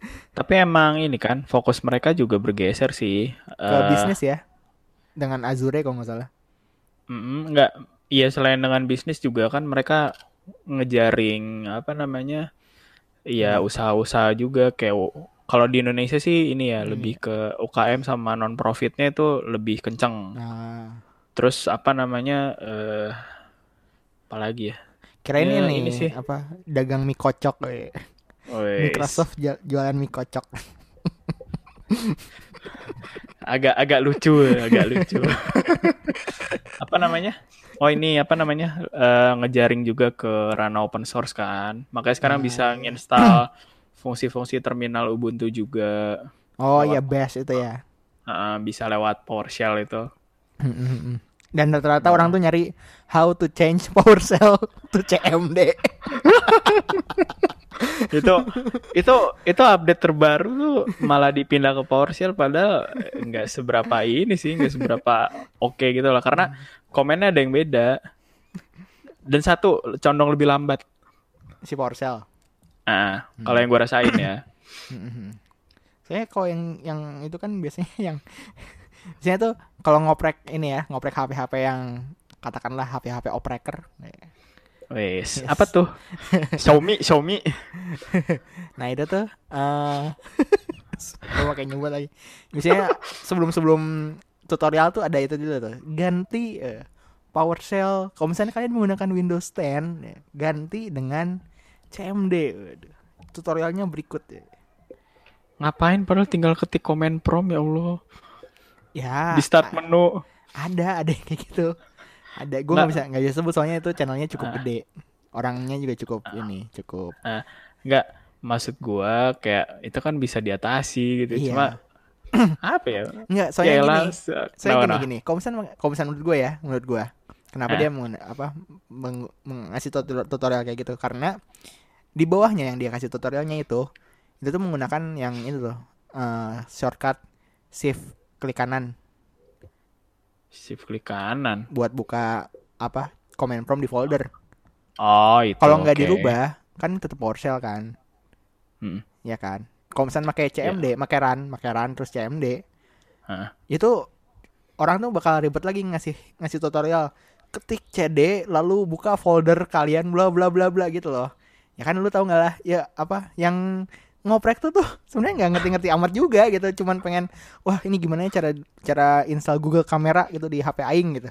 (laughs) Tapi emang ini kan fokus mereka juga bergeser sih. ke Eh, bisnis ya? Dengan Azure kalau nggak salah. Mm, Enggak, iya selain dengan bisnis juga kan mereka ngejaring apa namanya, ya Hmm. usaha-usaha juga kayak kalau di Indonesia sih ini ya Hmm. lebih ke UKM sama non profitnya itu lebih kenceng. nah Terus apa namanya, eh apalagi ya? kirain Ya, ini, ini sih. apa dagang mie kocok eh. Wes, Microsoft ju- jualan mie kocok agak agak lucu, agak lucu. (laughs) apa namanya? Oh ini apa namanya? Eh, ngejaring juga ke ranah open source kan. Makanya sekarang Ah, bisa nginstal (clears throat) fungsi-fungsi terminal Ubuntu juga. oh Lewat- ya bash itu ya. Eh, bisa lewat PowerShell itu. dan rata-rata orang tuh nyari how to change (laughs) PowerShell to CMD (laughs) itu itu itu update terbaru tuh malah dipindah ke PowerShell padahal nggak seberapa ini sih nggak seberapa oke gitu lah karena komennya ada yang beda dan satu condong lebih lambat. si PowerShell Ah, kalau yang gue rasain ya. (laughs) Soalnya kalau yang yang itu kan biasanya yang (laughs) biasanya tuh kalau ngoprek ini ya, ngoprek HP-HP yang katakanlah HP-HP operator. Wes, yes. apa tuh? (laughs) Xiaomi, Xiaomi. nah, itu tuh eh uh, pakai nyebut lagi. Misalnya sebelum-sebelum tutorial tuh ada itu dulu tuh. Ganti uh, PowerShell. Kalau misalnya kalian menggunakan Windows 10, ya, ganti dengan CMD. Tutorialnya berikut ya. Ngapain padahal tinggal ketik komen prom ya Allah. Ya. Di start menu. Ada, ada kayak gitu. Ada, gue nggak bisa nggak bisa sebut soalnya itu channelnya cukup uh, gede. Orangnya juga cukup uh, ini, cukup. Uh, nggak, maksud gue kayak itu kan bisa diatasi gitu. Iya. Cuma (clears throat) apa ya? Enggak, soalnya Yalah, gini. Soalnya gini gini. Kalau misalnya, kalau misalnya menurut gue ya, menurut gue, kenapa eh. dia meng, apa meng, mengasih tutorial kayak gitu? Karena di bawahnya yang dia kasih tutorialnya itu, itu tuh menggunakan yang itu tuh uh, shortcut shift klik kanan shift klik kanan buat buka apa command prompt di folder oh itu kalau nggak okay. dirubah kan tetap PowerShell kan hmm. ya kan kalau misalnya pakai CMD yeah. pakai run pakai run terus CMD huh? itu orang tuh bakal ribet lagi ngasih ngasih tutorial ketik CD lalu buka folder kalian bla bla bla bla gitu loh ya kan lu tau nggak lah ya apa yang ngoprek tuh tuh sebenarnya nggak ngerti-ngerti amat juga gitu cuman pengen wah ini gimana ya cara cara install Google Kamera gitu di HP aing gitu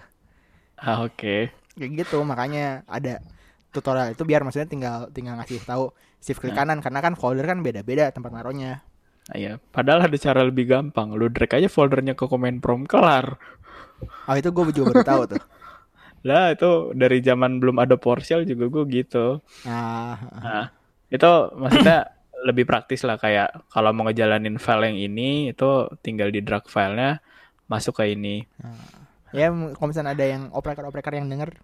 ah, oke okay. kayak gitu makanya ada tutorial itu biar maksudnya tinggal tinggal ngasih tahu shift klik nah. kanan karena kan folder kan beda-beda tempat naruhnya. Ah, iya. Padahal ada cara lebih gampang. Lu drag aja foldernya ke command prompt kelar. Oh itu gue juga baru tahu tuh. (laughs) Lah itu dari zaman belum ada PowerShell juga gue gitu. Ah. nah itu maksudnya (clears throat) lebih praktis lah. Kayak kalau mau ngejalanin file yang ini itu tinggal di drag filenya masuk ke ini. Nah, ya kalau misalnya ada yang operator-operator yang denger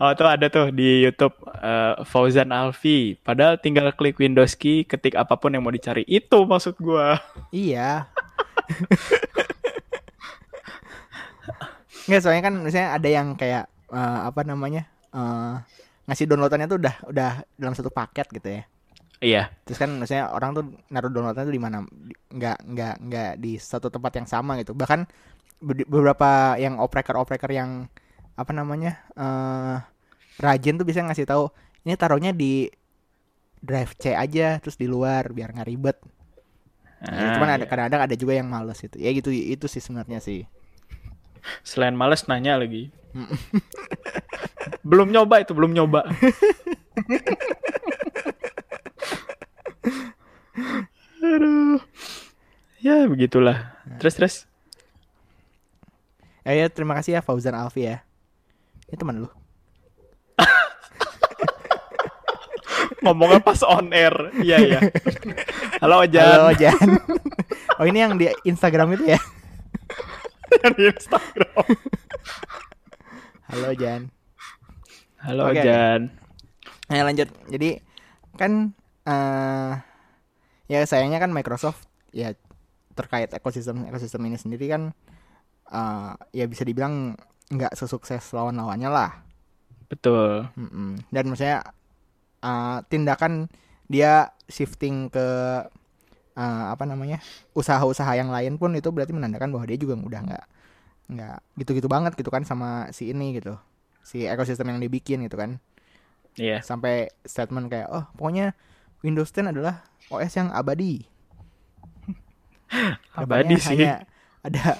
Oh tuh ada tuh di YouTube uh, Fauzan Alfi. Padahal tinggal klik Windows key, ketik apa pun yang mau dicari. Itu maksud gua. Iya. Nggak soalnya kan misalnya ada yang kayak uh, apa namanya uh, ngasih downloadannya tuh udah udah dalam satu paket gitu ya. Iya. Terus kan maksudnya orang tuh naruh downloadnya tuh di mana? Nggak nggak nggak di satu tempat yang sama gitu. Bahkan beberapa yang operator-operator yang apa namanya uh, rajin tuh bisa ngasih tahu ini taruhnya di drive C aja terus di luar biar nggak ribet. Nah, ah, cuman ada iya. kadang-kadang ada juga yang males itu. Ya gitu itu sih sebenarnya sih. Selain males nanya lagi. (laughs) belum nyoba itu belum nyoba. (laughs) Aduh. Ya begitulah. Terus terus. Ya, ya terima kasih ya Fauzan Alfi ya. Ini teman lu. Ngomongnya pas on air. Iya iya. Halo Jan. Halo Jan. Oh ini yang di Instagram itu ya? di Instagram. Halo Jan. Halo Oke. Jan. Nah lanjut. Jadi kan uh, ya sayangnya kan Microsoft ya terkait ekosistem ekosistem ini sendiri kan uh, ya bisa dibilang nggak sesukses lawan-lawannya lah betul mm -mm. dan maksudnya uh, tindakan dia shifting ke uh, apa namanya usaha-usaha yang lain pun itu berarti menandakan bahwa dia juga udah nggak nggak gitu-gitu banget gitu kan sama si ini gitu si ekosistem yang dibikin gitu kan iya yeah. sampai statement kayak oh pokoknya Windows 10 adalah OS yang abadi. (laughs) abadi sih. Hanya ada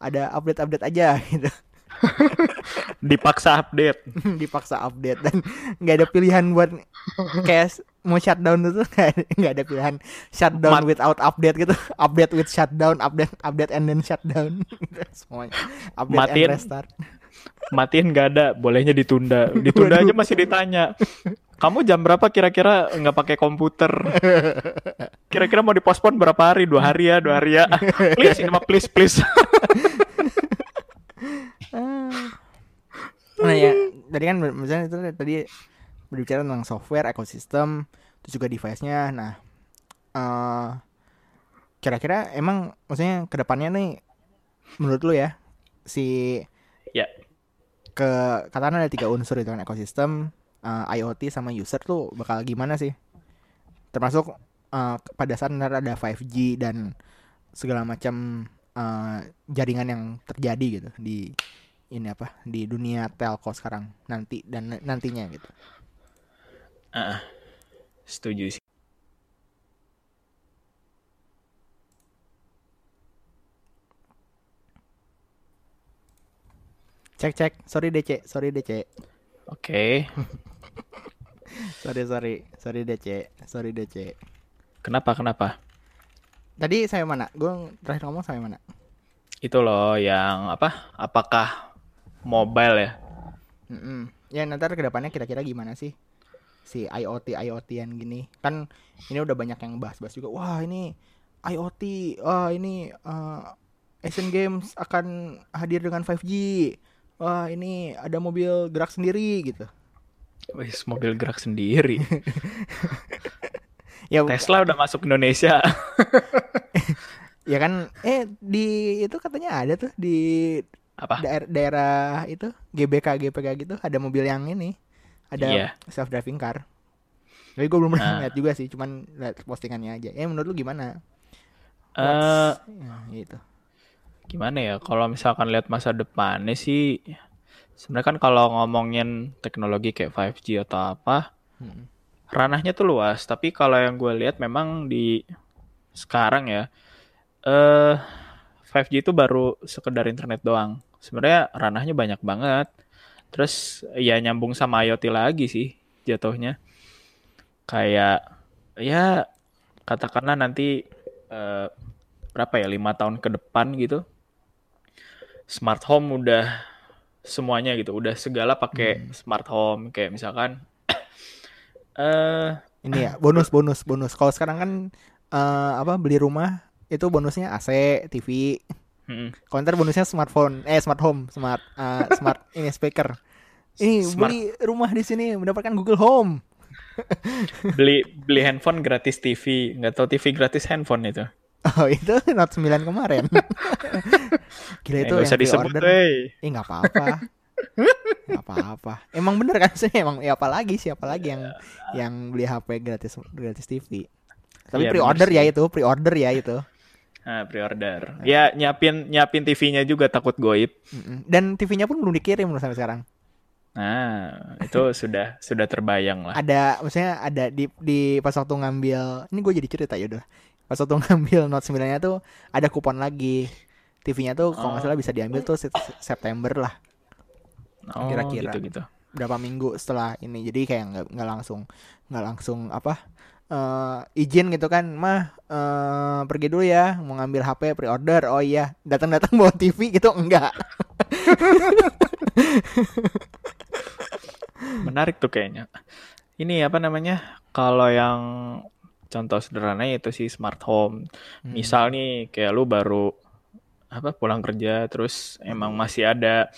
ada update-update aja gitu. (laughs) Dipaksa update. (laughs) Dipaksa update dan nggak ada pilihan buat kayak mau shutdown itu (laughs) nggak ada pilihan shutdown Mat without update gitu update with shutdown update update and then shutdown semuanya update matiin, and restart matiin nggak ada bolehnya ditunda ditunda aja masih ditanya kamu jam berapa kira-kira nggak pakai komputer? Kira-kira mau dipospon berapa hari? Dua hari ya, dua hari ya. please, ini mah please, please. Nah ya, tadi kan misalnya itu tadi berbicara tentang software, ekosistem, terus juga device-nya. Nah, uh, kira-kira emang maksudnya ke depannya nih, menurut lu ya, si ya ke katanya ada tiga unsur itu kan ekosistem, uh, IoT sama user tuh bakal gimana sih? Termasuk uh, pada saat ada 5G dan segala macam uh, jaringan yang terjadi gitu di ini apa di dunia telco sekarang nanti dan nantinya gitu. Uh, setuju sih. Cek cek, sorry DC, sorry DC. Oke. Okay. (laughs) sorry sorry, sorry DC, sorry DC. Kenapa kenapa? Tadi saya mana? Gue terakhir ngomong sampai mana? Itu loh yang apa? Apakah mobile ya. Mm -mm. Ya nanti ke depannya kira-kira gimana sih si IoT IoTan gini kan ini udah banyak yang bahas-bahas juga wah ini IoT wah ini uh, Asian Games akan hadir dengan 5G wah ini ada mobil gerak sendiri gitu Wih, mobil gerak sendiri (laughs) ya Tesla udah masuk Indonesia (laughs) ya kan eh di itu katanya ada tuh di apa daerah, daerah itu GBK GPK gitu ada mobil yang ini ada yeah. self driving car tapi gue belum pernah nah. lihat juga sih cuman lihat postingannya aja ya menurut lu gimana uh, ya, gitu gimana ya kalau misalkan lihat masa depannya sih sebenarnya kan kalau ngomongin teknologi kayak 5G atau apa hmm. Ranahnya tuh luas tapi kalau yang gue lihat memang di sekarang ya eh uh, 5G itu baru sekedar internet doang. Sebenarnya ranahnya banyak banget. Terus ya nyambung sama IoT lagi sih jatuhnya. Kayak ya katakanlah nanti uh, berapa ya lima tahun ke depan gitu smart home udah semuanya gitu udah segala pakai hmm. smart home. Kayak misalkan uh, ini ya bonus bonus bonus kalau sekarang kan uh, apa beli rumah itu bonusnya AC TV Hmm. Konter bonusnya smartphone, eh smart home, smart uh, smart (laughs) ini speaker. Ini smart. beli rumah di sini mendapatkan Google Home. (laughs) beli beli handphone gratis TV, nggak tahu TV gratis handphone itu. Oh itu Note 9 kemarin. (laughs) Gila itu eh, yang disebut, order. Eh nggak apa-apa. Apa-apa. Emang bener kan sih emang ya apalagi siapa lagi yang yang beli HP gratis gratis TV. Tapi ya, pre-order ya itu, pre-order ya itu. Nah, pre-order. Ya nyiapin nyiapin TV-nya juga takut goib. Dan TV-nya pun belum dikirim sampai sekarang. Nah, itu (laughs) sudah sudah terbayang lah. Ada maksudnya ada di di pas waktu ngambil ini gue jadi cerita ya udah. Pas waktu (laughs) ngambil Note 9-nya tuh ada kupon lagi. TV-nya tuh kalau nggak oh. salah bisa diambil tuh September lah. Oh, kira-kira. gitu gitu. Berapa minggu setelah ini. Jadi kayak nggak nggak langsung nggak langsung apa? uh, izin gitu kan mah uh, pergi dulu ya mau ngambil HP pre-order oh iya datang-datang bawa TV gitu enggak (laughs) menarik tuh kayaknya ini apa namanya kalau yang contoh sederhana itu sih smart home hmm. misal nih kayak lu baru apa pulang kerja terus emang masih ada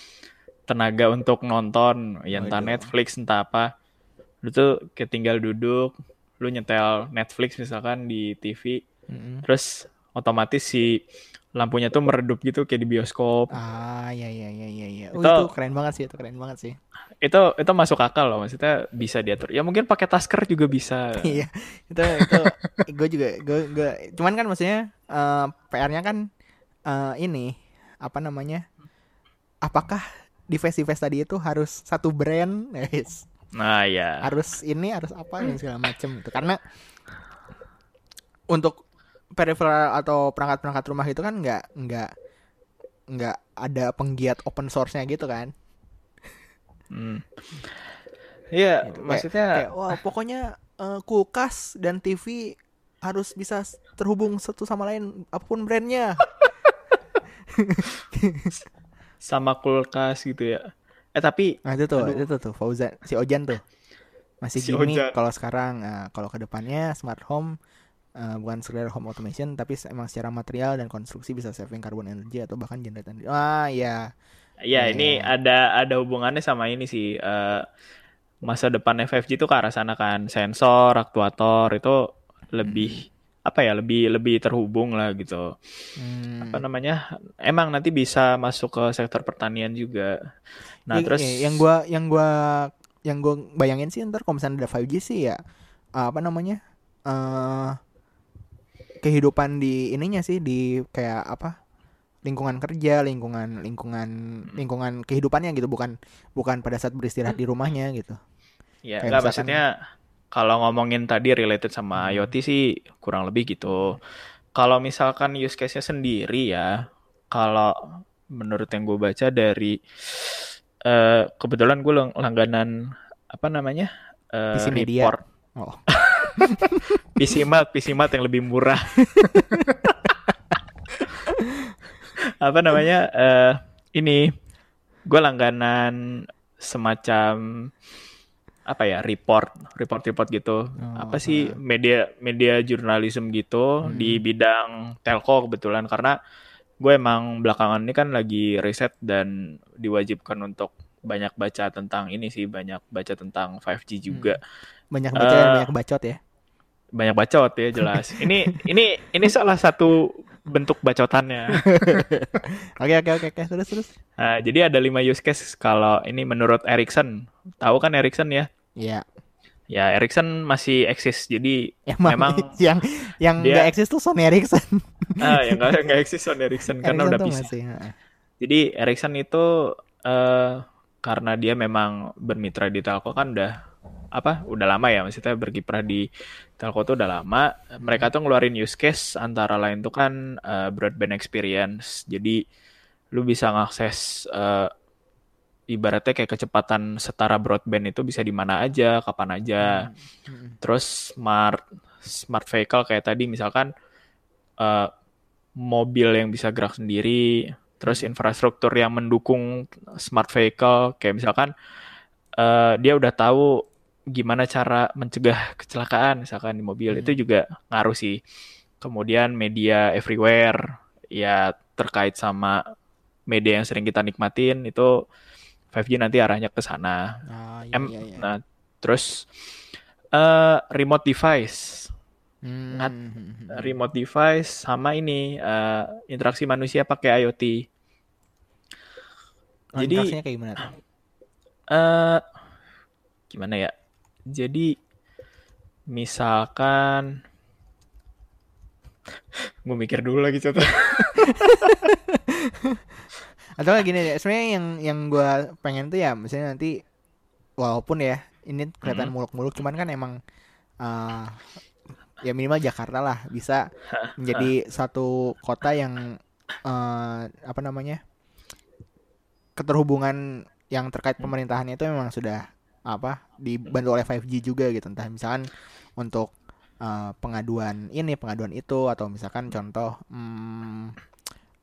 tenaga untuk nonton. Ya entah Netflix entah apa. Lu tuh kayak tinggal duduk lu nyetel Netflix misalkan di TV mm-hmm. terus otomatis si lampunya tuh meredup gitu kayak di bioskop. Ah ya ya ya ya ya. Oh, itu, itu keren banget sih itu keren banget sih. Itu itu masuk akal loh maksudnya bisa diatur. Ya mungkin pakai tasker juga bisa. (laughs) Iya itu itu gue juga gue gue cuman kan maksudnya uh, eh, PR-nya kan uh, ini apa namanya apakah device-device tadi itu harus satu brand (laughs) guys Nah ya. Harus ini harus apa dan segala macam itu karena untuk peripheral atau perangkat-perangkat rumah itu kan nggak nggak nggak ada penggiat open source-nya gitu kan. Hmm. Iya, gitu. maksudnya kayak, wah pokoknya uh, kulkas dan TV harus bisa terhubung satu sama lain apa pun brandnya. (laughs) sama kulkas gitu ya. Eh tapi nah, itu tuh, aduh. itu tuh Fauzan si Ojan tuh. Masih si gini kalau sekarang nah, kalau ke depannya smart home uh, bukan sekedar home automation tapi emang secara material dan konstruksi bisa saving carbon energy atau bahkan generate energy. Ah ya. Ya, ya ini ya. ada ada hubungannya sama ini sih uh, masa depan 5G itu ke arah sana kan sensor, aktuator itu lebih hmm apa ya lebih lebih terhubung lah gitu. Hmm. apa namanya emang nanti bisa masuk ke sektor pertanian juga. Nah ya, terus ya, yang gua yang gua yang gua bayangin sih ntar kalau misalnya ada 5G sih ya apa namanya uh, kehidupan di ininya sih di kayak apa lingkungan kerja lingkungan lingkungan lingkungan kehidupannya gitu bukan bukan pada saat beristirahat di rumahnya gitu. Ya nggak maksudnya kalau ngomongin tadi related sama hmm. IoT sih kurang lebih gitu kalau misalkan use case-nya sendiri ya kalau menurut yang gue baca dari uh, kebetulan gue langganan apa namanya uh, PC Media. report oh. (laughs) PC Mat PC Mat yang lebih murah (laughs) apa namanya uh, ini gue langganan semacam apa ya report report report gitu oh, apa sih media media jurnalisme gitu hmm. di bidang telco kebetulan karena gue emang belakangan ini kan lagi riset dan diwajibkan untuk banyak baca tentang ini sih banyak baca tentang 5G juga hmm. banyak baca uh, banyak bacot ya banyak bacot ya jelas (laughs) ini ini ini salah satu bentuk bacotannya. (laughs) Oke oke oke oke terus terus. Nah, jadi ada lima use case kalau ini menurut Ericsson. Tahu kan Ericsson ya? Iya. Ya Ericsson masih eksis jadi ya, memang (laughs) yang yang nggak eksis tuh Sony Ericsson. (laughs) ah yang nggak nggak eksis Sony Ericsson karena udah bisa. Jadi Ericsson itu uh, karena dia memang bermitra di telco kan udah apa udah lama ya maksudnya berkiprah di telco tuh udah lama mereka tuh ngeluarin use case antara lain tuh kan uh, broadband experience jadi lu bisa ngakses uh, ibaratnya kayak kecepatan setara broadband itu bisa di mana aja kapan aja hmm. Hmm. terus smart smart vehicle kayak tadi misalkan uh, mobil yang bisa gerak sendiri terus infrastruktur yang mendukung smart vehicle kayak misalkan uh, dia udah tahu gimana cara mencegah kecelakaan misalkan di mobil hmm. itu juga ngaruh sih. Kemudian media everywhere ya terkait sama media yang sering kita nikmatin itu 5G nanti arahnya ke sana. Ah, iya, iya, iya. Nah, terus uh, remote device. Hmm. Ngat, remote device sama ini uh, interaksi manusia pakai IoT. Oh, Jadi kayak gimana? Uh, gimana ya? Jadi misalkan gue mikir dulu lagi contoh. (laughs) (laughs) Atau gini deh, sebenarnya yang yang gue pengen tuh ya misalnya nanti walaupun ya ini kelihatan mm-hmm. muluk-muluk cuman kan emang uh, ya minimal Jakarta lah bisa (laughs) menjadi satu kota yang uh, apa namanya keterhubungan yang terkait pemerintahannya itu memang sudah apa dibantu oleh 5G juga gitu entah misalkan untuk uh, pengaduan ini pengaduan itu atau misalkan contoh hmm,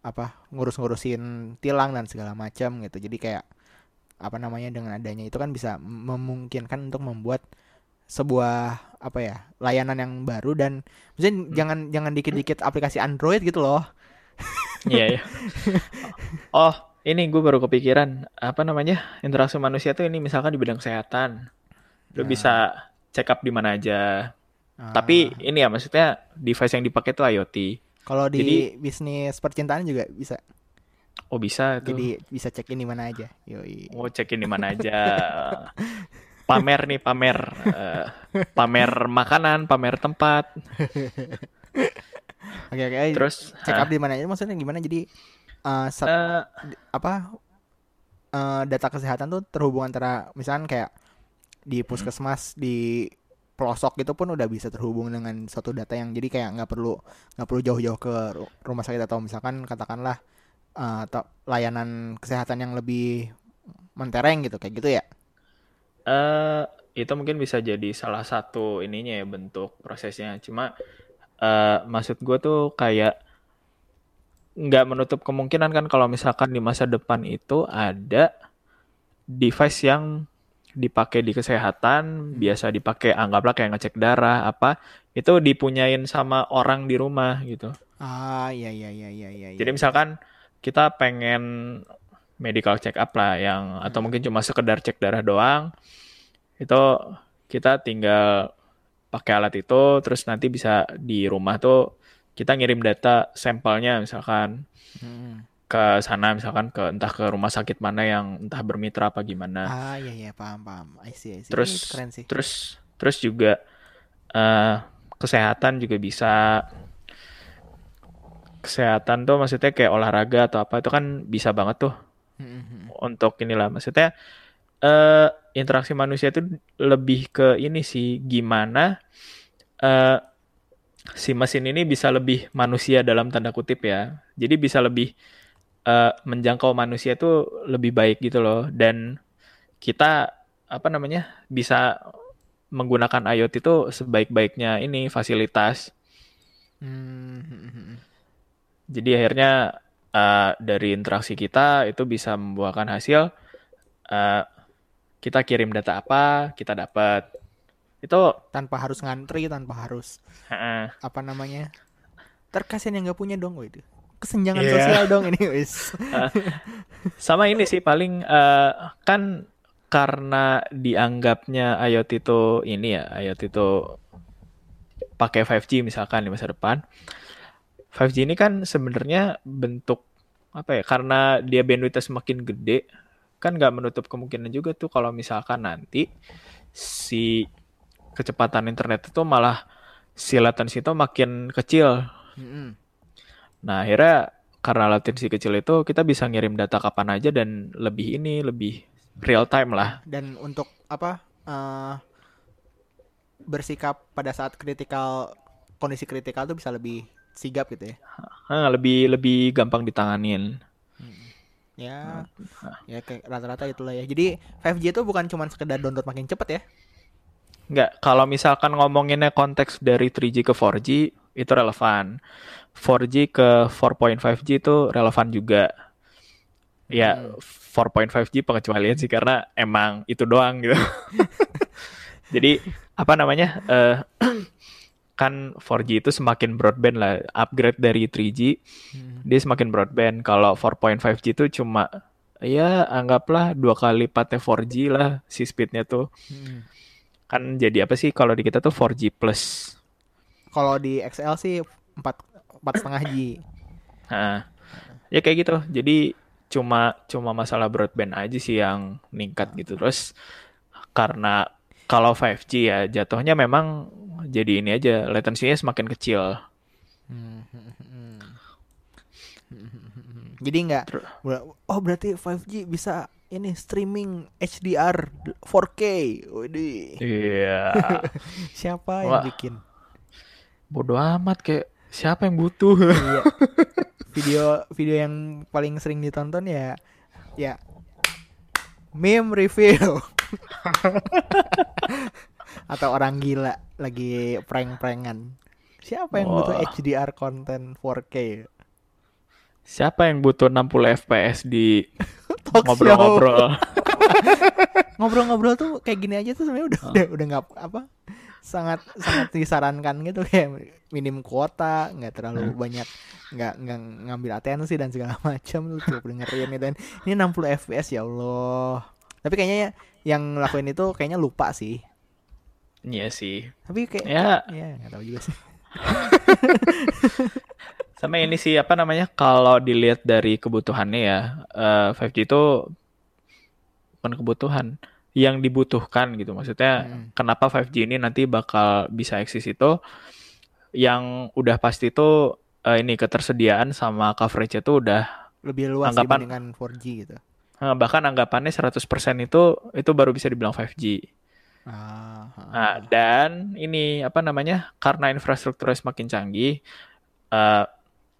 apa ngurus-ngurusin tilang dan segala macam gitu jadi kayak apa namanya dengan adanya itu kan bisa memungkinkan untuk membuat sebuah apa ya layanan yang baru dan misalnya hmm. jangan jangan dikit-dikit aplikasi Android gitu loh (laughs) iya yeah, oh ini gue baru kepikiran apa namanya interaksi manusia tuh ini misalkan di bidang kesehatan lo nah. bisa check up di mana aja ah. tapi ini ya maksudnya device yang dipakai tuh IoT kalau di Jadi, bisnis percintaan juga bisa Oh bisa tuh. Jadi bisa check in di mana aja. Yoi. Oh check in di mana aja. (laughs) pamer nih pamer, uh, pamer makanan, pamer tempat. (laughs) Oke oke. Terus check up uh, di mana aja maksudnya gimana? Jadi uh, set, uh, apa uh, data kesehatan tuh terhubung antara misalkan kayak di puskesmas hmm. di pelosok itu pun udah bisa terhubung dengan suatu data yang jadi kayak nggak perlu nggak perlu jauh-jauh ke rumah sakit atau misalkan katakanlah uh, layanan kesehatan yang lebih mentereng gitu kayak gitu ya? Uh, itu mungkin bisa jadi salah satu ininya ya bentuk prosesnya. Cuma uh, maksud gue tuh kayak nggak menutup kemungkinan kan kalau misalkan di masa depan itu ada device yang dipakai di kesehatan, biasa dipakai anggaplah kayak ngecek darah apa, itu dipunyain sama orang di rumah gitu. Ah, iya iya iya iya iya. Jadi misalkan kita pengen medical check up lah yang atau mungkin cuma sekedar cek darah doang, itu kita tinggal pakai alat itu terus nanti bisa di rumah tuh kita ngirim data sampelnya misalkan hmm. Ke sana misalkan ke entah ke rumah sakit mana yang entah bermitra apa gimana. Ah iya iya paham paham. I see, I see. Terus keren sih. terus terus juga uh, kesehatan juga bisa kesehatan tuh maksudnya kayak olahraga atau apa itu kan bisa banget tuh hmm. untuk inilah maksudnya uh, interaksi manusia itu lebih ke ini sih gimana uh, si mesin ini bisa lebih manusia dalam tanda kutip ya jadi bisa lebih uh, menjangkau manusia itu lebih baik gitu loh dan kita apa namanya bisa menggunakan IoT itu sebaik-baiknya ini fasilitas. Hmm. Jadi akhirnya uh, dari interaksi kita itu bisa membuahkan hasil uh, kita kirim data apa kita dapat itu tanpa harus ngantri tanpa harus uh, apa namanya terkasihan yang nggak punya dong itu kesenjangan yeah. sosial dong ini (laughs) wis uh, sama ini sih paling uh, kan karena dianggapnya IoT itu ini ya, IoT itu pakai 5G misalkan di masa depan. 5G ini kan sebenarnya bentuk apa ya? Karena dia bandwidthnya semakin gede, kan nggak menutup kemungkinan juga tuh kalau misalkan nanti si kecepatan internet itu malah si latency itu makin kecil. Mm-hmm. Nah akhirnya karena latensi kecil itu kita bisa ngirim data kapan aja dan lebih ini lebih real time lah. Dan untuk apa uh, bersikap pada saat kritikal kondisi kritikal tuh bisa lebih sigap gitu ya. Ha, lebih lebih gampang ditanganin. Hmm. Ya, ya kayak rata-rata itulah ya. Jadi 5G itu bukan cuma sekedar download makin cepet ya? Enggak, kalau misalkan ngomonginnya konteks dari 3G ke 4G itu relevan. 4G ke 4.5G itu relevan juga. Ya, hmm. 4.5G pengecualian sih karena emang itu doang gitu. (laughs) Jadi apa namanya? Uh, kan 4G itu semakin broadband lah, upgrade dari 3G, hmm. dia semakin broadband. Kalau 4.5G itu cuma ya anggaplah dua kali lipatnya 4G lah si speednya tuh. Hmm. Kan jadi apa sih kalau di kita tuh 4G plus. Kalau di XL sih empat empat setengah G. Nah, ya kayak gitu. Jadi cuma cuma masalah broadband aja sih yang meningkat gitu terus karena kalau 5G ya jatuhnya memang jadi ini aja latensinya semakin kecil (laughs) jadi nggak oh berarti 5G bisa ini streaming HDR 4K Waduh. iya (laughs) siapa yang Wah. bikin bodoh amat kayak siapa yang butuh? Iya. (laughs) Video video yang paling sering ditonton ya ya. Meme review (laughs) atau orang gila lagi prank-prankan. Siapa yang oh. butuh HDR konten 4K siapa yang butuh 60 fps di (laughs) ngobrol-ngobrol? Ngobrol-ngobrol tuh kayak gini aja tuh sebenarnya udah oh. udah udah nggak apa sangat sangat disarankan gitu. Kayak minim kuota nggak terlalu hmm. banyak nggak nggak ngambil atensi dan segala (laughs) macam tuh cukup dengerin dan ini 60 fps ya Allah. Tapi kayaknya ya, yang lakuin itu kayaknya lupa sih. Iya sih. Tapi kayak ya. ya nggak tahu juga sih. (laughs) Sama ini sih apa namanya kalau dilihat dari kebutuhannya ya uh, eh, 5G itu bukan kebutuhan yang dibutuhkan gitu maksudnya hmm. kenapa 5G ini nanti bakal bisa eksis itu yang udah pasti itu uh, ini ketersediaan sama coverage itu udah lebih luas anggapan, dengan 4G gitu. Uh, bahkan anggapannya 100% itu itu baru bisa dibilang 5G. Ah, ah, nah, dan ini apa namanya? Karena infrastrukturnya semakin canggih, uh,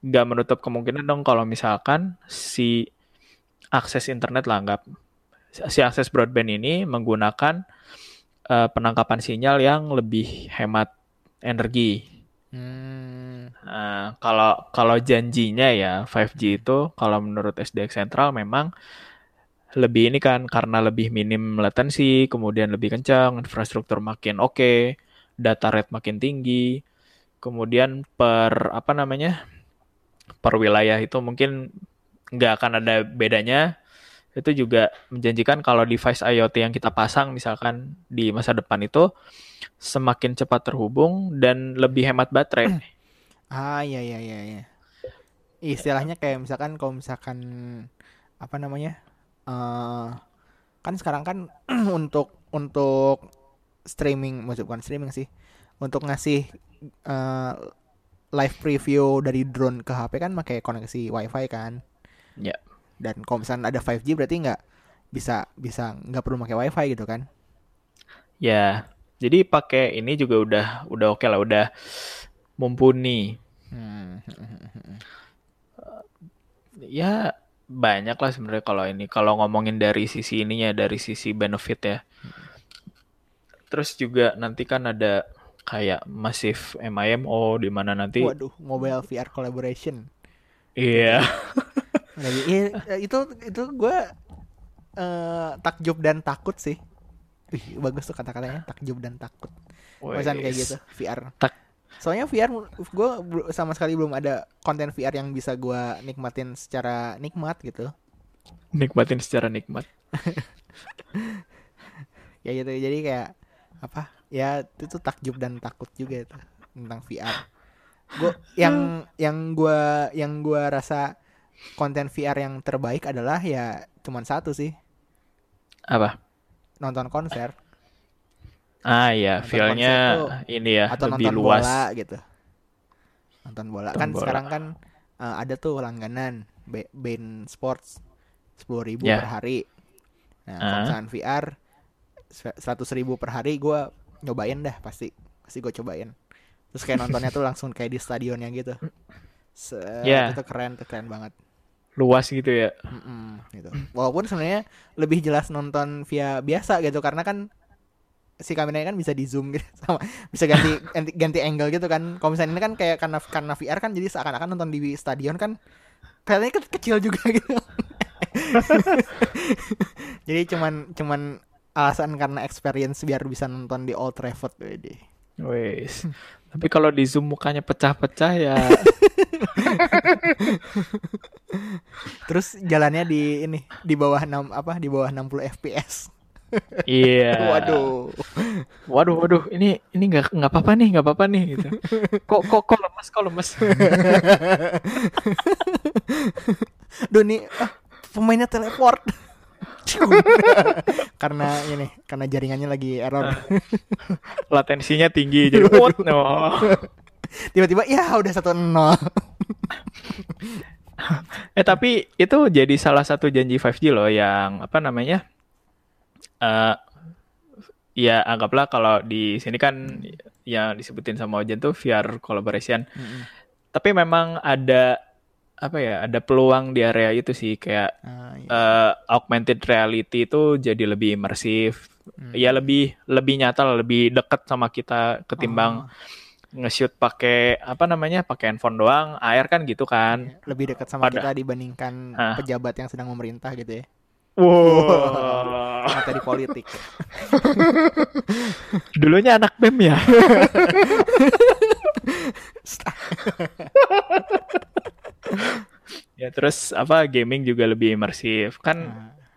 nggak menutup kemungkinan dong kalau misalkan si akses internet lah anggap si akses broadband ini menggunakan uh, penangkapan sinyal yang lebih hemat energi. Hmm. Uh, kalau kalau janjinya ya 5G itu kalau menurut SDX Central memang lebih ini kan karena lebih minim latensi, kemudian lebih kencang, infrastruktur makin oke, okay, data rate makin tinggi, kemudian per apa namanya per wilayah itu mungkin nggak akan ada bedanya itu juga menjanjikan kalau device IoT yang kita pasang misalkan di masa depan itu semakin cepat terhubung dan lebih hemat baterai. (clears throat) Ah iya iya iya iya. Istilahnya kayak misalkan kalau misalkan apa namanya? Uh, kan sekarang kan (clears throat) untuk untuk streaming maksud bukan streaming sih. Untuk ngasih uh, live preview dari drone ke HP kan pakai koneksi WiFi kan. Ya. Dan kalau misalnya ada 5G berarti nggak bisa bisa nggak perlu pakai WiFi gitu kan? Ya, jadi pakai ini juga udah udah oke lah, udah mumpuni. Hmm. ya banyak lah sebenarnya kalau ini kalau ngomongin dari sisi ininya dari sisi benefit ya. Terus juga nanti kan ada kayak masif MIMO di mana nanti Waduh, mobile VR collaboration. Iya. Yeah. (laughs) itu itu gue uh, takjub dan takut sih. Wih, bagus tuh kata-katanya takjub dan takut. Pesan kayak gitu VR. Tak Soalnya VR gue sama sekali belum ada konten VR yang bisa gue nikmatin secara nikmat gitu. Nikmatin secara nikmat. (laughs) ya gitu jadi kayak apa ya itu tuh takjub dan takut juga itu tentang VR. Gue yang yang gue yang gue rasa konten VR yang terbaik adalah ya cuman satu sih. Apa? nonton konser. Ah iya, feelnya ini ya atau lebih nonton luas. bola gitu. Nonton bola nonton kan bola. sekarang kan uh, ada tuh langganan Bain Sports sepuluh ribu yeah. per hari. Nah, uh. kalau VR seratus ribu per hari gue nyobain dah pasti pasti gue cobain. Terus kayak nontonnya tuh (laughs) langsung kayak di stadionnya gitu. Se yeah. Itu keren, itu keren banget luas gitu ya. Mm-mm, gitu. Walaupun sebenarnya lebih jelas nonton via biasa gitu karena kan si kameranya kan bisa di zoom gitu (laughs) sama bisa ganti (laughs) ganti, ganti angle gitu kan. Kalau misalnya ini kan kayak karena karena VR kan jadi seakan-akan nonton di stadion kan kelihatannya ke kecil juga (laughs) gitu. jadi cuman cuman alasan karena experience biar bisa nonton di Old Trafford jadi. Wes. Tapi kalau di zoom mukanya pecah-pecah ya. (laughs) Terus jalannya di ini di bawah 6 apa? Di bawah 60 fps. Iya. Yeah. (laughs) Waduh. Waduh, waduh, ini ini nggak nggak apa-apa nih, nggak apa-apa nih gitu. Kok kok kok lemes, kok lemes. (laughs) Duh nih ah, pemainnya teleport. (laughs) karena ini karena jaringannya lagi error. (laughs) Latensinya tinggi jadi what? No. (laughs) Tiba-tiba ya udah satu nol. Eh tapi itu jadi salah satu janji 5G loh yang apa namanya uh, ya anggaplah kalau di sini kan yang disebutin sama Ojen tuh VR collaboration. Mm -hmm. tapi memang ada apa ya ada peluang di area itu sih kayak uh, iya. uh, augmented reality itu jadi lebih imersif hmm. ya lebih lebih nyata lebih deket sama kita ketimbang oh. nge-shoot pakai apa namanya pakai handphone doang air kan gitu kan iya, lebih dekat sama Pada, kita dibandingkan uh. pejabat yang sedang memerintah gitu ya Wow. Materi politik. (laughs) Dulunya anak BEM ya. (laughs) (laughs) ya terus apa gaming juga lebih imersif kan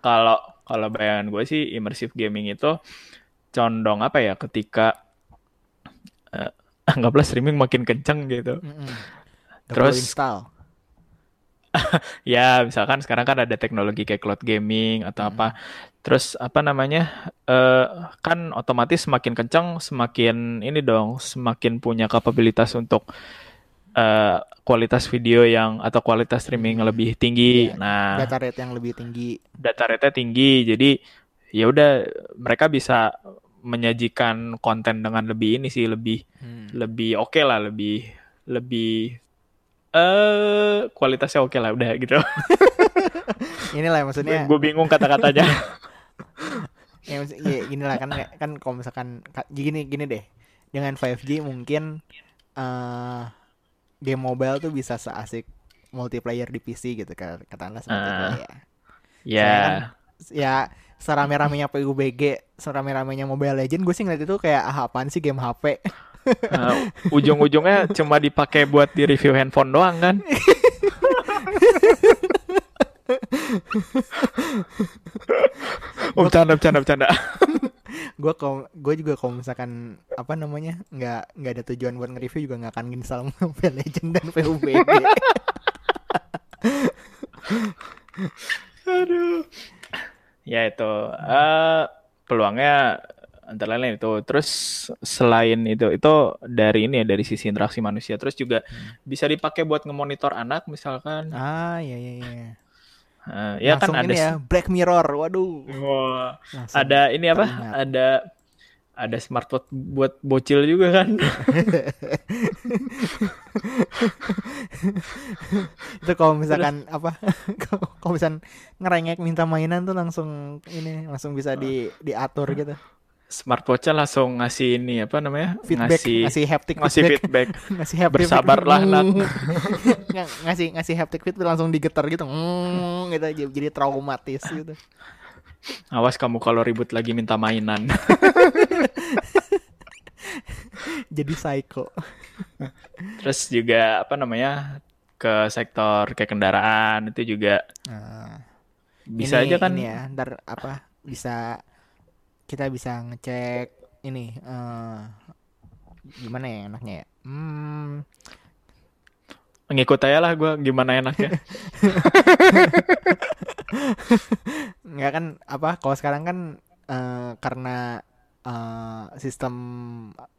kalau hmm. kalau bayangan gue sih imersif gaming itu condong apa ya ketika uh, (laughs) anggaplah streaming makin kenceng gitu mm -hmm. terus install (laughs) ya misalkan sekarang kan ada teknologi kayak cloud gaming atau hmm. apa terus apa namanya uh, kan otomatis semakin kencang semakin ini dong semakin punya kapabilitas untuk uh, kualitas video yang atau kualitas streaming lebih tinggi. Yeah, nah, data rate yang lebih tinggi. Data rate-nya tinggi. Jadi ya udah mereka bisa menyajikan konten dengan lebih ini sih lebih hmm. lebih oke okay lah, lebih lebih eh uh, kualitasnya oke okay lah udah gitu. (laughs) Inilah maksudnya. Gue bingung kata-katanya. (laughs) ya ya, gini lah kan kan kalau misalkan gini gini deh dengan 5G mungkin uh, game mobile tuh bisa seasik multiplayer di PC gitu kan katakanlah seperti uh, itu ya. Ya. Kan, ya serame-ramenya PUBG, serame-ramenya Mobile Legend, gue sih ngeliat itu kayak ah, apaan sih game HP. uh, ah, ujung-ujungnya (laughs) cuma dipakai buat di review handphone doang kan. (laughs) oh, bercanda, bercanda, bercanda (laughs) gue kalau gue juga kalau misalkan apa namanya nggak nggak ada tujuan buat nge-review juga nggak akan install Mobile (laughs) Legend dan PUBG (laughs) aduh ya itu uh, peluangnya antara lain itu. Terus selain itu itu dari ini ya dari sisi interaksi manusia. Terus juga hmm. bisa dipakai buat ngemonitor anak misalkan. Ah iya iya iya. Uh, ya kan Langsung ada ini ya Black Mirror. Waduh. Langsung ada ini apa? teringat. Ada ada smartwatch buat bocil juga kan. (laughs) itu kalau misalkan apa (laughs) kalau- kalau misalkan ngerengek minta mainan tuh langsung ini langsung bisa di diatur gitu Smartwatchnya langsung ngasih ini apa namanya? feedback ngasih ngasih haptic ngasih feedback feedback. (laughs) ngasih haptic Bersabarlah, Nat. (laughs) Ngasih ngasih haptic feedback langsung digetar gitu mm, gitu jadi, jadi traumatis gitu Awas kamu kalau ribut lagi minta mainan. (laughs) jadi psycho Terus juga apa namanya? ke sektor kayak kendaraan itu juga Nah, bisa ini- aja kan ini ya ntar apa bisa kita bisa ngecek ini eh gimana ya enaknya ya hmm, ngikut aja lah gue gimana enaknya. (laughs) nggak kan apa kalau sekarang kan eh, karena eh, sistem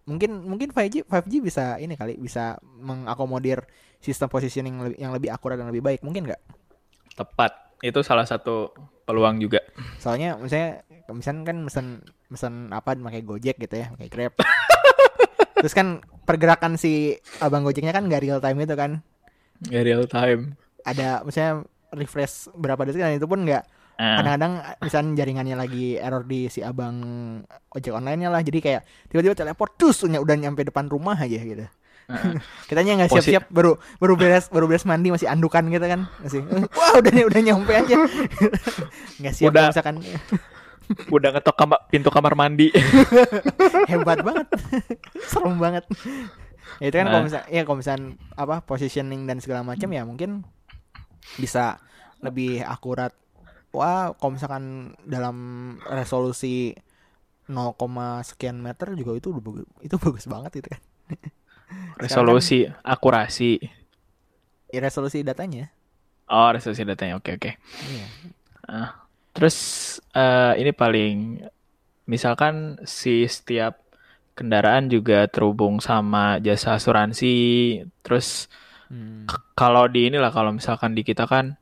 mungkin mungkin 5G 5G bisa ini kali bisa mengakomodir sistem positioning lebih- yang lebih akurat dan lebih baik mungkin nggak Tepat. Itu salah satu peluang juga. soalnya misalnya misalnya kan mesen mesen apa pakai Gojek gitu ya pakai Grab. (laughs) Terus kan pergerakan si abang Gojeknya kan nggak real time itu kan. Ya real time. ada misalnya refresh berapa detik dan itu pun nggak. Nah, kadang-kadang misalnya jaringannya lagi error di si abang ojek online-nya lah. Jadi kayak tiba-tiba teleport terus udah udah nyampe depan rumah aja gitu. Nah. (laughs) kitanya nggak siap-siap baru baru beres baru beres mandi masih andukan gitu kan. Masih (laughs) wah udah udah nyampe aja. Nggak siap Udah. misalkan udah ngetok kamar pintu kamar mandi. (laughs) hebat banget (laughs) serem banget ya itu kan kalau Nah. misalnya ya kalau misalnya apa positioning dan segala macam ya mungkin bisa lebih akurat wah kalau misalkan dalam resolusi 0, sekian meter juga itu udah bagus, itu bagus banget itu kan (laughs) Resolusi, akurasi. ya, resolusi datanya Oh, resolusi datanya. Oke, oke. iya Terus eh, ini paling misalkan si setiap kendaraan juga terhubung sama jasa asuransi. Terus Hmm. kalau di inilah kalau misalkan di kita kan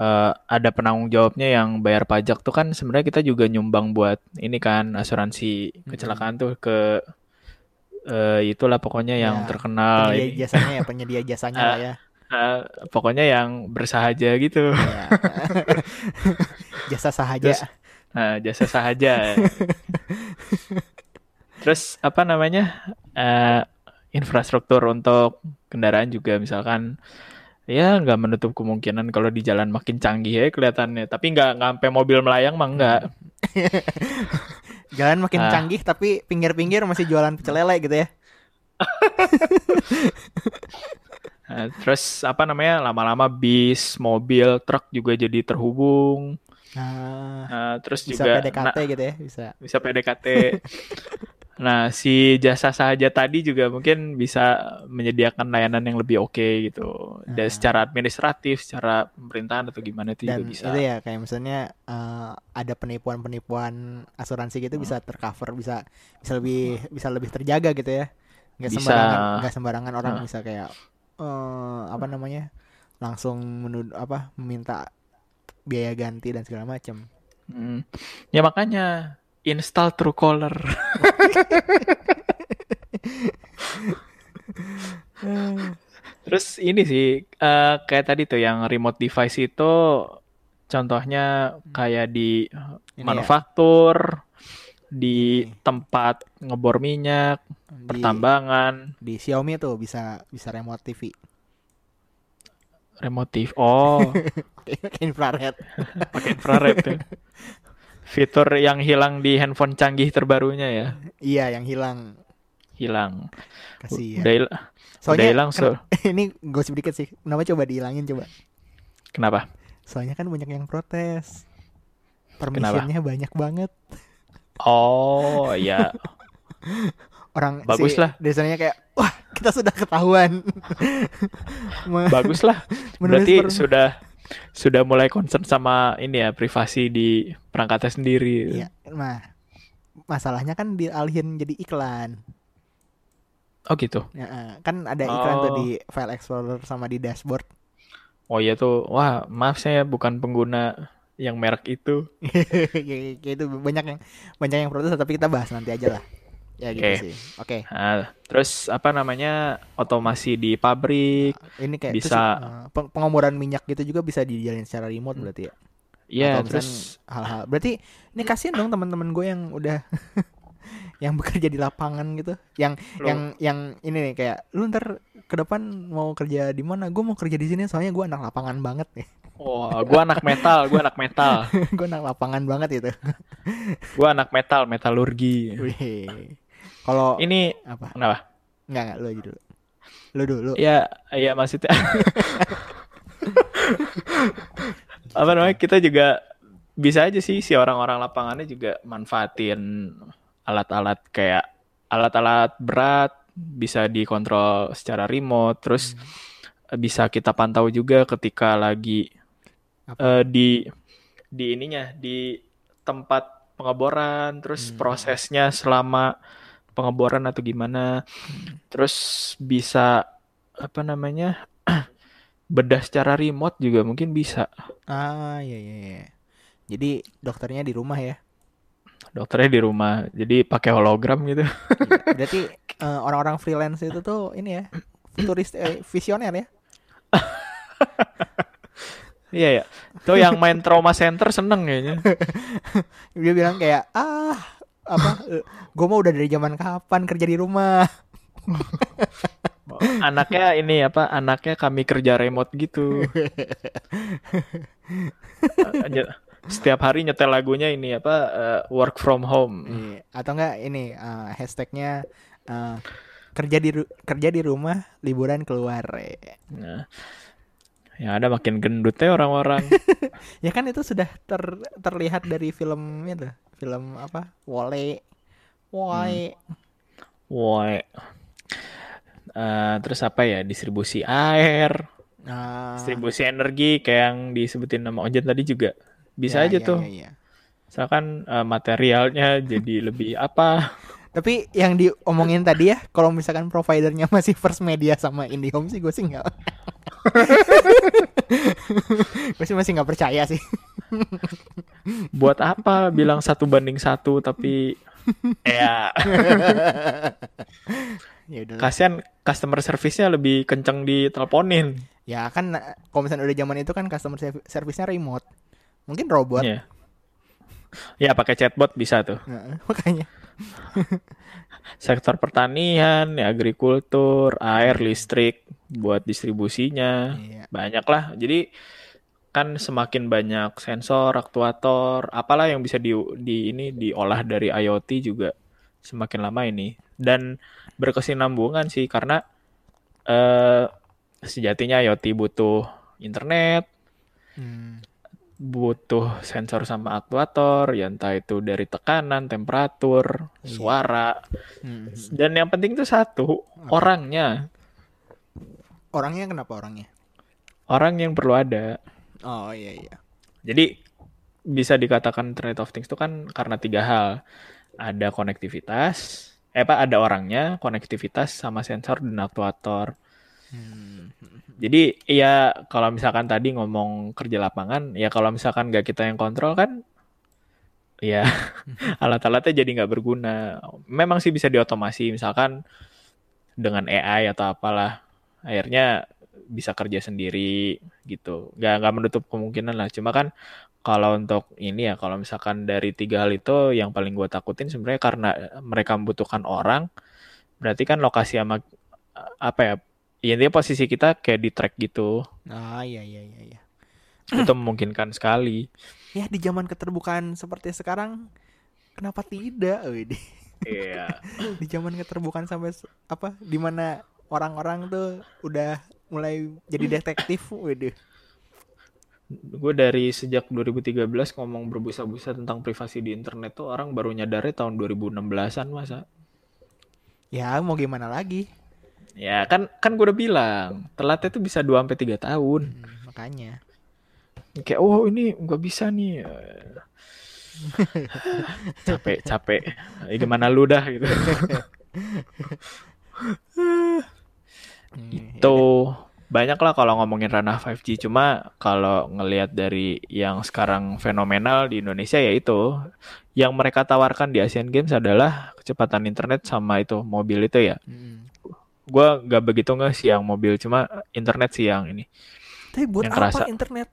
eh, ada penanggung jawabnya yang bayar pajak tuh kan sebenarnya kita juga nyumbang buat ini kan asuransi kecelakaan tuh ke eh, itulah pokoknya yang Ya, terkenal penyedia jasanya ya penyedia jasanya lah ya Eh, pokoknya yang bersahaja gitu. Ya. (laughs) jasa sahaja Terus- Nah, jasa sahaja. Terus apa namanya? Eh, infrastruktur untuk kendaraan juga misalkan ya nggak menutup kemungkinan kalau di jalan makin canggih ya kelihatannya. Tapi nggak sampai mobil melayang mah nggak. (laughs) jalan makin Ah. canggih tapi pinggir-pinggir masih jualan pecel lele gitu ya (laughs) Nah, terus apa namanya? Lama-lama bis, mobil, truk juga jadi terhubung. nah Nah, terus bisa juga PDKT nah, gitu ya bisa bisa PDKT. Nah, si jasa sahaja tadi juga mungkin bisa menyediakan layanan yang lebih oke gitu. Dan Ah. secara administratif, secara pemerintahan atau gimana itu dan juga bisa. itu ya kayak misalnya eh, ada penipuan-penipuan asuransi gitu bisa tercover bisa bisa lebih bisa lebih terjaga gitu ya nggak Bisa. sembarangan nggak sembarangan orang Ah. bisa kayak eh, apa namanya langsung menuduh apa meminta biaya ganti dan segala macam Hmm. Ya makanya install Truecaller. (laughs) Terus ini sih eh, kayak tadi tuh yang remote device itu contohnya kayak di Ini ya. Di Ini. tempat ngebor minyak, di pertambangan, di Xiaomi tuh bisa bisa remote TV remote TV. Oh, (laughs) Kayak infrared pakai infrared ya. Fitur yang hilang di handphone canggih terbarunya ya, iya yang hilang hilang. kasih Udah hil- soalnya udah hilang so. (laughs) ini gosip dikit sih kenapa coba dihilangin coba Kenapa? soalnya kan banyak yang protes permissionnya banyak banget Oh, ya. (laughs) orang Bagus si lah. desanya kayak wah kita sudah ketahuan (laughs) Bagus lah. Berarti per- sudah sudah mulai concern sama ini ya privasi di perangkatnya sendiri. Iya, nah masalahnya kan dialihin jadi iklan. Oh gitu. Ya, kan ada iklan tuh Oh. di file explorer sama di dashboard. Oh iya tuh. Wah, maaf saya bukan pengguna yang merek itu. Kayak (laughs) kayak itu banyak yang banyak yang protes tapi kita bahas nanti aja lah. Ya gitu Oke. sih. Oke. Nah, terus apa namanya? Otomasi di pabrik. Ini kayak terus, Bisa- eh, peng- pengoboran minyak gitu juga bisa dijalin secara remote berarti ya. Iya, Atau terus hal-hal. Berarti ini kasihan dong teman-teman gue yang udah (laughs) yang bekerja di lapangan gitu. Yang Loh. yang yang ini nih kayak lu ntar ke depan mau kerja di mana? Gue mau kerja di sini soalnya gue anak lapangan banget nih. Wah, gua anak metal, gua anak metal. (laughs) gue anak lapangan banget gitu. (laughs) Gua anak metal, metalurgi. Kalau Ini apa? kenapa? Enggak enggak lu aja dulu. Lu dulu. Ya, ya maksudnya (laughs) apa namanya? Kita juga bisa aja sih si orang-orang lapangannya juga manfaatin alat-alat kayak alat-alat berat bisa dikontrol secara remote, terus bisa kita pantau juga ketika lagi Eh, di di ininya di tempat pengeboran, terus Hmm. prosesnya selama pengeboran atau gimana, terus bisa apa namanya (clears throat) bedah secara remote juga mungkin bisa. Ah, iya iya iya. Jadi dokternya di rumah ya. Dokternya di rumah, jadi pakai hologram gitu. Gila. (laughs) Berarti eh, orang-orang freelance itu tuh ini ya, futuris eh, visioner ya. (laughs) Iya ya. Tuh yang main trauma center seneng kayaknya. (laughs) Dia bilang kayak ah apa gue mau udah dari zaman kapan kerja di rumah Anaknya ini apa? Anaknya kami kerja remote gitu. (laughs) Setiap hari nyetel lagunya ini apa? eh, work from home. Iya. atau enggak ini eh, hashtagnya eh, kerja di kerja di rumah liburan keluar Eh, Nah, yang ada makin gendut ya orang-orang. (laughs) ya kan itu sudah ter- terlihat dari film itu film apa Wole Wole Woi. Eh, terus apa ya? Distribusi air, nah distribusi energi kayak yang disebutin nama Ojen tadi juga bisa ya, aja ya, tuh. ya, ya. Misalkan eh, materialnya jadi (laughs) lebih apa? Tapi yang diomongin tadi ya, kalau misalkan providernya masih First Media sama IndiHome sih gue sih nggak. (laughs) gue sih masih nggak percaya sih. (laughs) Buat apa bilang satu banding satu tapi (laughs) ya ya kasihan customer service-nya lebih kenceng diteleponin. Ya kan eh, kalau misalnya udah zaman itu kan customer serv- service-nya remote. Mungkin robot. Ya. Ya pakai chatbot bisa tuh. Nah, makanya. Sektor pertanian, ya, agrikultur, air, listrik buat distribusinya. Iya. Banyak lah. Jadi kan semakin banyak sensor, aktuator, apalah yang bisa di, di ini diolah dari IoT juga semakin lama ini. Dan berkesinambungan sih karena eh sejatinya IoT butuh internet, Hmm. Butuh sensor sama aktuator, ya entah itu dari tekanan, temperatur, Iya. suara. Hmm. Dan yang penting itu satu, orangnya. Orangnya kenapa orangnya? Orang yang perlu ada. Oh iya iya. Jadi bisa dikatakan Internet of Things itu kan karena tiga hal. Ada konektivitas, eh apa ada orangnya, konektivitas sama sensor dan aktuator. Hmm. Jadi ya kalau misalkan tadi ngomong kerja lapangan, ya kalau misalkan nggak kita yang kontrol kan, ya (laughs) alat-alatnya jadi nggak berguna. Memang sih bisa diotomasi, misalkan dengan AI atau apalah, akhirnya bisa kerja sendiri gitu. Nggak nggak menutup kemungkinan lah. Cuma kan kalau untuk ini ya, kalau misalkan dari tiga hal itu yang paling gue takutin sebenarnya karena mereka membutuhkan orang, berarti kan lokasi sama apa ya ya intinya posisi kita kayak di track gitu. Ah iya iya iya iya. itu memungkinkan sekali. Ya di zaman keterbukaan seperti sekarang kenapa tidak? Wih, iya. (laughs) Di zaman keterbukaan sampai apa di mana orang-orang tuh udah mulai jadi detektif waduh gue dari sejak 2013 ngomong berbusa-busa tentang privasi di internet tuh orang baru nyadarnya tahun 2016an masa? Ya mau gimana lagi ya kan kan gue udah bilang telatnya tuh bisa 2 sampai tiga tahun. Hmm, makanya. Kayak oh ini nggak bisa nih. (laughs) Capek capek. Gimana lu dah? Gitu. (laughs) Itu banyak lah kalau ngomongin ranah 5G cuma kalau ngelihat dari yang sekarang fenomenal di Indonesia yaitu yang mereka tawarkan di Asian Games adalah kecepatan internet sama itu mobil itu ya. Hmm. Gue nggak begitu nggak sih yang mobil cuma internet sih yang ini tapi buat yang apa kerasa. internet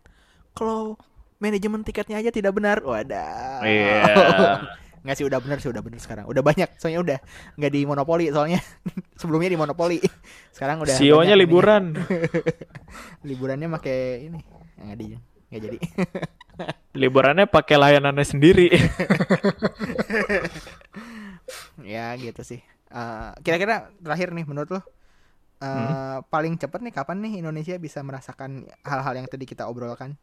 kalau manajemen tiketnya aja tidak benar wadah iya yeah. (laughs) Nggak sih udah bener sih udah bener sekarang. Udah banyak soalnya udah nggak di monopoli soalnya (laughs) sebelumnya di monopoli. Sekarang udah CEO-nya liburan. (laughs) Liburannya pakai ini nggak di nggak jadi. Liburannya pakai layanannya sendiri. ya gitu sih. Eh, kira-kira terakhir nih menurut lo uh, hmm? paling cepat nih kapan nih Indonesia bisa merasakan hal-hal yang tadi kita obrolkan?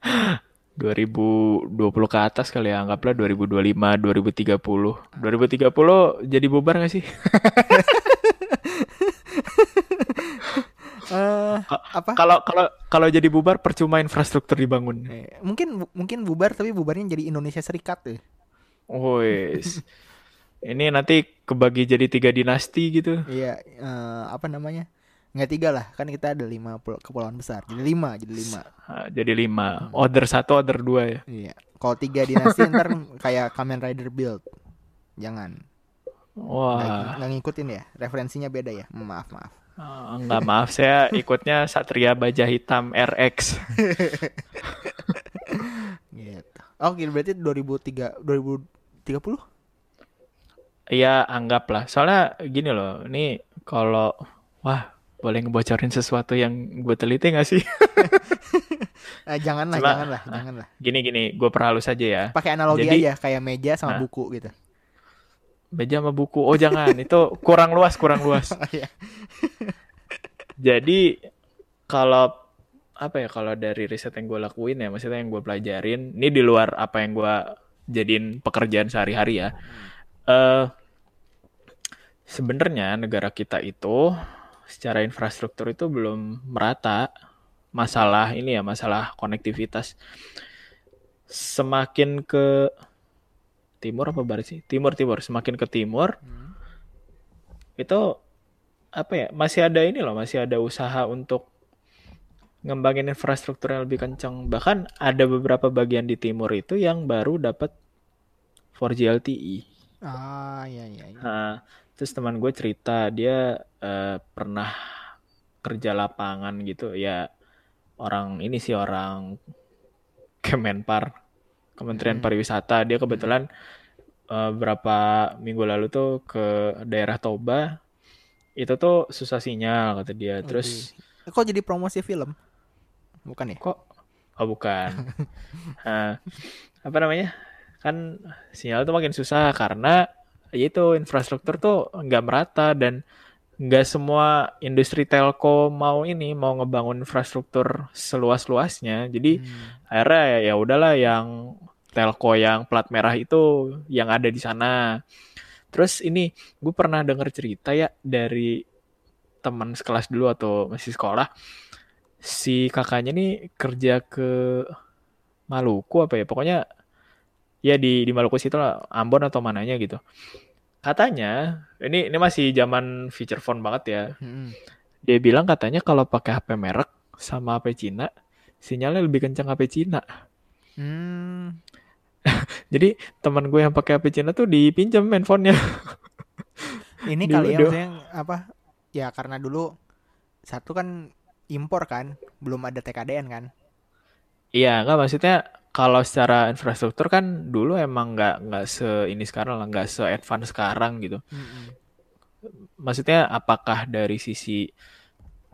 (laughs) 2020 ke atas kali ya anggaplah 2025 2030 2030 jadi bubar gak sih uh, (laughs) apa kalau kalau kalau jadi bubar percuma infrastruktur dibangun mungkin mungkin bubar tapi bubarnya jadi Indonesia Serikat tuh oh yes. (laughs) ini nanti kebagi jadi tiga dinasti gitu. Iya uh, apa namanya? Nggak tiga lah kan kita ada lima kepulauan besar. Jadi lima jadi lima. Ah, jadi lima. Hmm. order satu order dua ya? Iya. Kalau tiga dinasti ntar kayak Kamen Rider build. Jangan. Wah. Nggak, ngikutin ya? Referensinya beda ya? Maaf maaf. Oh, nggak maaf. Saya ikutnya Satria Baja Hitam RX (laughs) gitu. Oke berarti 2003 2030 Iya anggaplah soalnya gini loh ini kalau wah boleh ngebocorin sesuatu yang gue teliti gak sih? (laughs) eh, janganlah, Cuma, janganlah, ah, janganlah. Gini gini, gue perhalus aja ya. Pakai analogi Jadi, aja, kayak meja sama nah, buku gitu. Meja sama buku, oh jangan, itu kurang luas, kurang luas. (laughs) oh, iya. (laughs) Jadi kalau apa ya kalau dari riset yang gue lakuin ya, maksudnya yang gue pelajarin, ini di luar apa yang gue jadiin pekerjaan sehari-hari ya. Hmm. Uh, Sebenarnya negara kita itu secara infrastruktur itu belum merata masalah ini ya masalah konektivitas. Semakin ke timur apa barat sih? Timur timur. Semakin ke timur hmm. itu apa ya masih ada ini loh masih ada usaha untuk ngembangin infrastruktur yang lebih kencang bahkan ada beberapa bagian di timur itu yang baru dapat 4G LTE ah iya iya, iya. Nah, terus teman gue cerita dia uh, pernah kerja lapangan gitu. Ya orang ini sih orang Kemenpar Kementerian hmm. Pariwisata. Dia kebetulan uh, berapa minggu lalu tuh ke daerah Toba. Itu tuh susah sinyal kata dia. Terus oh, kok jadi promosi film? Bukan ya? Kok? Oh bukan. Uh, (laughs) apa namanya? Kan sinyal tuh makin susah karena itu infrastruktur tuh nggak merata dan nggak semua industri telco mau ini mau ngebangun infrastruktur seluas-luasnya. Jadi hmm. akhirnya ya, ya udahlah yang telco yang plat merah itu yang ada di sana. Terus ini gue pernah denger cerita ya dari teman sekelas dulu atau masih sekolah. Si kakaknya nih kerja ke Maluku apa ya? Pokoknya ya di di Maluku situ lah Ambon atau mananya gitu. Katanya ini ini masih zaman feature phone banget ya. Hmm. dia bilang katanya kalau pakai HP merek sama HP Cina sinyalnya lebih kencang HP Cina. Hmm. (laughs) jadi teman gue yang pakai HP Cina tuh dipinjam handphonenya. (laughs) Ini kali ya maksudnya apa ya karena dulu satu kan impor kan belum ada TKDN kan. Iya enggak maksudnya kalau secara infrastruktur kan dulu emang nggak nggak se ini sekarang lah nggak se advance sekarang gitu. Mm-hmm. Maksudnya apakah dari sisi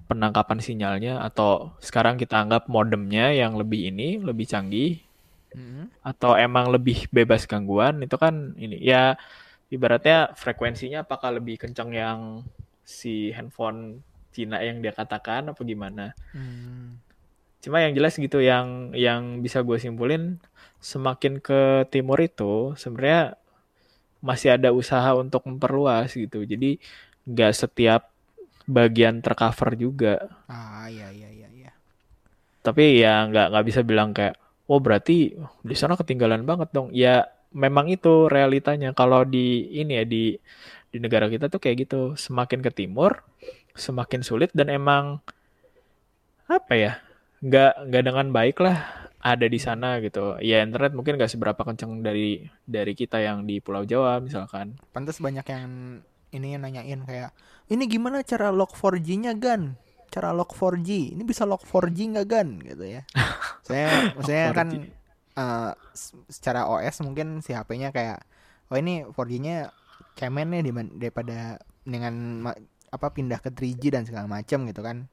penangkapan sinyalnya atau sekarang kita anggap modemnya yang lebih ini lebih canggih mm-hmm. atau emang lebih bebas gangguan itu kan ini ya ibaratnya frekuensinya apakah lebih kencang yang si handphone Cina yang dia katakan apa gimana? Mm. Cuma yang jelas gitu yang yang bisa gue simpulin semakin ke timur itu sebenarnya masih ada usaha untuk memperluas gitu. Jadi nggak setiap bagian tercover juga. Ah iya iya iya. iya. Tapi ya nggak nggak bisa bilang kayak oh berarti di sana ketinggalan banget dong. Ya memang itu realitanya kalau di ini ya di di negara kita tuh kayak gitu. Semakin ke timur, semakin sulit dan emang apa ya? Nggak nggak dengan baik lah ada di sana gitu. Ya internet mungkin nggak seberapa kenceng dari dari kita yang di Pulau Jawa misalkan. Pantas banyak yang ini yang nanyain kayak ini gimana cara lock 4G-nya Gan? Cara lock 4G. Ini bisa lock 4G nggak Gan gitu ya. (laughs) saya saya kan uh, secara OS mungkin si HP-nya kayak oh ini 4G-nya cemen nih daripada dengan apa pindah ke 3G dan segala macam gitu kan.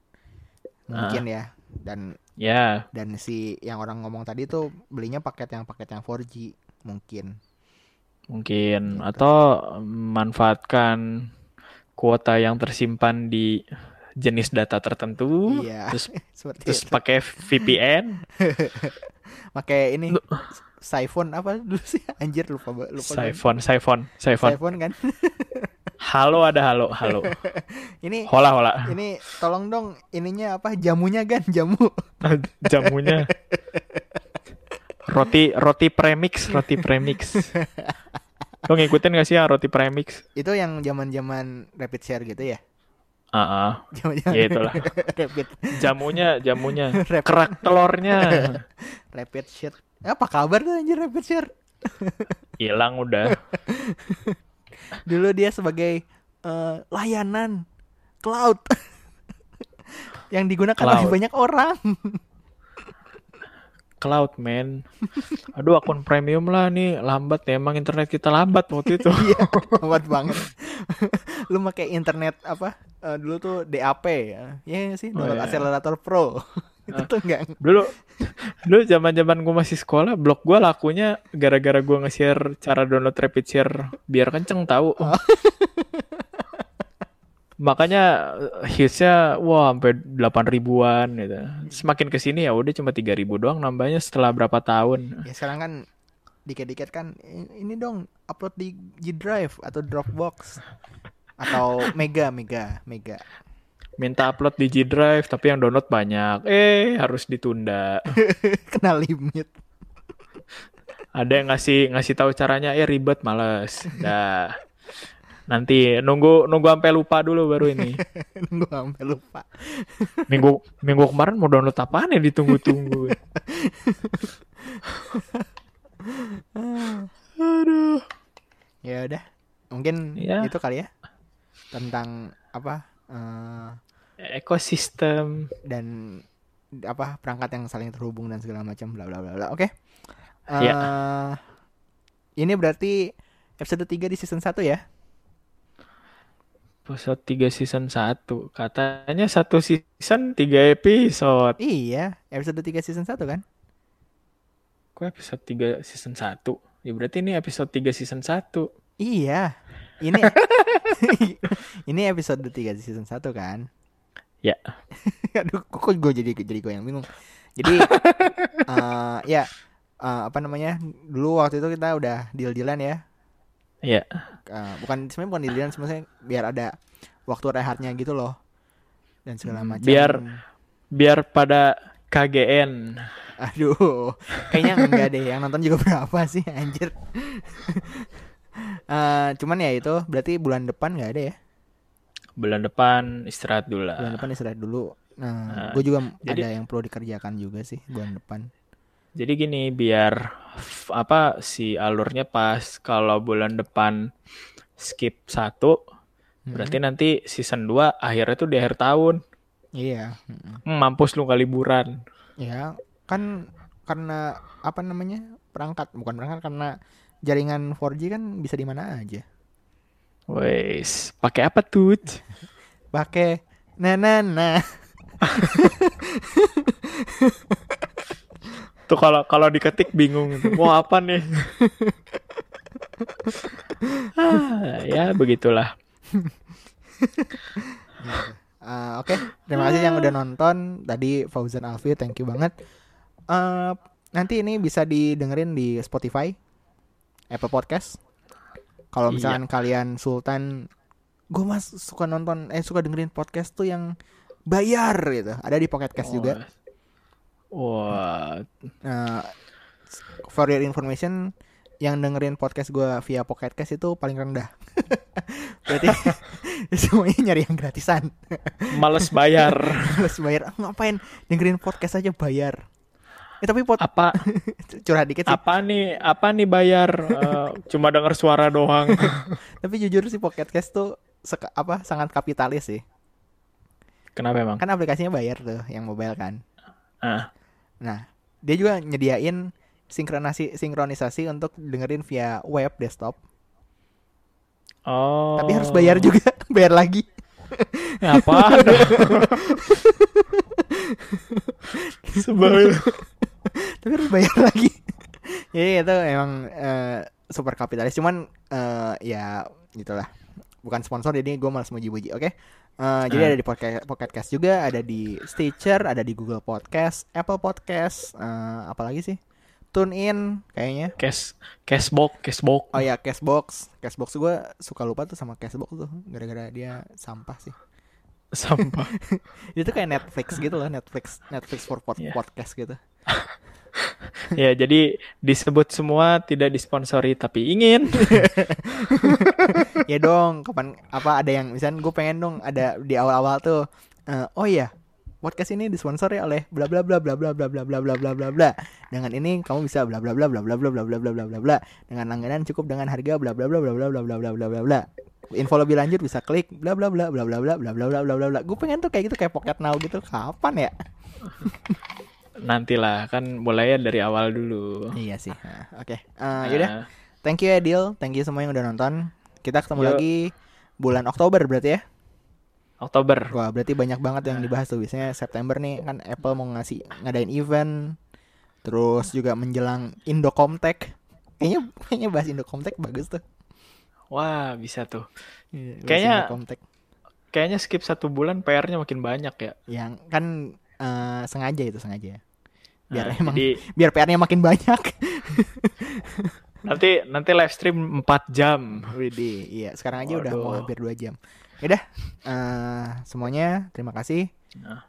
Mungkin uh. ya. Dan Ya. Yeah. Dan si yang orang ngomong tadi tuh belinya paket yang paket yang 4G mungkin. Mungkin gitu. atau manfaatkan kuota yang tersimpan di jenis data tertentu iya, terus (laughs) terus pakai VPN (laughs) pakai ini siphon apa dulu sih anjir lupa lupa siphon siphon siphon siphon kan (laughs) Halo ada halo, halo. (laughs) ini hola hola. Ini tolong dong ininya apa jamunya kan jamu. jamunya. Roti roti premix, roti premix. (laughs) Lo ngikutin gak sih ya roti premix? Itu yang zaman-zaman rapid share gitu ya? Ah, uh -uh. ya itulah. (laughs) rapid. Jamunya, jamunya. Rapid. Kerak telurnya. rapid share. Apa kabar tuh anjir rapid share? Hilang udah dulu dia sebagai uh, layanan cloud (laughs) yang digunakan cloud. oleh banyak orang. cloud man. Aduh akun premium lah nih lambat ya emang internet kita lambat waktu itu. (laughs) iya, lambat banget. (laughs) Lu pakai internet apa? Uh, dulu tuh DAP ya. Iya sih, download oh, iya. Accelerator Pro. Itu tuh enggak. Dulu dulu zaman-zaman gue masih sekolah, blog gue lakunya gara-gara gue nge-share cara download rapid share biar kenceng tahu. Oh. (laughs) Makanya hitsnya wah sampai 8 ribuan gitu. Semakin ke sini ya udah cuma 3 ribu doang nambahnya setelah berapa tahun. Ya sekarang kan dikit-dikit kan ini dong upload di G Drive atau Dropbox atau Mega Mega Mega minta upload di G Drive tapi yang download banyak. Eh harus ditunda. (laughs) Kena limit. Ada yang ngasih ngasih tahu caranya eh ribet males. Dah. Nanti nunggu nunggu sampai lupa dulu baru ini. (laughs) Nunggu sampai lupa. Minggu minggu kemarin mau download apa nih ditunggu-tunggu? Aduh. Ya udah. Mungkin ya. itu kali ya tentang apa uh, ekosistem dan apa perangkat yang saling terhubung dan segala macam bla bla bla bla. Oke. Okay. Uh, ya. Eh, ini berarti episode 3 di season 1 ya? Episode 3 season 1. Katanya satu season 3 episode. Iya, episode 3 season 1 kan? Kok episode 3 season 1? Ya berarti ini episode 3 season 1. Iya. Ini (laughs) (laughs) ini episode 3 di season 1 kan? Ya. (laughs) Aduh, kok gue jadi jadi gue yang bingung. Jadi uh, (laughs) ya uh, apa namanya? Dulu waktu itu kita udah deal-dealan ya. Iya. Uh, bukan sebenarnya bukan deal-dealan sebenarnya biar ada waktu rehatnya gitu loh. Dan segala hmm, macam. Biar biar pada KGN. Aduh, kayaknya enggak deh. Yang nonton juga berapa sih anjir? uh, (laughs) cuman ya itu berarti bulan depan nggak ada ya? Bulan depan istirahat dulu lah. Bulan depan istirahat dulu. Nah, nah gue juga jadi, ada yang perlu dikerjakan juga sih bulan depan. Jadi gini biar apa si alurnya pas kalau bulan depan skip satu hmm. berarti nanti season 2 akhirnya tuh di akhir tahun. Iya. Hmm, mampus lu kali liburan. Ya, kan karena apa namanya? perangkat bukan perangkat karena jaringan 4G kan bisa di mana aja. Wes, pakai apa tuh? pakai nah. (laughs) tuh kalau kalau diketik bingung mau apa nih (laughs) ah, ya begitulah uh, (laughs) oke okay. terima kasih yang udah nonton tadi Fauzan Alfi thank you banget uh, nanti ini bisa didengerin di Spotify Apple Podcast. Kalau iya. misalkan iya. kalian Sultan, gue mas suka nonton, eh suka dengerin podcast tuh yang bayar gitu. Ada di Pocket Cast oh. juga. Wah. Nah, for your information yang dengerin podcast gue via Pocket Cast itu paling rendah. (laughs) Berarti (laughs) semuanya nyari yang gratisan. Males bayar. (laughs) Males bayar. Ngapain dengerin podcast aja bayar. Ya, tapi pot apa (laughs) curhat dikit sih. Apa nih? Apa nih bayar? Uh, cuma denger suara doang. (laughs) tapi jujur sih Pocket Cast tuh seka, apa sangat kapitalis sih. Kenapa emang? Kan aplikasinya bayar tuh yang mobile kan. Uh. Nah, dia juga nyediain sinkronasi sinkronisasi untuk dengerin via web desktop. Oh. Tapi harus bayar juga, (laughs) bayar lagi. Apa? Sebel. (laughs) Tapi harus bayar (laughs) lagi. Jadi itu emang uh, super kapitalis. Cuman uh, ya gitulah. Bukan sponsor jadi gue malas muji-muji. Oke. Okay? Uh, jadi ada di Pocket, Pocket Cast juga, ada di Stitcher, ada di Google Podcast, Apple Podcast, uh, apa lagi sih? Tune in kayaknya. Cash Cashbox, Cashbox. Oh ya, Cashbox. Cashbox gue suka lupa tuh sama Cashbox tuh, gara-gara dia sampah sih. Sampah. (laughs) Itu kayak Netflix gitu loh, Netflix Netflix for pod yeah. podcast gitu. Ya, jadi disebut semua tidak disponsori tapi ingin. ya dong, kapan apa ada yang misalnya gue pengen dong ada di awal-awal tuh uh, oh iya podcast ini disponsori oleh bla bla bla bla bla bla bla bla bla bla bla bla. Dengan ini kamu bisa bla bla bla bla bla bla bla bla bla bla bla bla. Dengan langganan cukup dengan harga bla bla bla bla bla bla bla bla bla bla bla. Info lebih lanjut bisa klik bla bla bla bla bla bla bla bla bla bla bla bla. Gue pengen tuh kayak gitu kayak pocket now gitu. Kapan ya? Nantilah kan mulai dari awal dulu. Iya sih. Oke. Okay. Uh, yaudah. Thank you Adil. Thank you semua yang udah nonton. Kita ketemu Yo. lagi bulan Oktober berarti ya. Oktober. Wah, berarti banyak banget yang dibahas tuh. Biasanya September nih kan Apple mau ngasih ngadain event. Terus juga menjelang Indocomtech. Kayaknya kayaknya bahas Indocomtech bagus tuh. Wah, bisa tuh. Iya, kayaknya Kayaknya skip satu bulan PR-nya makin banyak ya. Yang kan uh, sengaja itu sengaja. Biar nah, emang jadi... (laughs) biar PR-nya makin banyak. (laughs) nanti nanti live stream 4 jam. Widih, iya. Sekarang aja Waduh. udah mau hampir 2 jam. Udah, uh, semuanya terima kasih. Nah.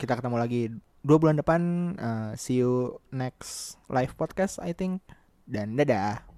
Kita ketemu lagi dua bulan depan. Uh, see you next live podcast, I think. Dan dadah.